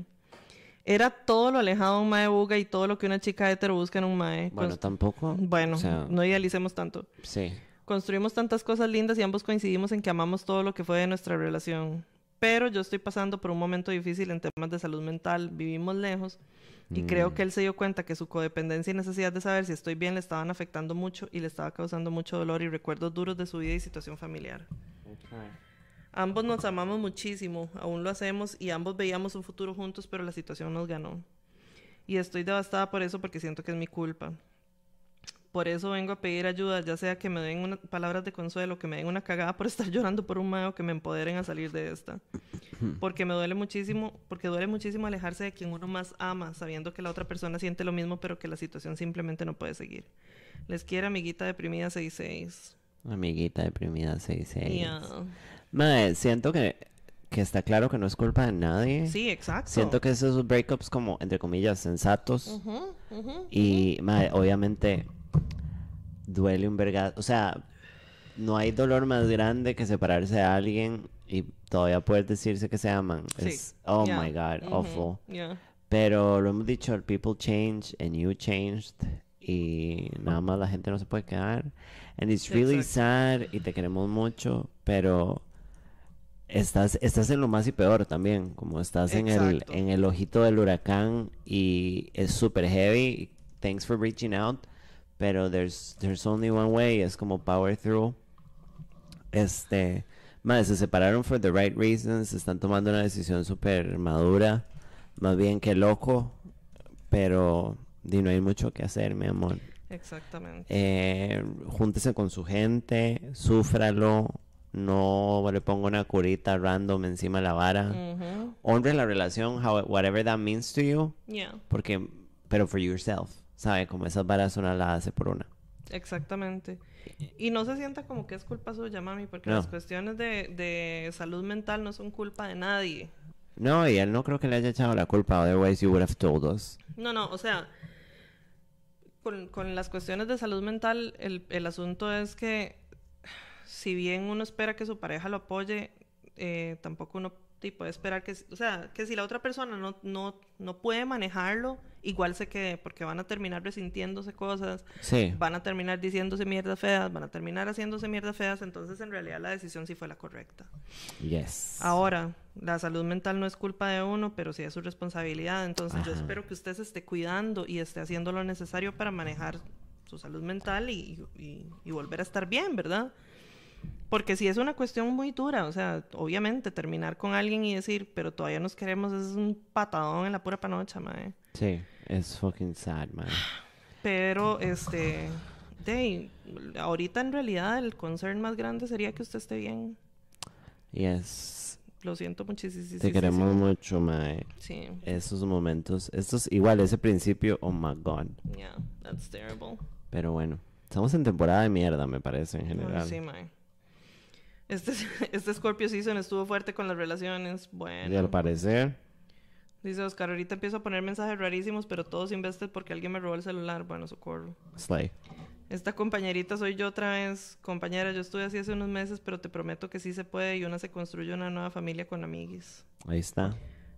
Era todo lo alejado de un mae buga y todo lo que una chica hetero busca en un mae. Bueno, Cons- tampoco. bueno, o sea- no idealicemos tanto. Sí. Construimos tantas cosas lindas y ambos coincidimos en que amamos todo lo que fue de nuestra relación. Pero yo estoy pasando por un momento difícil en temas de salud mental. Vivimos lejos y Mm. creo que él se dio cuenta que su codependencia y necesidad de saber si estoy bien le estaban afectando mucho y le estaba causando mucho dolor y recuerdos duros de su vida y situación familiar. Ambos nos amamos muchísimo, aún lo hacemos y ambos veíamos un futuro juntos, pero la situación nos ganó. Y estoy devastada por eso porque siento que es mi culpa. Por eso vengo a pedir ayuda, ya sea que me den una- palabras de consuelo, que me den una cagada por estar llorando por un mago, que me empoderen a salir de esta. Porque me duele muchísimo, porque duele muchísimo alejarse de quien uno más ama, sabiendo que la otra persona siente lo mismo, pero que la situación simplemente no puede seguir. Les quiero, amiguita deprimida 66. Amiguita deprimida 66. Ya. Mae, siento que, que está claro que no es culpa de nadie. Sí, exacto. Siento que esos breakups como, entre comillas, sensatos. Y, mae, obviamente, duele un verga. O sea, no hay dolor más grande que separarse de alguien y todavía poder decirse que se aman. Sí. Es, oh Yeah. my God, awful. yeah. Pero lo hemos dicho, people change and you changed. Y nada más la gente no se puede quedar. And it's really sad y te queremos mucho, pero estás, estás en lo más y peor también. Como estás en el, en el ojito del huracán y es super heavy. Thanks for reaching out. Pero there's, there's only one way. Es como power through. Este, más se separaron for the right reasons, están tomando una decisión súper madura, más bien que loco, pero di, no hay mucho que hacer, mi amor. Exactamente. Eh, júntese con su gente, súfralo, no le ponga una curita random encima de la vara. Ujú. Honre la relación, how- whatever that means to you, Yeah, porque, pero for yourself, ¿sabe? Como esas varas una la hace por una. exactamente. Y no se sienta como que es culpa suya, mami, porque No. las cuestiones de, de salud mental no son culpa de nadie. No, y él no creo que le haya echado la culpa, otherwise you would have told us. No, no, o sea, con, con las cuestiones de salud mental, el, el asunto es que si bien uno espera que su pareja lo apoye, eh, tampoco uno sí, puede esperar que, o sea, que si la otra persona no, no, no puede manejarlo, igual se quede, porque van a terminar resintiéndose cosas, Sí. van a terminar diciéndose mierdas feas, van a terminar haciéndose mierdas feas, entonces en realidad la decisión sí fue la correcta. Yes. Ahora, la salud mental no es culpa de uno, pero sí es su responsabilidad. Entonces, yo espero que usted se esté cuidando y esté haciendo lo necesario para manejar su salud mental y, y- y volver a estar bien, ¿verdad? Porque si es una cuestión muy dura, o sea, obviamente terminar con alguien y decir, pero todavía nos queremos, es un patadón en la pura panocha, mae. Sí, es fucking sad, man. Pero, este, de, ahorita en realidad el concern más grande sería que usted esté bien. Yes. Lo siento muchísimo. Te queremos mucho, mae. Sí. Esos momentos, estos, igual ese principio, oh my god. Yeah, that's terrible. Pero bueno, estamos en temporada de mierda, me parece, en general. sí, mae. Este, este Scorpio Season estuvo fuerte con las relaciones. Y Bueno. al parecer, Dice Oscar, ahorita empiezo a poner mensajes rarísimos, pero todos invested porque alguien me robó el celular. Bueno, socorro. Slay. Esta compañerita soy yo otra vez. Compañera, yo estuve así hace unos meses, pero te prometo que sí se puede y una se construye una nueva familia con amiguis. Ahí está.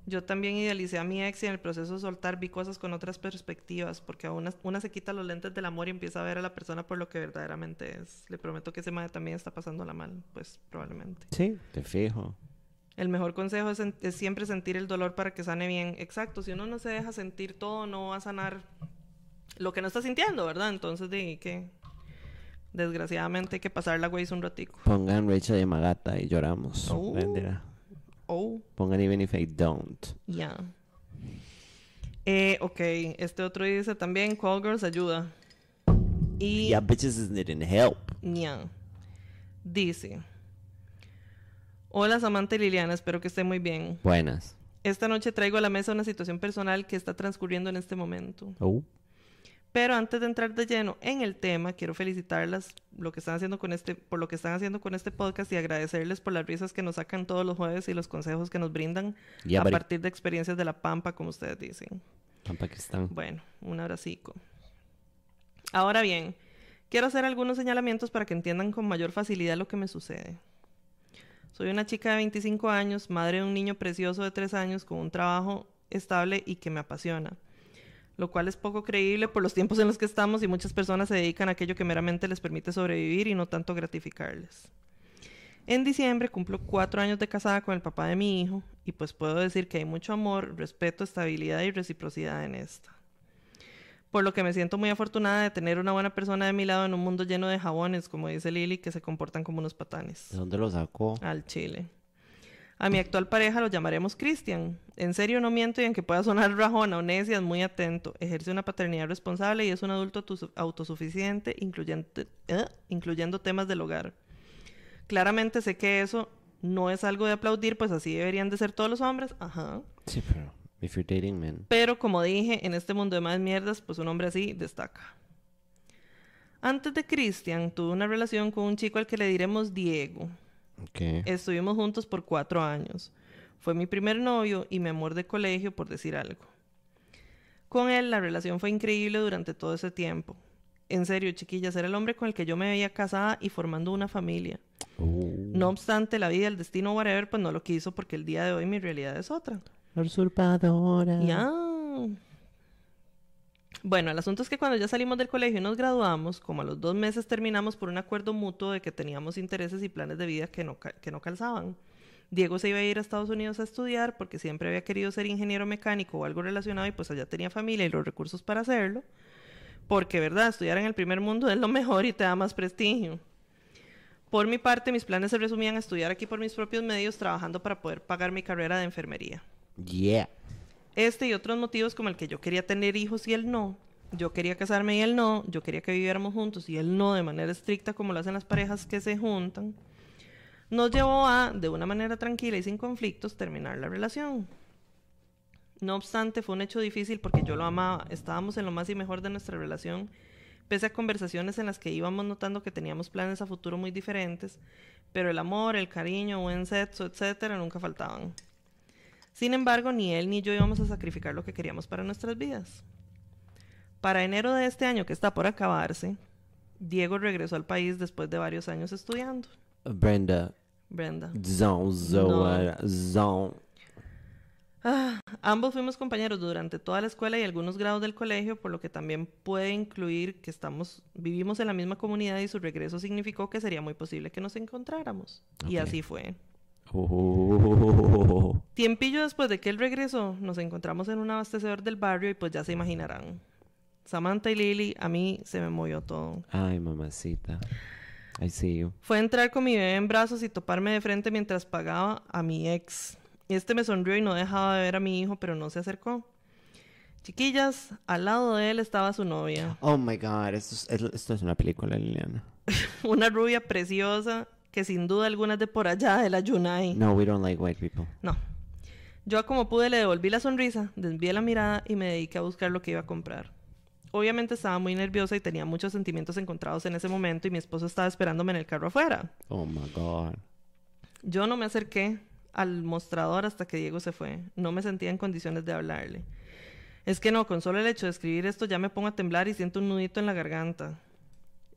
Yo también idealicé a mi ex y en el proceso de soltar vi cosas con otras perspectivas, porque a una, una se quita los lentes del amor y empieza a ver a la persona por lo que verdaderamente es. Le prometo que ese madre también está pasándola mal, pues probablemente. Sí, te fijo. El mejor consejo es, siempre sentir el dolor para que sane bien. Exacto, si uno no se deja sentir todo, no va a sanar lo que no está sintiendo, ¿verdad? Entonces, de que desgraciadamente hay que pasar la güey un ratico. Pongan Rachel y Magata y lloramos. Oh. Oh, Pongan Even If I Don't. ya. Eh, ok, este otro dice también, Call Girls ayuda. Y... Yeah, bitches is needing help. ña. Dice... Hola Samantha y Liliana, espero que estén muy bien. Buenas. Esta noche traigo a la mesa una situación personal que está transcurriendo en este momento. Oh. Pero antes de entrar de lleno en el tema, quiero felicitarlas lo que están haciendo con este, por lo que están haciendo con este podcast y agradecerles por las risas que nos sacan todos los jueves y los consejos que nos brindan a buddy. partir de experiencias de la pampa, como ustedes dicen. En Pakistán. Bueno, un abracico. Ahora bien, quiero hacer algunos señalamientos para que entiendan con mayor facilidad lo que me sucede. Soy una chica de 25 años, madre de un niño precioso de 3 años con un trabajo estable y que me apasiona, lo cual es poco creíble por los tiempos en los que estamos y muchas personas se dedican a aquello que meramente les permite sobrevivir y no tanto gratificarles. En diciembre cumplo cuatro años de casada con el papá de mi hijo y pues puedo decir que hay mucho amor, respeto, estabilidad y reciprocidad en esta. Por lo que me siento muy afortunada de tener una buena persona de mi lado en un mundo lleno de jabones, como dice Lili, que se comportan como unos patanes. ¿De dónde lo sacó? Al chile. A mi actual pareja lo llamaremos Cristian. En serio no miento y aunque pueda sonar rajona o necia, es muy atento. Ejerce una paternidad responsable y es un adulto autos- autosuficiente, incluyendo, eh, incluyendo temas del hogar. Claramente sé que eso no es algo de aplaudir, pues así deberían de ser todos los hombres. Ajá. Sí, pero. If you're dating men. Pero como dije, en este mundo de más mierdas, pues un hombre así destaca. Antes de Cristian, tuve una relación con un chico al que le diremos Diego. Estuvimos juntos por cuatro años. Fue mi primer novio y mi amor de colegio, por decir algo. Con él la relación fue increíble durante todo ese tiempo. En serio, chiquillas, era el hombre con el que yo me veía casada y formando una familia. Oh. No obstante, la vida, el destino, whatever, pues no lo quiso porque el día de hoy mi realidad es otra. La usurpadora. Ya. Bueno, el asunto es que cuando ya salimos del colegio y nos graduamos, como a los dos meses terminamos por un acuerdo mutuo de que teníamos intereses y planes de vida que no, que no calzaban. Diego se iba a ir a Estados Unidos a estudiar porque siempre había querido ser ingeniero mecánico o algo relacionado y pues allá tenía familia y los recursos para hacerlo. Porque, ¿verdad? Estudiar en el primer mundo es lo mejor y te da más prestigio. Por mi parte, mis planes se resumían a estudiar aquí por mis propios medios, trabajando para poder pagar mi carrera de enfermería. Yeah. Este y otros motivos como el que yo quería tener hijos y él no, yo quería casarme y él no, yo quería que viviéramos juntos y él no de manera estricta como lo hacen las parejas que se juntan, nos llevó a, de una manera tranquila y sin conflictos, terminar la relación. No obstante, fue un hecho difícil porque yo lo amaba, estábamos en lo más y mejor de nuestra relación, pese a conversaciones en las que íbamos notando que teníamos planes a futuro muy diferentes, pero el amor, el cariño, buen sexo, etcétera, nunca faltaban. Sin embargo, ni él ni yo íbamos a sacrificar lo que queríamos para nuestras vidas. Para enero de este año que está por acabarse, Diego regresó al país después de varios años estudiando. Brenda. Brenda. Zone, Zoa, Zone. Ah, ambos fuimos compañeros durante toda la escuela y algunos grados del colegio, por lo que también puede incluir que estamos, vivimos en la misma comunidad y su regreso significó que sería muy posible que nos encontráramos. Y así fue. Oh. Tiempillo después de que él regresó, nos encontramos en un abastecedor del barrio y pues ya se imaginarán. Samantha y Lily, a mí se me movió todo. Ay, mamacita. I see you. Fue entrar con mi bebé en brazos y toparme de frente mientras pagaba a mi ex. Este me sonrió y no dejaba de ver a mi hijo, pero no se acercó. Chiquillas, al lado de él estaba su novia, Oh my god, esto es, es- esto es una película, Liliana. una rubia preciosa que sin duda alguna es de por allá de la. No, we don't like white people. No. Yo a como pude le devolví la sonrisa, desvié la mirada y me dediqué a buscar lo que iba a comprar. Obviamente estaba muy nerviosa y tenía muchos sentimientos encontrados en ese momento y mi esposo estaba esperándome en el carro afuera. Oh my god. Yo no me acerqué al mostrador hasta que Diego se fue. No me sentía en condiciones de hablarle. Es que no, con solo el hecho de escribir esto ya me pongo a temblar y siento un nudito en la garganta.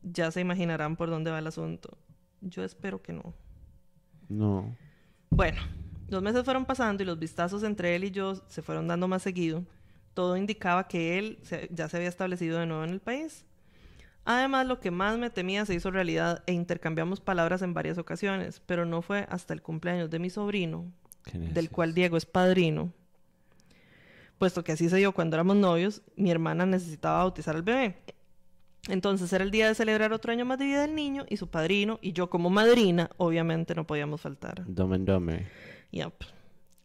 Ya se imaginarán por dónde va el asunto. Yo espero que no. No. Bueno, los meses fueron pasando y los vistazos entre él y yo se fueron dando más seguido. Todo indicaba que él se- ya se había establecido de nuevo en el país. Además, lo que más me temía se hizo realidad e intercambiamos palabras en varias ocasiones, pero no fue hasta el cumpleaños de mi sobrino, del cual Diego es padrino. Puesto que así se dio cuando éramos novios, mi hermana necesitaba bautizar al bebé. Entonces era el día de celebrar otro año más de vida del niño y su padrino y yo como madrina obviamente no podíamos faltar. Dumb and Dumber. Yep.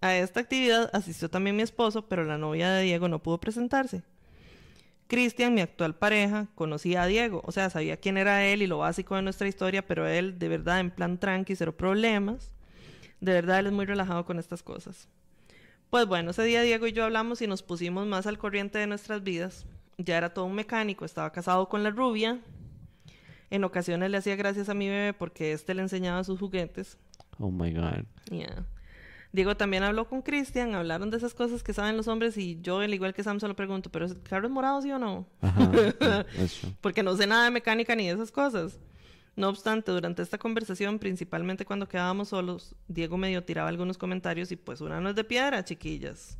A esta actividad asistió también mi esposo, pero la novia de Diego no pudo presentarse. Cristian, mi actual pareja, conocía a Diego, o sea, sabía quién era él y lo básico de nuestra historia, pero él, de verdad, en plan tranqui, cero problemas. De verdad, él es muy relajado con estas cosas. Pues bueno, ese día Diego y yo hablamos y nos pusimos más al corriente de nuestras vidas. Ya era todo un mecánico, estaba casado con la rubia. En ocasiones le hacía gracias a mi bebé porque este le enseñaba sus juguetes. Oh my God. Yeah. Diego también habló con Cristian, hablaron de esas cosas que saben los hombres y yo, al igual que Sam, se lo pregunto, ¿pero el carro es morado, sí o no? Ajá. Porque no sé nada de mecánica ni de esas cosas. No obstante, durante esta conversación, principalmente cuando quedábamos solos, Diego medio tiraba algunos comentarios y pues una no es de piedra, chiquillas.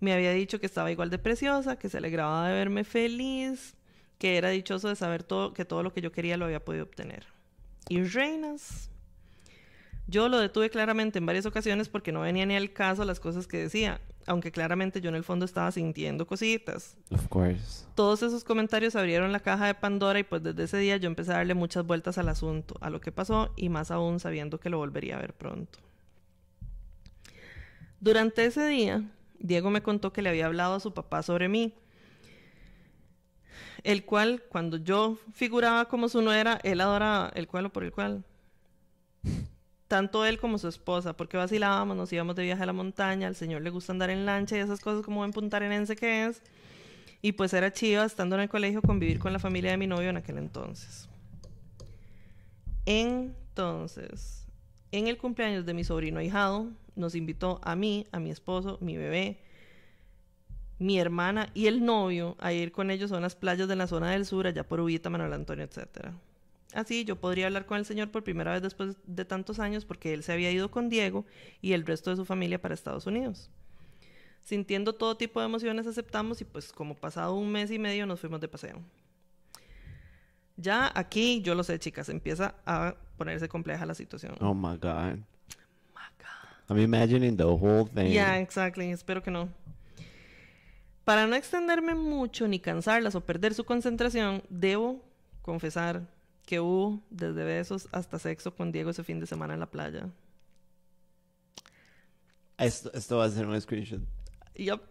Me había dicho que estaba igual de preciosa, que se alegraba de verme feliz, que era dichoso de saber todo, que todo lo que yo quería lo había podido obtener. Y reinas. Yo lo detuve claramente en varias ocasiones porque no venía ni al caso las cosas que decía, aunque claramente yo en el fondo estaba sintiendo cositas. Of course. Todos esos comentarios abrieron la caja de Pandora y pues desde ese día yo empecé a darle muchas vueltas al asunto, a lo que pasó y más aún sabiendo que lo volvería a ver pronto. Durante ese día, Diego me contó que le había hablado a su papá sobre mí, el cual cuando yo figuraba como su nuera, él adoraba el cual o por el cual. Tanto él como su esposa, porque vacilábamos, nos íbamos de viaje a la montaña, al señor le gusta andar en lancha y esas cosas como buen puntarenense que es. Y pues era chiva, estando en el colegio, convivir con la familia de mi novio en aquel entonces. Entonces, en el cumpleaños de mi sobrino ahijado, nos invitó a mí, a mi esposo, mi bebé, mi hermana y el novio a ir con ellos a unas playas de la zona del sur, allá por Ubita, Manuel Antonio, etcétera. Así yo podría hablar con el señor por primera vez después de tantos años porque él se había ido con Diego y el resto de su familia para Estados Unidos. Sintiendo todo tipo de emociones aceptamos y pues como pasado un mes y medio nos fuimos de paseo. Ya aquí, yo lo sé chicas, empieza a ponerse compleja la situación. Oh my God. I'm imagining the whole thing. Yeah, exactly. Espero que no. Para no extenderme mucho ni cansarlas o perder su concentración, debo confesar que hubo desde besos hasta sexo con Diego ese fin de semana en la playa. Esto, esto va a ser un screenshot. Yup.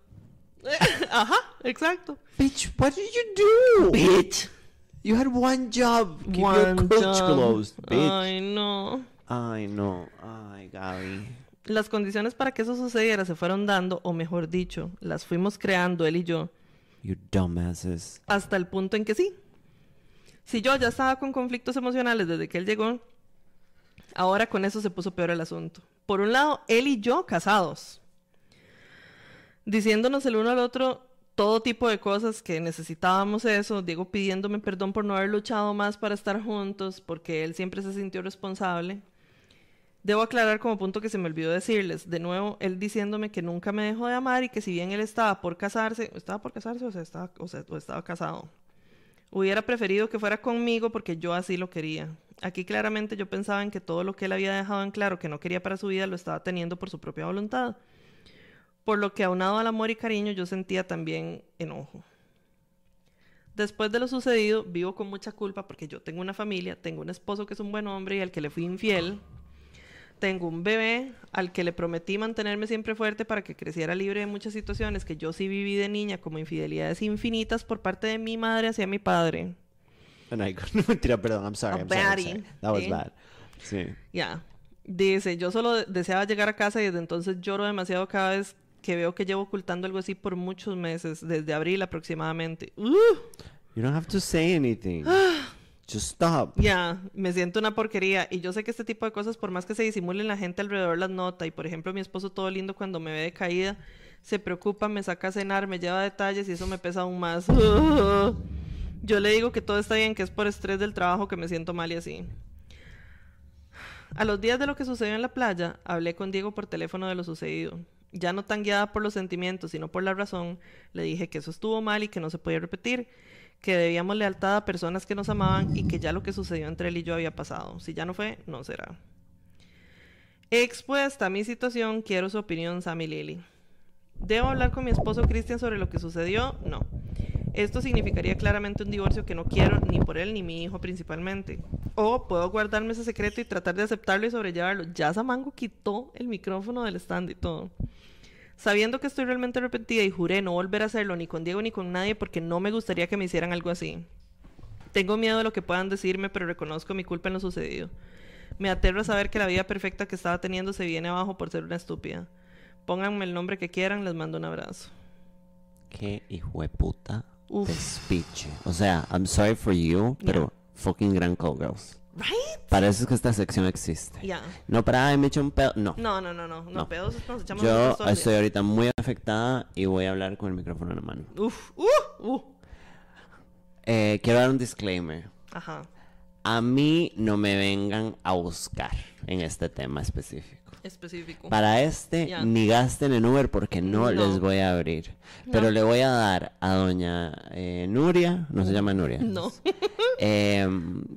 Ajá, exacto. Bitch, what did you do? Bitch. You had one job. Keep your One coach job. closed, bitch. Ay, no. Ay, no. Ay, Gaby. Las condiciones para que eso sucediera se fueron dando, o mejor dicho, las fuimos creando él y yo, You dumbasses. hasta el punto en que sí. Si yo ya estaba con conflictos emocionales desde que él llegó, ahora con eso se puso peor el asunto. Por un lado, él y yo casados, diciéndonos el uno al otro todo tipo de cosas que necesitábamos eso, Diego pidiéndome perdón por no haber luchado más para estar juntos, porque él siempre se sintió responsable. Debo aclarar como punto que se me olvidó decirles, de nuevo, él diciéndome que nunca me dejó de amar y que si bien él estaba por casarse, estaba por casarse o, sea, estaba, o, estaba casado, hubiera preferido que fuera conmigo porque yo así lo quería. Aquí claramente yo pensaba en que todo lo que él había dejado en claro que no quería para su vida lo estaba teniendo por su propia voluntad. Por lo que aunado al amor y cariño yo sentía también enojo. Después de lo sucedido, vivo con mucha culpa porque yo tengo una familia, tengo un esposo que es un buen hombre y al que le fui infiel. Tengo un bebé al que le prometí mantenerme siempre fuerte para que creciera libre de muchas situaciones que yo sí viví de niña como infidelidades infinitas por parte de mi madre hacia mi padre. No, mentira, perdón. I'm sorry. I'm sorry, I'm baddie, sorry. That was ¿sí? bad. Sí. Ya. Dice, yo solo de- deseaba llegar a casa y desde entonces lloro demasiado cada vez que veo que llevo ocultando algo así por muchos meses, desde abril aproximadamente. ¡Uh! You don't have to say anything. Ya, me siento una porquería. Y yo sé que este tipo de cosas, por más que se disimulen, la gente alrededor las nota. Y por ejemplo, mi esposo todo lindo cuando me ve de caída, se preocupa, me saca a cenar, me lleva detalles y eso me pesa aún más. Yo le digo que todo está bien, que es por estrés del trabajo que me siento mal y así. A los días de lo que sucedió en la playa, hablé con Diego por teléfono de lo sucedido. Ya no tan guiada por los sentimientos, sino por la razón, le dije que eso estuvo mal y que no se podía repetir, que debíamos lealtad a personas que nos amaban y que ya lo que sucedió entre él y yo había pasado. Si ya no fue, no será. Expuesta a mi situación, quiero su opinión, Sam y Lily. ¿Debo hablar con mi esposo Cristian sobre lo que sucedió? No. Esto significaría claramente un divorcio que no quiero ni por él ni mi hijo principalmente. O puedo guardarme ese secreto y tratar de aceptarlo y sobrellevarlo. Ya Samango quitó el micrófono del stand y todo. Sabiendo que estoy realmente arrepentida y juré no volver a hacerlo ni con Diego ni con nadie porque no me gustaría que me hicieran algo así. Tengo miedo de lo que puedan decirme, pero reconozco mi culpa en lo sucedido. Me aterra saber que la vida perfecta que estaba teniendo se viene abajo por ser una estúpida. pónganme el nombre que quieran, les mando un abrazo. Qué hijo de puta Uf. despiche. O sea, I'm sorry for you, pero fucking gran call girls. Right? Para eso es que esta sección existe. Ya. No para, ay, me eché un pedo. No. No, no, no, no. No, No. pedos nos echamos Yo estoy ahorita muy afectada y voy a hablar con el micrófono en la mano. Uf, uh, uh. Eh, quiero dar un disclaimer. Ajá. A mí no me vengan a buscar en este tema específico. Específico. Para este, ni gasten en Uber porque no, No. les voy a abrir. Pero No. le voy a dar a doña eh, Nuria, no se llama Nuria. No. Eh,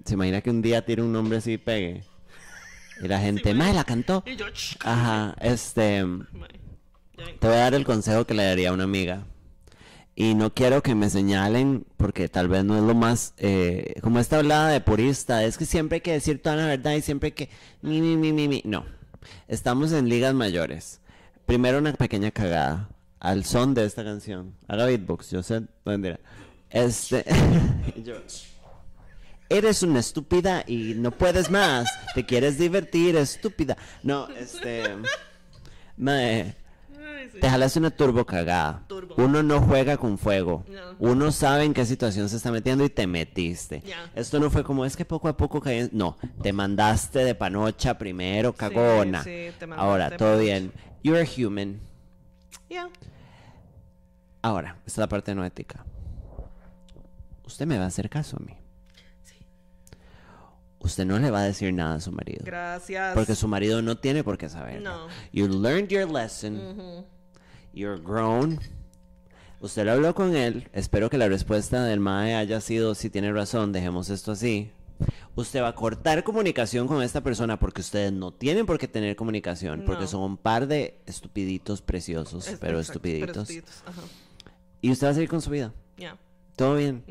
se imagina que un día tire un nombre así y pegue. Y la gente, madre, la cantó. Y yo, ch- Ajá, este, ven. te voy a dar el consejo que le daría a una amiga. Y no quiero que me señalen, porque tal vez no es lo más, eh, como esta hablada de purista, es que siempre hay que decir toda la verdad y siempre hay que, mi, mi, mi, mi, mi. No, estamos en ligas mayores. Primero una pequeña cagada, al son de esta canción. Haga beatbox, yo sé. Este, yo, eres una estúpida y no puedes más, te quieres divertir, estúpida. No, este, mae, sí. te jalaste una turbo cagada. Turbo. Uno no juega con fuego. No. Uno sabe en qué situación se está metiendo y te metiste. Esto no fue como es que poco a poco caí. No, te mandaste de panocha primero, cagona. sí, te mandaste Ahora, todo panocha. bien. You're a human. Ya. Ahora, esta es la parte no ética. Usted me va a hacer caso a mí. Sí. Usted no le va a decir nada a su marido. Gracias. Porque su marido no tiene por qué saber. No. You learned your lesson. You're grown. Usted lo habló con él. Espero que la respuesta del MAE haya sido, si tiene razón, dejemos esto así. Usted va a cortar comunicación con esta persona porque ustedes no tienen por qué tener comunicación. Porque son un par de estupiditos preciosos, Es- pero estupiditos. estupiditos, Ajá. Y usted va a seguir con su vida. Todo bien.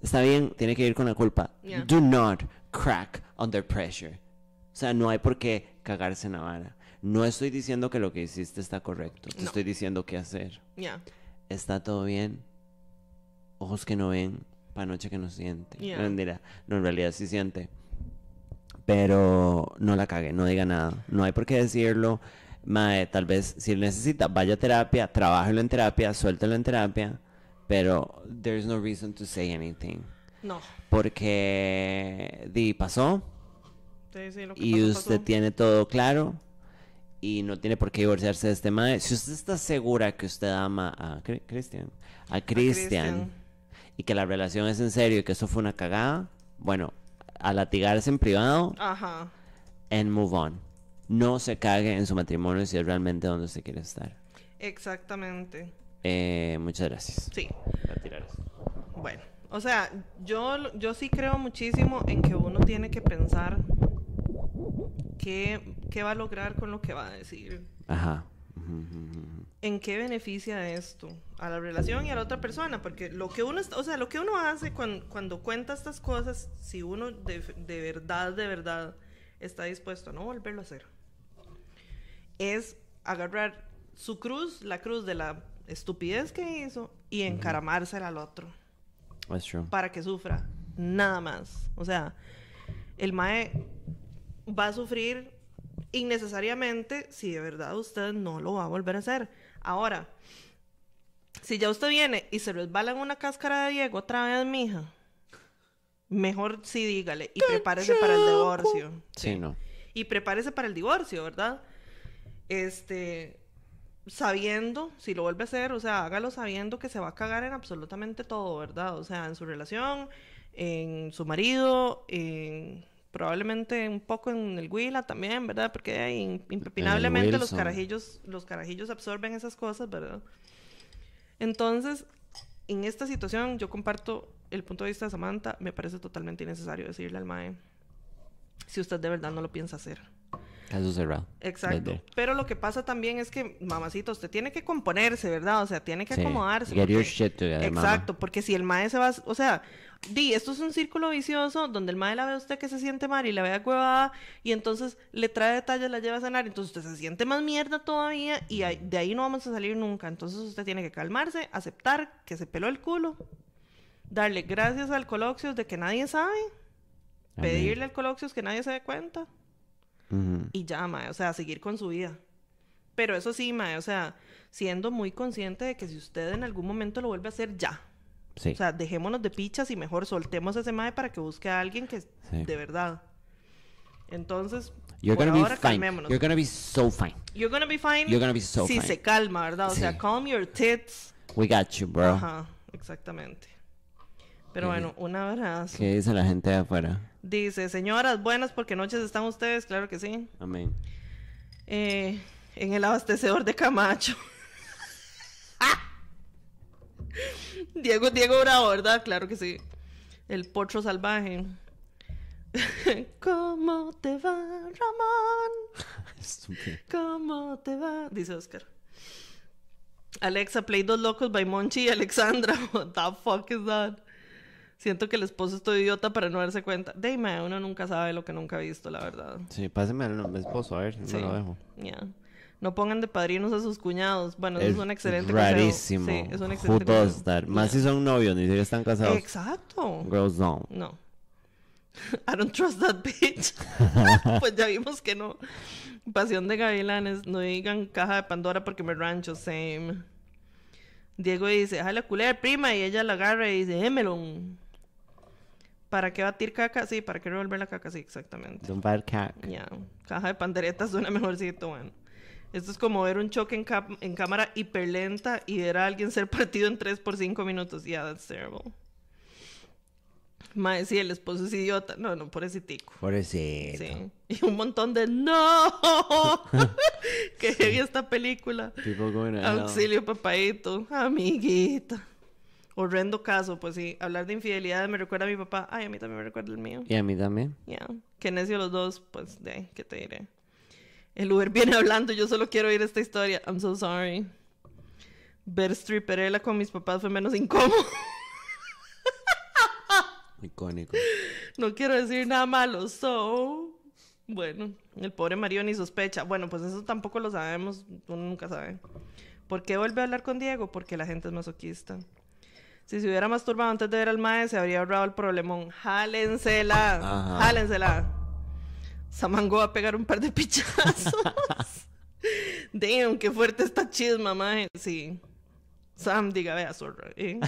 Está bien, tiene que ir con la culpa. Yeah. Do not crack under pressure. O sea, no hay por qué cagarse en la vara. No estoy diciendo que lo que hiciste está correcto. Te No. estoy diciendo qué hacer. Ya. Está todo bien. Ojos que no ven, panoche que no siente. Yeah. No. No, en realidad sí siente. Pero no la cague, no diga nada. No hay por qué decirlo. Mae, tal vez si necesita, vaya a terapia, trabájelo en terapia, suéltelo en terapia. Pero there's no reason to say anything. No. Porque di, pasó Sí, sí, lo que y pasó, usted pasó. tiene todo claro y no tiene por qué divorciarse de este mae. Si usted está segura que usted ama a Cri- Christian, a Christian, Christian. y que la relación es en serio y que eso fue una cagada, bueno, a latigarse en privado Ajá. and move on. No se cague en su matrimonio si es realmente donde usted quiere estar. Exactamente. Eh, muchas gracias. Sí. Tirar esto. Bueno, o sea, yo, yo sí creo muchísimo en que uno tiene que pensar qué, qué va a lograr con lo que va a decir. Ajá. ¿En qué beneficia esto a la relación y a la otra persona? Porque lo que uno, o sea, lo que uno hace cuan- cuando, cuenta estas cosas, si uno de, de verdad, de verdad está dispuesto a no volverlo a hacer, es agarrar su cruz, la cruz de la estupidez que hizo, y encaramársela al otro That's true. para que sufra, nada más. O sea, el mae va a sufrir innecesariamente si de verdad usted no lo va a volver a hacer. Ahora, si ya usted viene y se resbala en una cáscara de Diego otra vez, mija, mejor sí dígale y prepárese para el divorcio. Sí, no. Y prepárese para el divorcio, ¿verdad? Este, sabiendo, si lo vuelve a hacer, o sea, hágalo sabiendo que se va a cagar en absolutamente todo, ¿verdad? O sea, en su relación, en su marido, en probablemente un poco en el Huila también, ¿verdad? Porque impepinablemente los carajillos, los carajillos absorben esas cosas, ¿verdad? Entonces, en esta situación yo comparto el punto de vista de Samantha, me parece totalmente innecesario decirle al mae si usted de verdad no lo piensa hacer. Caso cerrado. Exacto. Pero lo que pasa también es que, mamacita, usted tiene que componerse, ¿verdad? O sea, tiene que Sí. acomodarse. Get your shit together, mama. Exacto, porque si el mae se va, o sea, di, esto es un círculo vicioso donde el mae la ve a usted que se siente mal y la ve a huevada y entonces le trae detalles, la lleva a cenar, entonces usted se siente más mierda todavía y de ahí no vamos a salir nunca. Entonces usted tiene que calmarse, aceptar que se peló el culo, darle gracias al Coloxios de que nadie sabe, Amén. pedirle al Coloxios que nadie se dé cuenta Ujú. y ya, mae, o sea, seguir con su vida. Pero eso sí, mae, o sea, siendo muy consciente de que si usted en algún momento lo vuelve a hacer, ya. Sí. O sea, dejémonos de pichas y mejor soltemos a ese mae para que busque a alguien que Sí. de verdad. Entonces, You're por gonna ahora, be fine. calmémonos. You're gonna be so fine. You're gonna be fine. You're gonna be so si fine. se calma, ¿verdad? O sea, Sí. calm your tits. We got you, bro. Ajá, exactamente. Pero bueno, un abrazo. ¿Qué dice la gente de afuera? Dice, señoras, buenas porque noches están ustedes, claro que sí. Amén. Eh, en el abastecedor de Camacho. Diego, Diego Bravo, ¿verdad? Claro que sí. El potro salvaje. ¿Cómo te va, Ramón? ¿Cómo te va? Dice Oscar. Alexa, play Dos Locos by Monchi y Alexandra. What the fuck is that? Siento que el esposo es todo idiota para no darse cuenta. Dime, uno nunca sabe lo que nunca ha visto, la verdad. Sí, páseme al esposo, a ver, Sí. no lo dejo. Ya. No pongan de padrinos a sus cuñados. Bueno, eso es, un excelente rarísimo. consejo. Sí, es un excelente consejo. that? Más si son novios, ni siquiera están casados. Exacto. Girls don't. No. I don't trust that bitch. pues ya vimos que no. Pasión de gavilanes. No digan caja de Pandora porque me rancho. Same. Diego dice, la culé prima. Y ella la agarra y dice, Emelon. ¿Para qué batir caca? Sí, ¿para qué revolver la caca? Sí, exactamente. Don't bad. Ya, caja de panderetas suena mejorcito, bueno. Esto es como ver un choque en, en cámara hiperlenta y ver a alguien ser partido en tres por cinco minutos. Yeah, that's terrible. Mae, sí, el esposo es idiota. No, no, por ese tico. Pobrecito. Sí. Y un montón de no. que heavy esta película. People going. Auxilio, papadito. Amiguita. Horrendo caso, pues sí. Hablar de infidelidad me recuerda a mi papá. Ay, a mí también me recuerda el mío. Y a mí también. Ya, que necio los dos, pues, de ¿qué te diré? El Uber viene hablando, yo solo quiero oír esta historia. I'm so sorry. Ver stripperella con mis papás fue menos incómodo. Icónico. no quiero decir nada malo, so... Bueno, el pobre Mario ni sospecha. Bueno, pues eso tampoco lo sabemos, uno nunca sabe. ¿Por qué vuelve a hablar con Diego? Porque la gente es masoquista. Si se hubiera masturbado antes de ver al mae, se habría ahorrado el problemón. Jálensela. Ajá. Jálensela. Samango va a pegar un par de pichazos. Damn, qué fuerte esta chisma, mae. Sí. Sam, diga, vea, zorra. ¿eh?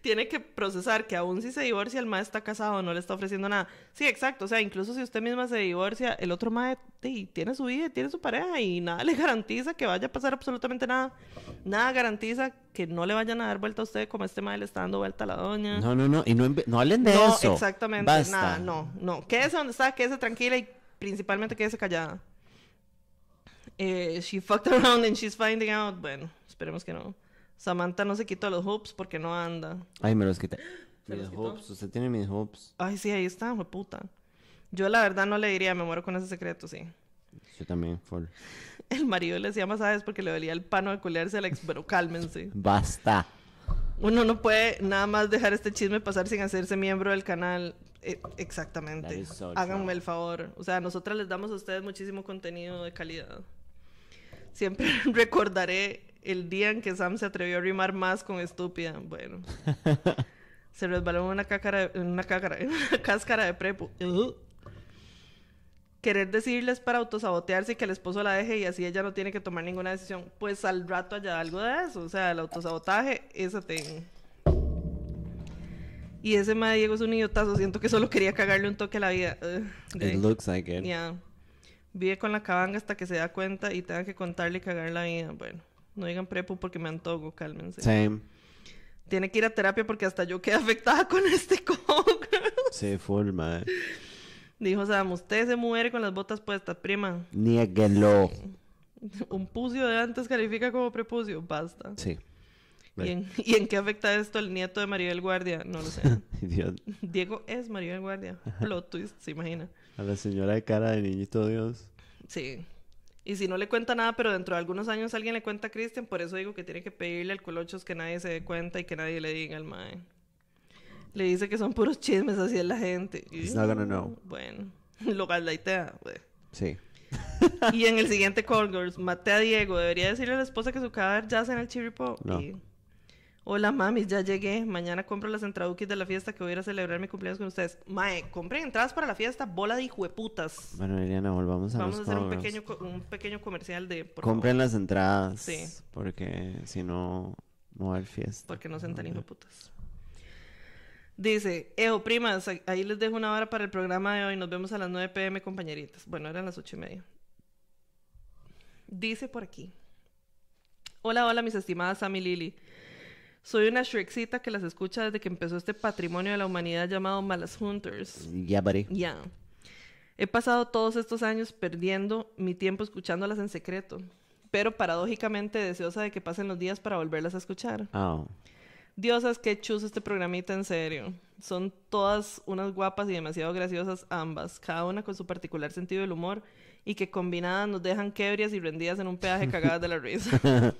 Tiene que procesar que aún si se divorcia, el mae está casado, no le está ofreciendo nada. Sí, exacto. O sea, incluso si usted misma se divorcia, el otro mae sí, tiene su vida, tiene su pareja y nada le garantiza que vaya a pasar absolutamente nada. Nada garantiza que no le vayan a dar vuelta a usted como este mae le está dando vuelta a la doña. No, no, no. Y no, no hablen de No, eso. exactamente, Basta. nada, no, no. Quédese donde está, quédese tranquila y principalmente quédese callada. Eh, she fucked around and she's finding out. Bueno, esperemos que no. Samantha no se quitó los hoops porque no anda. Ay, me los quité. ¿Se Mis los quitó? hoops. Usted tiene mis hoops. Ay, sí, ahí está, puta. Yo la verdad no le diría, me muero con ese secreto, sí. Yo también. Full. El marido le hacía masajes porque le dolía el pano de culearse a la ex, pero cálmense. Basta. Uno no puede nada más dejar este chisme pasar sin hacerse miembro del canal. Eh, That exactamente. so Háganme true. el favor. O sea, nosotras les damos a ustedes muchísimo contenido de calidad. Siempre recordaré el día en que Sam se atrevió a rimar más con estúpida. Bueno. se resbaló en una, cácara, una, cácara, una cáscara de prepo. Querer decirles para autosabotearse y que el esposo la deje y así ella no tiene que tomar ninguna decisión. Pues al rato haya algo de eso. O sea, el autosabotaje, ese thing. Y ese ma Diego es un idiotazo. Siento que solo quería cagarle un toque a la vida. It looks like it. ya. Vive con la cabanga hasta que se da cuenta y tenga que contarle y cagar la vida. Bueno, no digan prepo porque me antojo, cálmense. Same. Tiene que ir a terapia porque hasta yo quedé afectada con este coco. Full, man. Dijo Sam, usted se muere con las botas puestas, prima. Niéguelo. Un pucio de antes califica como prepucio. Basta. Sí. ¿Y en, ¿Y en qué afecta esto al nieto de Maribel Guardia? No lo sé. Idiot. Diego es Maribel Guardia. Plot twist, se imagina. A la señora de cara de niñito Dios. Sí. Y si no le cuenta nada, pero dentro de algunos años alguien le cuenta a Cristian, por eso digo que tiene que pedirle al colochos que nadie se dé cuenta y que nadie le diga al mae. Le dice que son puros chismes, así es la gente. He's not gonna know. Bueno, lo galdaitea. güey. Sí. Y en el siguiente Call Girls, maté a Diego. Debería decirle a la esposa que su cadáver yace en el chiripo. No. Y Hola mami, ya llegué. Mañana compro las entraduquis de la fiesta que voy a ir a celebrar mi cumpleaños con ustedes. Mae, compren entradas para la fiesta, bola de hijueputas. Bueno, Liliana, volvamos a Vamos a hacer un pequeño, un pequeño comercial de... por Compren favor, las entradas. Sí. Porque si no, no va a haber fiesta. Porque no sean tan hijueputas. Dice, Ejo, primas, ahí les dejo una hora para el programa de hoy. Nos vemos a las 9 pm, compañeritas. Bueno, eran las 8 y media. Dice por aquí. Hola, hola, mis estimadas Sam y Lily. Soy una Shrekcita que las escucha desde que empezó este patrimonio de la humanidad llamado Malas Hunters. Ya, buddy. Ya. He pasado todos estos años perdiendo mi tiempo escuchándolas en secreto, pero paradójicamente deseosa de que pasen los días para volverlas a escuchar. Oh. Diosas, qué chus este programita, en serio. Son todas unas guapas y demasiado graciosas ambas, cada una con su particular sentido del humor y que combinadas nos dejan quebrias y rendidas en un peaje cagadas de la risa.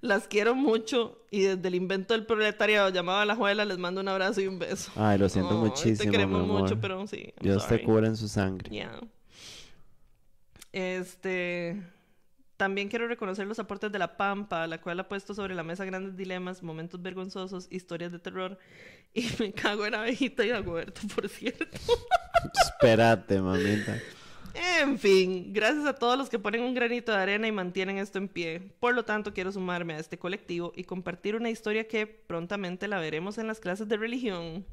Las quiero mucho y desde el invento del proletariado llamado a la juela les mando un abrazo y un beso. Ay, lo siento muchísimo, Te queremos mi amor. mucho, pero sí. I'm Dios sorry. te cura en su sangre. Yeah. Este. También quiero reconocer los aportes de La Pampa, la cual ha puesto sobre la mesa grandes dilemas, momentos vergonzosos, historias de terror. Y me cago en abejita y Dagoberto, por cierto. Espérate, mamita. En fin, gracias a todos los que ponen un granito de arena y mantienen esto en pie. Por lo tanto, quiero sumarme a este colectivo y compartir una historia que prontamente la veremos en las clases de religión.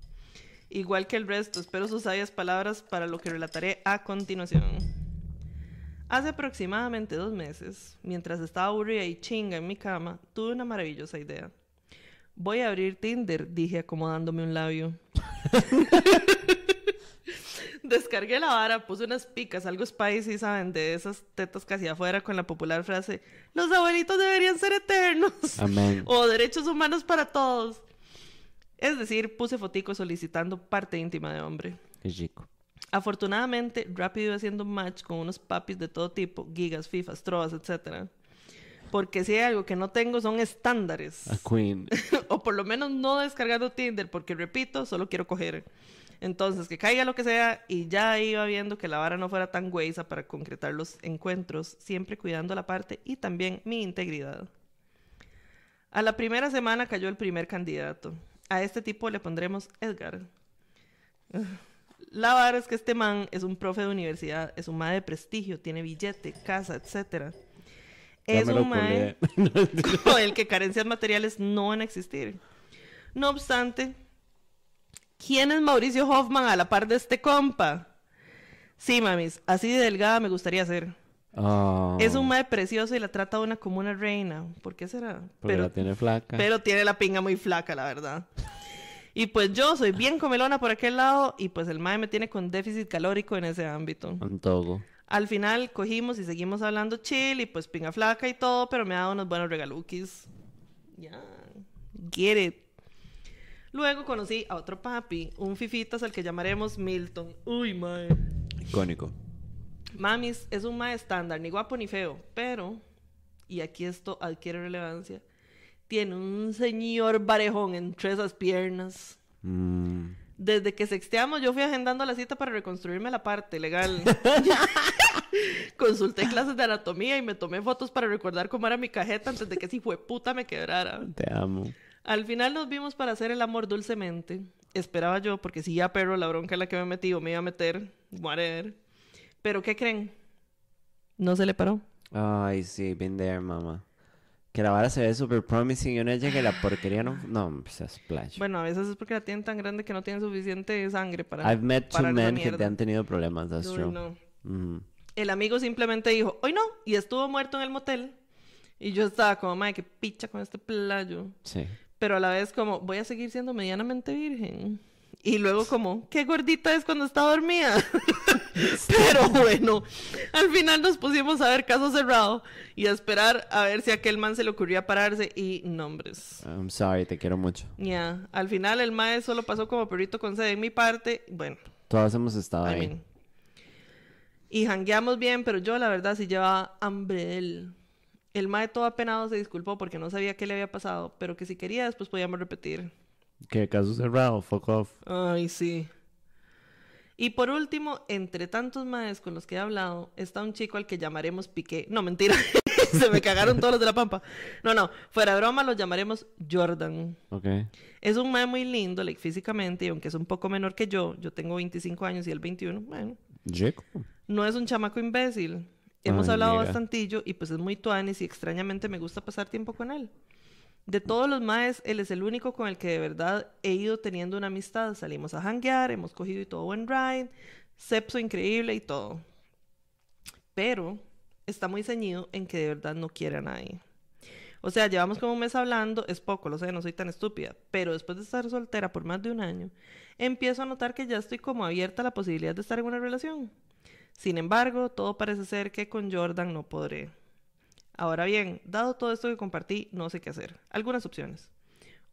Igual que el resto, espero sus sabias palabras para lo que relataré a continuación. Hace aproximadamente dos meses, mientras estaba aburrida y chinga en mi cama, tuve una maravillosa idea. Voy a abrir Tinder, dije acomodándome un labio. Descargué la vara, puse unas picas, algo spicy, ¿saben? De esas tetas casi afuera con la popular frase, los abuelitos deberían ser eternos. Amén. o derechos humanos para todos. Es decir, puse foticos solicitando parte íntima de hombre. Qué chico. Afortunadamente, rápido iba haciendo match con unos papis de todo tipo, gigas, fifas, trovas, etc. Porque si hay algo que no tengo son estándares. A Queen. o por lo menos no descargando Tinder, porque repito, solo quiero coger. Entonces, que caiga lo que sea, y ya iba viendo que la vara no fuera tan güeyza para concretar los encuentros, siempre cuidando la parte y también mi integridad. A la primera semana cayó el primer candidato. A este tipo le pondremos Edgar. La vara es que este man es un profe de universidad, es un mae de prestigio, tiene billete, casa, etc. Ya Es un mae con el que carencias materiales no van a existir. No obstante, ¿quién es Mauricio Hoffman a la par de este compa? Sí, mamis, así de delgada me gustaría ser. Oh. Es un mae precioso y la trata una como una reina. ¿Por qué será? Porque la tiene flaca. pero tiene la pinga muy flaca, la verdad. Y pues yo soy bien comelona por aquel lado y pues el mae me tiene con déficit calórico en ese ámbito. Un togo. Al final cogimos y seguimos hablando chill y pues pinga flaca y todo, pero me ha dado unos buenos regalukis. Ya, get it. Luego conocí a otro papi, un fifitas al que llamaremos Milton. Uy, mae. Icónico. Mamis es un mae estándar, ni guapo ni feo, pero, y aquí esto adquiere relevancia, tiene un señor barejón entre esas piernas. Mm. Desde que sexteamos, yo fui agendando la cita para reconstruirme la parte legal. Consulté clases de anatomía y me tomé fotos para recordar cómo era mi cajeta antes de que ese hijo de puta me quebrara. Te amo. Al final nos vimos para hacer el amor dulcemente. Esperaba yo, porque si ya perro la bronca en la que me metí o me iba a meter, whatever. Pero ¿qué creen? No se le paró. Ay, sí, been there, mamá. Que la vara se ve súper promising y uno llega y la porquería no... No, pues es splash. Bueno, a veces es porque la tienen tan grande que no tienen suficiente sangre para. I've met two men que te han tenido problemas, that's true. no. Ujú. El amigo simplemente dijo, hoy no, y estuvo muerto en el motel. Y yo estaba como, madre, qué picha con este playo. Sí. Pero a la vez como, voy a seguir siendo medianamente virgen. Y luego como, qué gordita es cuando está dormida. Pero bueno, al final nos pusimos a ver caso cerrado y a esperar a ver si a aquel man se le ocurría pararse y nombres. I'm sorry, te quiero mucho. Ya, al final el mae solo pasó como perrito con sed en mi parte. Bueno, Todos hemos estado I ahí. mean. Y jangueamos bien, pero yo la verdad sí llevaba hambre de él. El mae todo apenado se disculpó porque no sabía qué le había pasado, pero que si quería después podíamos repetir. ¿Qué caso cerrado? Fuck off. Ay, sí. Y por último, entre tantos maes con los que he hablado, está un chico al que llamaremos Piqué. No, mentira. Se me cagaron todos los de la pampa. No, no, fuera de broma los llamaremos Jordan. Ok. Es un mae muy lindo, like, físicamente, y aunque es un poco menor que yo, yo tengo 25 años y él 21, bueno, Chico. no es un chamaco imbécil. Hemos Ay, hablado amiga. bastantillo y pues es muy tuanis y extrañamente me gusta pasar tiempo con él. De todos los maes, él es el único con el que de verdad he ido teniendo una amistad. Salimos a hanguear, hemos cogido y todo buen ride, sepso increíble y todo. Pero está muy ceñido en que de verdad no quiere a nadie. O sea, llevamos como un mes hablando, es poco, lo sé, no soy tan estúpida, pero después de estar soltera por más de un año, empiezo a notar que ya estoy como abierta a la posibilidad de estar en una relación. Sin embargo, todo parece ser que con Jordan no podré. Ahora bien, dado todo esto que compartí, no sé qué hacer. Algunas opciones.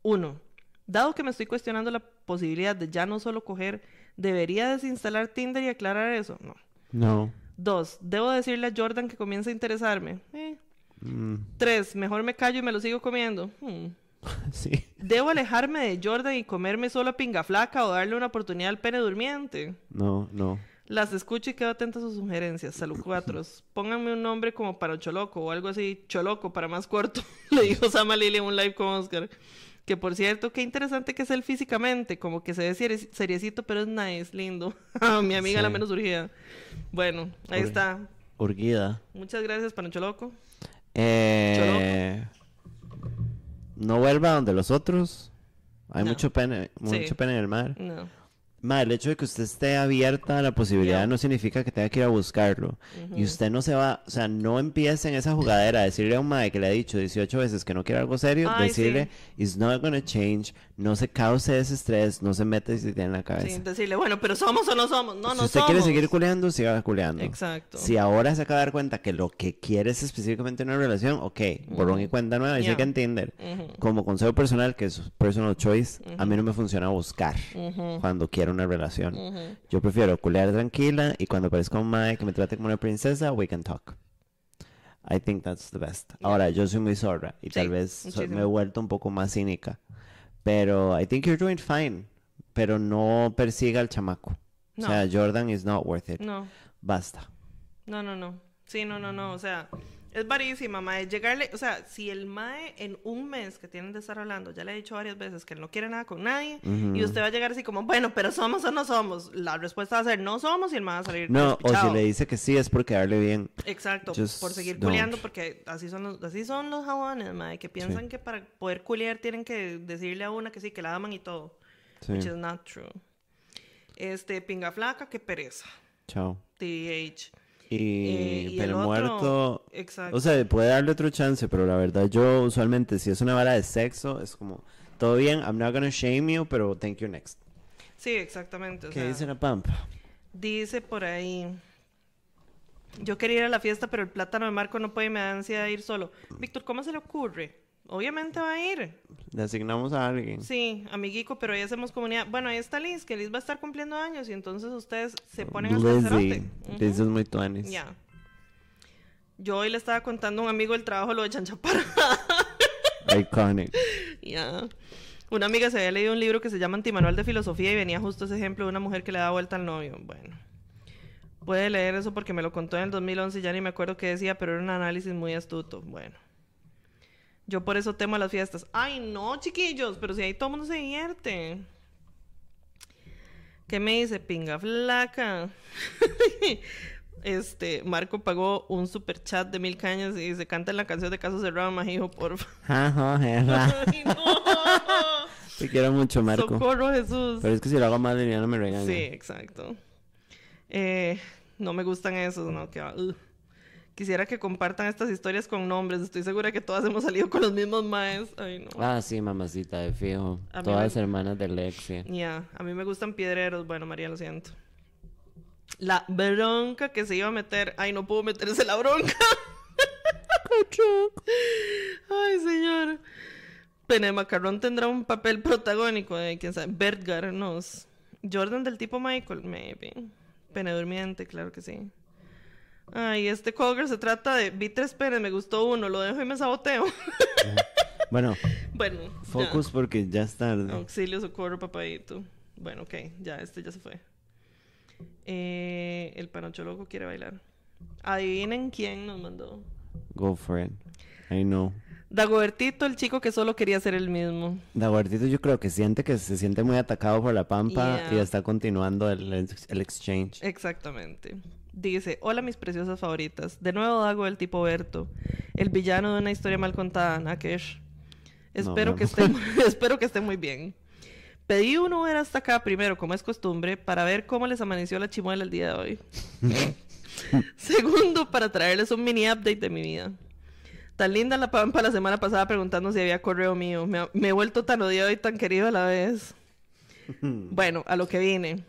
Uno, dado que me estoy cuestionando la posibilidad de ya no solo coger, ¿debería desinstalar Tinder y aclarar eso? No. No. Dos, ¿debo decirle a Jordan que comience a interesarme? Eh. Mm, Tres, mejor me callo y me lo sigo comiendo. Hmm. sí. ¿Debo alejarme de Jordan y comerme solo a pinga flaca o darle una oportunidad al pene durmiente? No, no. Las escucho y quedo atenta a sus sugerencias. Salud cuatro. Pónganme un nombre como para Choloco o algo así. Choloco para más corto. Le dijo Sama Lily en un live con Oscar. Que por cierto, qué interesante que es él físicamente. Como que se ve serie- seriecito, pero es nice, lindo. Mi amiga la Sí. menos urgida. Bueno, ahí está. Urguida. Muchas gracias, Pancho Loco. Eh, no vuelva donde los otros. Hay No. mucho pene, Sí. mucho pene en el mar. No. Ma, el hecho de que usted esté abierta a la posibilidad no significa que tenga que ir a buscarlo. Y usted no se va, o sea, no empiece en esa jugadera a decirle a un mae que le ha dicho 18 veces que no quiere algo serio, Ay, decirle, it's not gonna change, no se cause ese estrés, no se mete si tiene en la cabeza. Sin decirle, bueno, pero somos o no somos. No, si no usted somos. quiere seguir culeando, siga culeando. Exacto. Si ahora se acaba de dar cuenta que lo que quiere es específicamente una relación, ok, borrón y cuenta nueva y Ya. sigue en Tinder. Ujú. Como consejo personal, que es personal choice, a mí no me funciona buscar cuando quiero una relación. Yo prefiero culear tranquila y cuando aparezca un mae que me trate como una princesa, we can talk. I think that's the best. Ahora, yo soy muy zorra y tal vez me he vuelto un poco más cínica. Pero I think you're doing fine. Pero no persiga al chamaco. No. O sea, Jordan is not worth it. No. Basta. No, no, no. Sí, no, no, no. O sea, es varísima, mae. Llegarle, o sea, si el mae en un mes que tienen de estar hablando, ya le he dicho varias veces que él no quiere nada con nadie, y usted va a llegar así como, bueno, pero somos o no somos. La respuesta va a ser no somos y el mae va a salir. No, o si le dice que sí es porque darle bien. Exacto, Just por seguir don't. culeando, porque así son los, así son los jabones, mae, que piensan que para poder culear tienen que decirle a una que sí, que la aman y todo. Sí. Which is not true. Este, pinga flaca, qué pereza. Chao. TH. Y, Eh, y el pero otro- muerto. Exacto. O sea, puede darle otro chance, pero la verdad, yo usualmente, si es una vara de sexo, es como, todo bien, I'm not gonna shame you, pero thank you next. Sí, exactamente. o ¿Qué sea, dice la pampa? Dice por ahí. Yo quería ir a la fiesta, pero el plátano de Marco no puede y me da ansiedad ir solo. Víctor, ¿cómo se le ocurre? Obviamente va a ir. Le asignamos a alguien. Sí, amiguico, pero ahí hacemos comunidad. Bueno, ahí está Liz, que Liz va a estar cumpliendo años y entonces ustedes se ponen. Lizzie. Ujú. Lizzie es muy tuanis. Ya. Yo hoy le estaba contando a un amigo del trabajo lo de Chanchapara. Iconic. Ya. Una amiga se había leído un libro que se llama Antimanual de Filosofía y venía justo ese ejemplo de una mujer que le da vuelta al novio. Bueno. Puede leer eso porque me lo contó en el 2011 y ya ni me acuerdo qué decía, pero era un análisis muy astuto. Bueno. Yo por eso temo a las fiestas. Ay, no, chiquillos, pero si ahí todo el mundo se divierte. ¿Qué me dice? Pinga flaca. este, Marco pagó un super chat de mil cañas y se canta la canción de Caso Cerrado, Majijo, por Jaja, jera. Ay, no. Te quiero mucho, Marco. Socorro, Jesús. Pero es que si lo hago mal, Liliana me regaña. Sí, exacto. Eh, no me gustan esos, ¿no? Que, va, ugh. Quisiera que compartan estas historias con nombres. Estoy segura que todas hemos salido con los mismos maes. Ay, no. Ah, sí, mamacita, de fijo. A Todas me- hermanas de Lexia. Ya, a mí me gustan piedreros. Bueno, María, lo siento. La bronca que se iba a meter. Ay, no puedo meterse la bronca. Ay, señor. Pene Macarrón tendrá un papel protagónico de quién sabe. Bertgar nos. Jordan del tipo Michael, maybe. Pene durmiente, claro que sí. Ay, este Colgar se trata de. Vi tres penes, me gustó uno, lo dejo y me saboteo. Bueno, bueno. ya. focus porque ya es tarde. Auxilio, socorro, papadito. Bueno, ok, ya, este ya se fue. Eh, el panocho loco quiere bailar. Adivinen quién nos mandó. Go for it. I know. Dagobertito, el chico que solo quería ser el mismo. Daguartito yo creo que siente que se siente muy atacado por la pampa y está continuando el, el exchange. Exactamente. Dice, hola mis preciosas favoritas. De nuevo Dago el tipo Berto. El villano de una historia mal contada, Nakesh. Espero, No, que esté, espero que esté muy bien. Pedí un Uber hasta acá primero, como es costumbre, para ver cómo les amaneció la chimuela el día de hoy. Segundo, para traerles un mini update de mi vida. Tan linda la pampa la semana pasada preguntando si había correo mío. Me, me he vuelto tan odiado y tan querido a la vez. bueno, a lo que vine.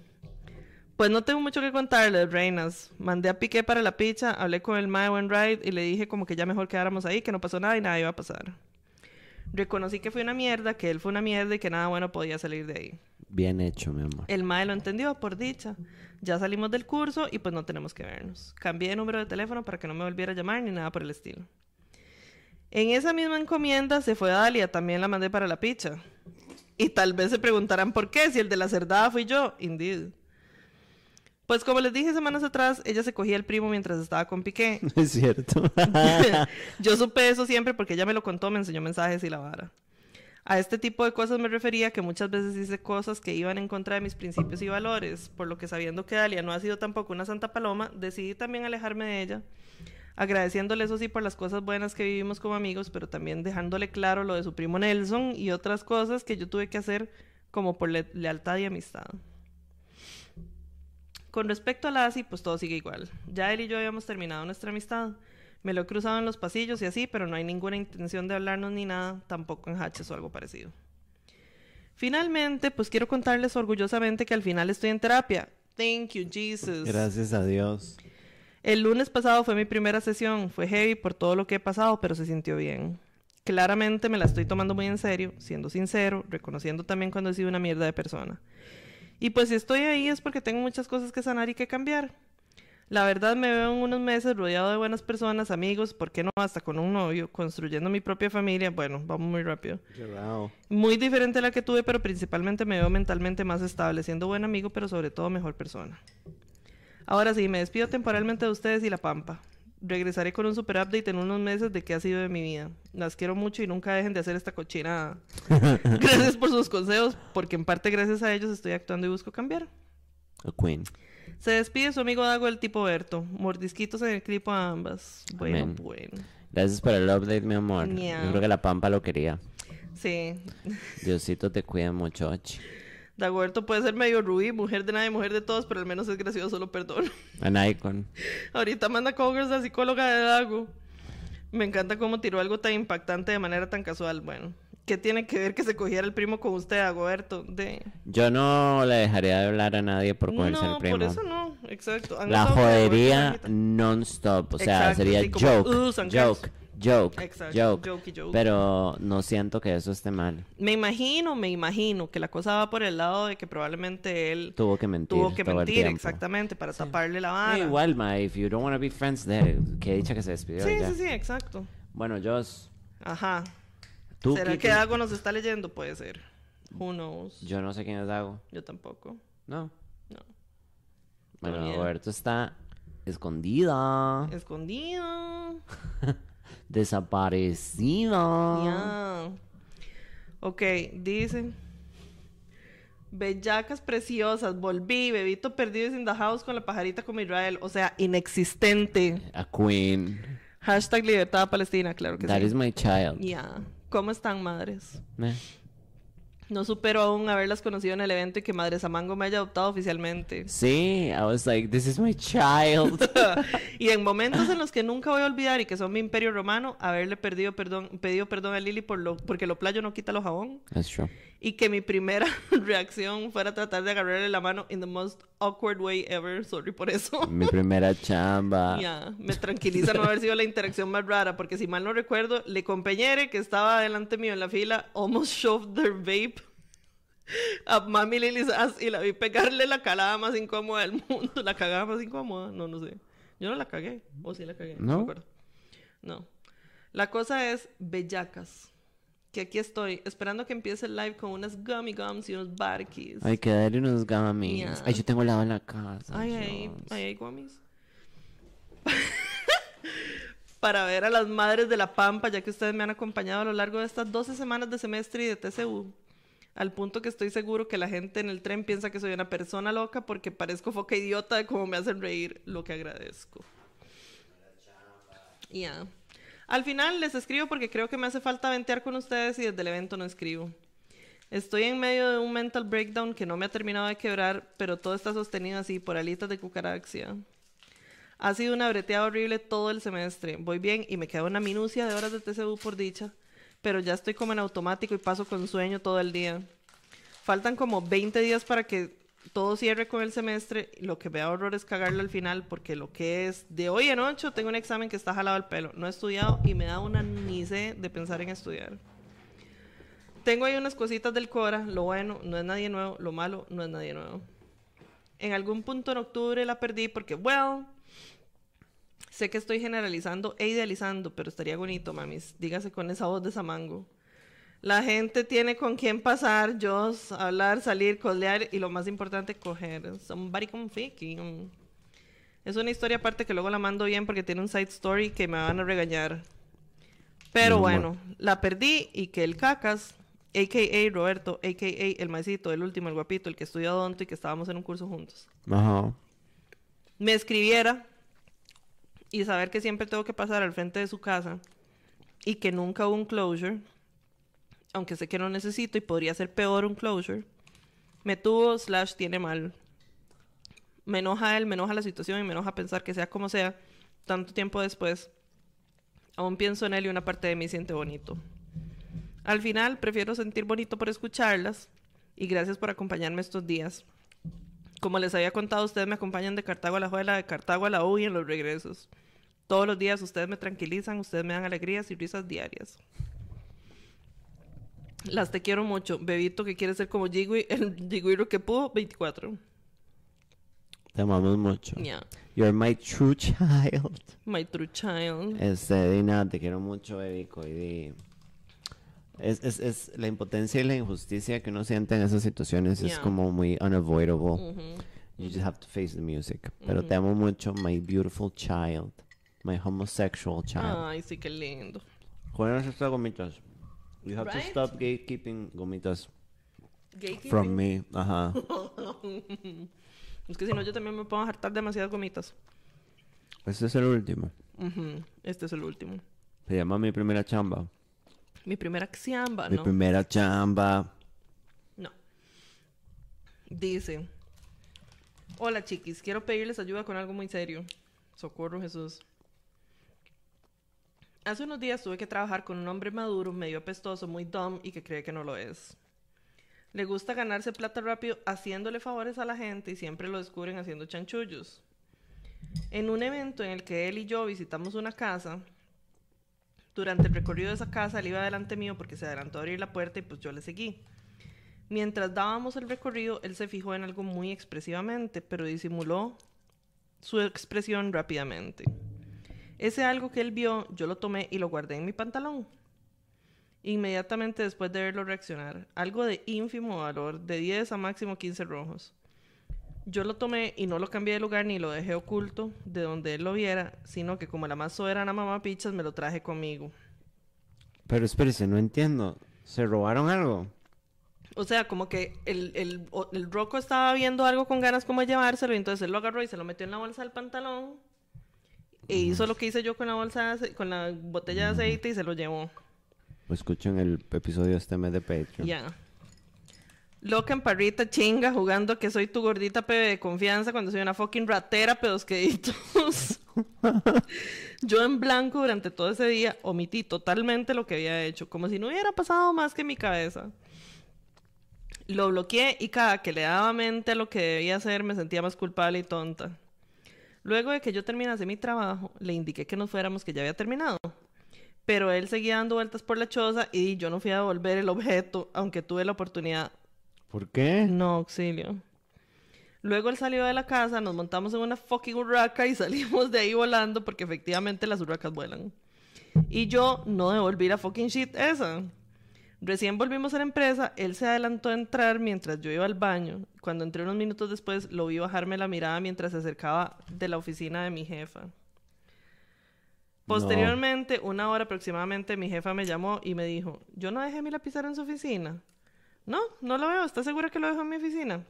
Pues no tengo mucho que contarles, reinas. Mandé a Piqué para la picha, hablé con el Mae Buen Ride y le dije como que ya mejor quedáramos ahí, que no pasó nada y nada iba a pasar. Reconocí que fue una mierda, que él fue una mierda y que nada bueno podía salir de ahí. Bien hecho, mi amor. El Mae lo entendió, por dicha. Ya salimos del curso y pues no tenemos que vernos. Cambié de número de teléfono para que no me volviera a llamar ni nada por el estilo. En esa misma encomienda se fue Dalia, también la mandé para la picha. Y tal vez se preguntarán por qué, si el de la cerdada fui yo. Indeed. Pues como les dije semanas atrás, ella se cogía el primo mientras estaba con Piqué. Es cierto. Yo supe eso siempre porque ella me lo contó, me enseñó mensajes y la vara. A este tipo de cosas me refería que muchas veces hice cosas que iban en contra de mis principios y valores, por lo que sabiendo que Dalia no ha sido tampoco una santa paloma, decidí también alejarme de ella, agradeciéndole eso sí por las cosas buenas que vivimos como amigos, pero también dejándole claro lo de su primo Nelson y otras cosas que yo tuve que hacer como por le- lealtad y amistad. Con respecto a Lassie, pues todo sigue igual. Ya él y yo habíamos terminado nuestra amistad. Me lo he cruzado en los pasillos y así, pero no hay ninguna intención de hablarnos ni nada, tampoco en Hatches o algo parecido. Finalmente, pues quiero contarles orgullosamente que al final estoy en terapia. Thank you, Jesus. Gracias a Dios. El lunes pasado fue mi primera sesión. Fue heavy por todo lo que he pasado, pero se sintió bien. Claramente me la estoy tomando muy en serio, siendo sincero, reconociendo también cuando he sido una mierda de persona. Y pues si estoy ahí es porque tengo muchas cosas que sanar y que cambiar. La verdad me veo en unos meses rodeado de buenas personas, amigos, ¿por qué no? Hasta con un novio, construyendo mi propia familia. Bueno, vamos muy rápido. Wow. Muy diferente a la que tuve, pero principalmente me veo mentalmente más estable, siendo buen amigo, pero sobre todo mejor persona. Ahora sí, me despido temporalmente de ustedes y la Pampa. Regresaré con un super update en unos meses de qué ha sido de mi vida. Las quiero mucho y nunca dejen de hacer esta cochina. gracias por sus consejos, porque en parte gracias a ellos estoy actuando y busco cambiar. A queen. Se despide su amigo Dago el tipo Berto. Mordisquitos en el clip a ambas. Bueno, Amén. bueno. Gracias por el update, mi amor. Yeah. Yo creo que la pampa lo quería. Sí, Diosito te cuida mucho. Dagoberto puede ser medio rubí, mujer de nadie, mujer de todos, pero al menos es gracioso, lo perdono. An icon. Ahorita manda Cogers, la psicóloga de Dago. Me encanta cómo tiró algo tan impactante de manera tan casual. Bueno, ¿qué tiene que ver que se cogiera el primo con usted, Dagoberto? De... Yo no le dejaría de hablar a nadie por cogerse No, el primo. por eso no, exacto. Han La jodería non-stop. O sea, Exacto, sería sí, como, joke, joke, joke, Exacto, joke. jokey joke. Pero no siento que eso esté mal. Me imagino, me imagino que la cosa va por el lado de que probablemente él Tuvo que mentir. tuvo que mentir, exactamente, para taparle la Eh, vara. igual, ma, if you don't want to be friends, de, que dicha que se despidió Sí, ya. sí, sí, exacto. Bueno, Joss, Ajá. tú ¿Será que Dago nos está leyendo? Puede ser. Who knows? Yo no sé quién es Dago. Yo tampoco. No. No. Bueno. Roberto está escondida, Escondido. desaparecida. Ya. Ok, dice. Bellacas preciosas, volví, bebito perdido is in the house con la pajarita como Israel. O sea, inexistente. A queen. Hashtag libertad palestina, claro que That sí. is my child. Ya. ¿Cómo están, madres? Eh, No supero aún haberlas conocido en el evento y que Madre Samango me haya adoptado oficialmente. Sí, I was like, this is my child. y en momentos en los que nunca voy a olvidar y que son mi imperio romano, haberle perdido perdón, pedido perdón a Lily por lo, porque lo playo no quita lo jabón. That's true. Y que mi primera reacción fuera tratar de agarrarle la mano in the most awkward way ever. Sorry por eso. Mi primera chamba. Ya, me tranquiliza no haber sido la interacción más rara, porque si mal no recuerdo, le compañere que estaba delante mío en la fila almost shoved their vape a mami Lily Sass y la vi pegarle la calada más incómoda del mundo. La cagada más incómoda, no, no sé. Yo no la cagué, o sí la cagué, no, ¿No? me acuerdo. No. La cosa es bellacas. Que aquí estoy, esperando que empiece el live con unas gummy gums y unos barquis. Hay que darle unos gamis. Yeah. Ay, yo tengo helado en la casa. Ay, ay, ay, ay, guamis. para ver a las madres de la Pampa, ya que ustedes me han acompañado a lo largo de estas 12 semanas de semestre y de TCU. Al punto que estoy seguro que la gente en el tren piensa que soy una persona loca porque parezco foca idiota de cómo me hacen reír, lo que agradezco. Ya. Al final les escribo porque creo que me hace falta ventear con ustedes y desde el evento no escribo. Estoy en medio de un mental breakdown que no me ha terminado de quebrar, pero todo está sostenido así por alitas de cucaraxia. Ha sido una breteada horrible todo el semestre. Voy bien y me queda una minucia de horas de TCU por dicha, pero ya estoy como en automático y paso con sueño todo el día. Faltan como 20 días para que todo cierre con el semestre. Lo que me da horror es cagarlo al final, porque lo que es de hoy en ocho tengo un examen que está jalado al pelo. No he estudiado y me da una nice de pensar en estudiar. Tengo ahí unas cositas del Cora. Lo bueno no es nadie nuevo, lo malo no es nadie nuevo. En algún punto en octubre la perdí porque, well, sé que estoy generalizando e idealizando, pero estaría bonito, mamis. Dígase con esa voz de Samango. La gente tiene con quién pasar, yo, hablar, salir, colear y lo más importante, coger. Somebody. Es una historia aparte que luego la mando bien porque tiene un side story que me van a regañar. Pero No, bueno, la perdí y que el cacas, a.k.a. Roberto, a.k.a. el maicito, el último, el guapito, el que estudió odonto y que estábamos en un curso juntos, Ajá. me escribiera y saber que siempre tengo que pasar al frente de su casa y que nunca hubo un closure, aunque sé que no necesito y podría ser peor un closure, me tuvo slash tiene mal. Me enoja él, me enoja la situación y me enoja pensar que sea como sea, tanto tiempo después. Aún pienso en él y una parte de mí siente bonito. Al final, prefiero sentir bonito por escucharlas y gracias por acompañarme estos días. Como les había contado, ustedes me acompañan de Cartago a la Juela, de Cartago a la U y en los regresos. Todos los días ustedes me tranquilizan, ustedes me dan alegrías y risas diarias. Las te quiero mucho. Bebito que quiere ser como Jigui, el Jiguiro que pudo, 24. Te amamos mucho. Yeah. You're my true child. My true child. Este, Dina, te quiero mucho, Bebico. Y di- Es, es, es la impotencia y la injusticia que uno siente en esas situaciones es como muy unavoidable. You just have to face the music. Pero te amo mucho, my beautiful child. My homosexual child. Ay, sí, qué lindo. Gomitas. You have to stop gatekeeping gomitas Gatekeeping. from me. Ajá. Es que si no, yo también me puedo hartar demasiadas gomitas. Este es el último. Este es el último. Se llama mi primera chamba. Mi primera xiamba, Mi primera chamba. No. Dice: Hola chiquis, quiero pedirles ayuda con algo muy serio. Socorro, Jesús. Hace unos días tuve que trabajar con un hombre maduro, medio apestoso, muy dumb y que cree que no lo es. Le gusta ganarse plata rápido haciéndole favores a la gente y siempre lo descubren haciendo chanchullos. En un evento en el que él y yo visitamos una casa, durante el recorrido de esa casa él iba delante mío porque se adelantó a abrir la puerta y pues yo le seguí. Mientras dábamos el recorrido, él se fijó en algo muy expresivamente, pero disimuló su expresión rápidamente. Ese algo que él vio, yo lo tomé y lo guardé en mi pantalón. Inmediatamente después de verlo reaccionar, algo de ínfimo valor, de 10 a máximo 15 rojos. Yo lo tomé y no lo cambié de lugar ni lo dejé oculto de donde él lo viera, sino que como la más soberana mamá pichas me lo traje conmigo. Pero espérese, no entiendo. ¿Se robaron algo? O sea, como que el, el, el Rocco estaba viendo algo con ganas como de llevárselo y entonces él lo agarró y se lo metió en la bolsa del pantalón e hizo lo que hice yo con la bolsa con la botella de aceite y se lo llevó. Escuchen el episodio este mes de Patreon. Ya. Loca en parrita chinga jugando que soy tu gordita pebe de confianza cuando soy una fucking ratera pedosqueditos. Yo en blanco durante todo ese día omití totalmente lo que había hecho, como si no hubiera pasado más que mi cabeza. Lo bloqueé y cada que le daba mente a lo que debía hacer me sentía más culpable y tonta. Luego de que yo terminase mi trabajo, le indiqué que nos fuéramos, que ya había terminado. Pero él seguía dando vueltas por la choza y yo no fui a devolver el objeto, aunque tuve la oportunidad. ¿Por qué? No, auxilio. Luego él salió de la casa, nos montamos en una fucking urraca y salimos de ahí volando porque efectivamente las urracas vuelan. Y yo no devolví la fucking shit esa. Recién volvimos a la empresa, él se adelantó a entrar mientras yo iba al baño. Cuando entré unos minutos después, lo vi bajarme la mirada mientras se acercaba de la oficina de mi jefa. Posteriormente, una hora aproximadamente, mi jefa me llamó y me dijo, yo no dejé mi lapicero en su oficina. No, no lo veo. ¿Estás segura que lo dejo en mi oficina?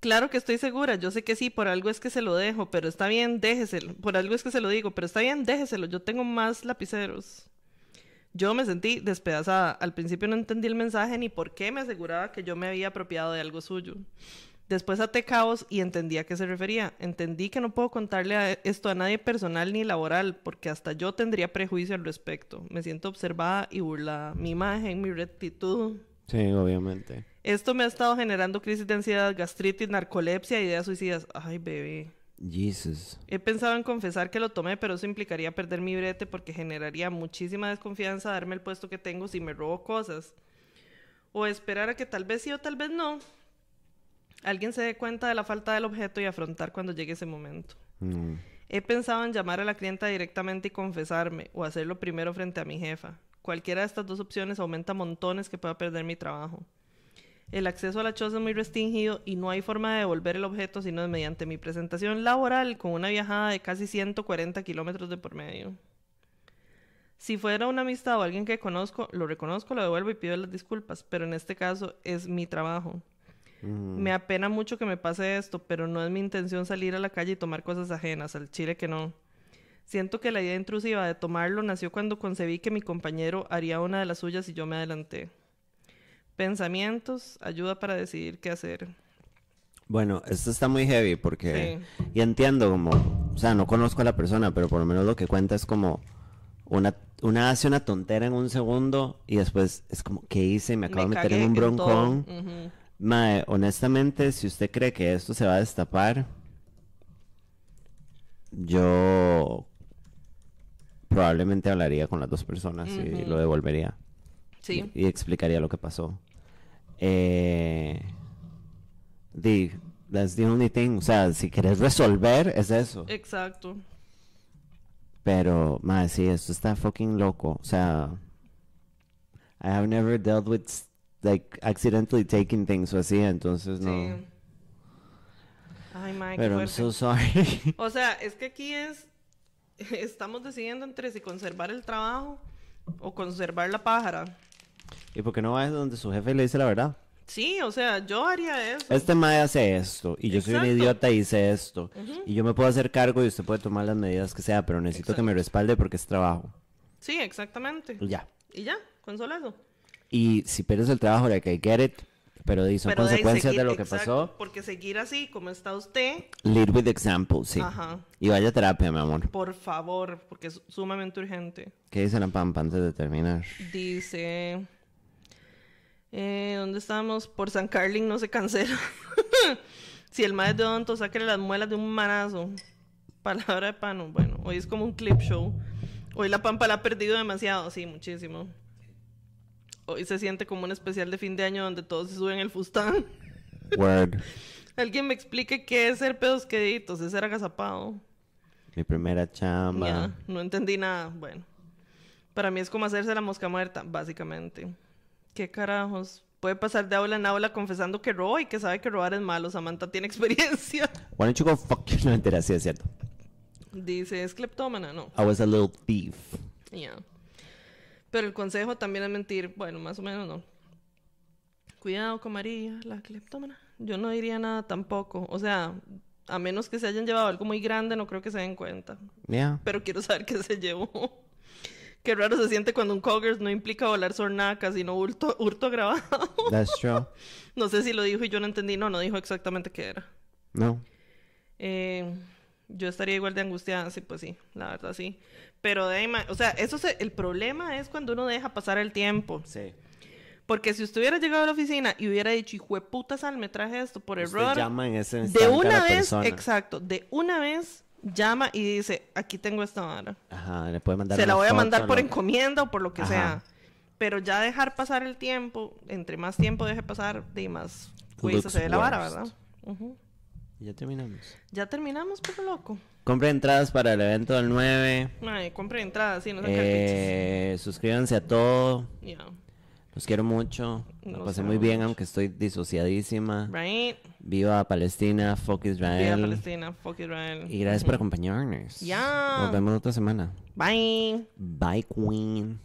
Claro que estoy segura, yo sé que sí, por algo es que se lo dejo, pero está bien, déjeselo. Por algo es que se lo digo, pero está bien, déjeselo, yo tengo más lapiceros. Yo me sentí despedazada. Al principio no entendí el mensaje ni por qué me aseguraba que yo me había apropiado de algo suyo. Después até caos y entendí a qué se refería. Entendí que no puedo contarle a esto a nadie personal ni laboral, porque hasta yo tendría prejuicio al respecto. Me siento observada y burlada. Mi imagen, mi rectitud. Sí, obviamente. Esto me ha estado generando crisis de ansiedad, gastritis, narcolepsia, ideas suicidas. Ay, bebé. Jesus. He pensado en confesar que lo tomé, pero eso implicaría perder mi brete porque generaría muchísima desconfianza darme el puesto que tengo si me robo cosas. O esperar a que tal vez sí o tal vez no. Alguien se dé cuenta de la falta del objeto y afrontar cuando llegue ese momento. Mm. He pensado en llamar a la clienta directamente y confesarme, o hacerlo primero frente a mi jefa. Cualquiera de estas dos opciones aumenta montones que pueda perder mi trabajo. El acceso a la choza es muy restringido y no hay forma de devolver el objeto sino mediante mi presentación laboral con una viajada de casi 140 kilómetros de por medio. Si fuera una amistad o alguien que conozco, lo reconozco, lo devuelvo y pido las disculpas, pero en este caso es mi trabajo. Mm. Me apena mucho que me pase esto, pero no es mi intención salir a la calle y tomar cosas ajenas, al chile que no. Siento que la idea intrusiva de tomarlo nació cuando concebí que mi compañero haría una de las suyas y yo me adelanté. Pensamientos, ayuda para decidir qué hacer. Bueno, esto está muy heavy porque... Sí. Y entiendo como... O sea, no conozco a la persona, pero por lo menos lo que cuenta es como... Una, una hace una tontera en un segundo y después es como, ¿qué hice? Me acabo de meter en un broncón. Ujú. Mae, honestamente, si usted cree que esto se va a destapar, yo probablemente hablaría con las dos personas y lo devolvería. Sí. Y, y explicaría lo que pasó. Eh, the, that's the only thing. O sea, si querés resolver, es eso. Exacto. Pero, mae, sí, esto está fucking loco. O sea, I have never dealt with, like, accidentally taking things o así, entonces no. Sí. Ay, madre, Pero I'm so sorry. O sea, es que aquí es. Estamos decidiendo entre si conservar el trabajo o conservar la pájara. ¿Y por qué no va donde su jefe le dice la verdad? Sí, o sea, yo haría eso. Este mae hace esto y yo soy un Exacto. idiota y hice esto. Y yo me puedo hacer cargo y usted puede tomar las medidas que sea, pero necesito que me respalde porque es trabajo. Sí, exactamente. Y ya. Y ya, con solo eso. Y si pierdes el trabajo, like I get it, pero son Pero de consecuencias seguir- de lo que exacto, pasó. Porque seguir así, como está usted, Lead with example, sí. Ajá. Y vaya a terapia, mi amor. por favor, porque es sumamente urgente. ¿Qué dice la pampa antes de terminar? Dice. Eh, ¿Dónde estamos? Por San Carlin no se cancela. si el maestro de odonto, sáquele las muelas de un manazo. Palabra de pano. Bueno, hoy es como un clip show. Hoy la pampa la ha perdido demasiado, sí, muchísimo. Hoy se siente como un especial de fin de año donde todos se suben el fustán. Word. Alguien me explique qué es ser pedos queditos, es ser agazapado. Mi primera chamba. Ya, no entendí nada. Bueno, para mí es como hacerse la mosca muerta, básicamente. ¿Qué carajos? Puede pasar de aula en aula confesando que roba y que sabe que robar es malo. Samantha tiene experiencia. Why don't you go fuck your... No, mentira, sí es cierto. Dice, es cleptómana, no. I was a little thief. Ya. Pero el consejo también es mentir. Bueno, más o menos no. Cuidado con María, la cleptómana. Yo no diría nada tampoco. O sea, a menos que se hayan llevado algo muy grande, no creo que se den cuenta. Yeah. pero quiero saber qué se llevó. Qué raro se siente cuando un coggers no implica volar sornacas, sino hurto, hurto grabado. That's true. no sé si lo dijo y yo no entendí. No, no dijo exactamente qué era. No. Eh, yo estaría igual de angustiada, sí, pues sí, la verdad sí. Pero de ahí, o sea, eso se- el problema es cuando uno deja pasar el tiempo. Sí. Porque si usted hubiera llegado a la oficina y hubiera dicho, hijo de puta sal, me traje esto por Usted error. llama en ese De a una la vez, persona. exacto, de una vez llama y dice, aquí tengo esta vara. Ajá, le puede mandar Se la voy a mandar por lo- encomienda o por lo que Ajá. sea. Pero ya dejar pasar el tiempo, entre más tiempo deje pasar, de más juicio se ve la vara. ¿verdad? Ya terminamos. Ya terminamos, pero loco. Compre entradas para el evento del 9. Ay, compre entradas, sí, no. Eh, suscríbanse a todo. Ya. Los quiero mucho. Lo pasé muy bien, aunque estoy disociadísima. Right. Viva Palestina, fuck Israel. Viva Palestina, fuck Israel. Y gracias por acompañarnos. Nos vemos otra semana. Bye. Bye, Queen.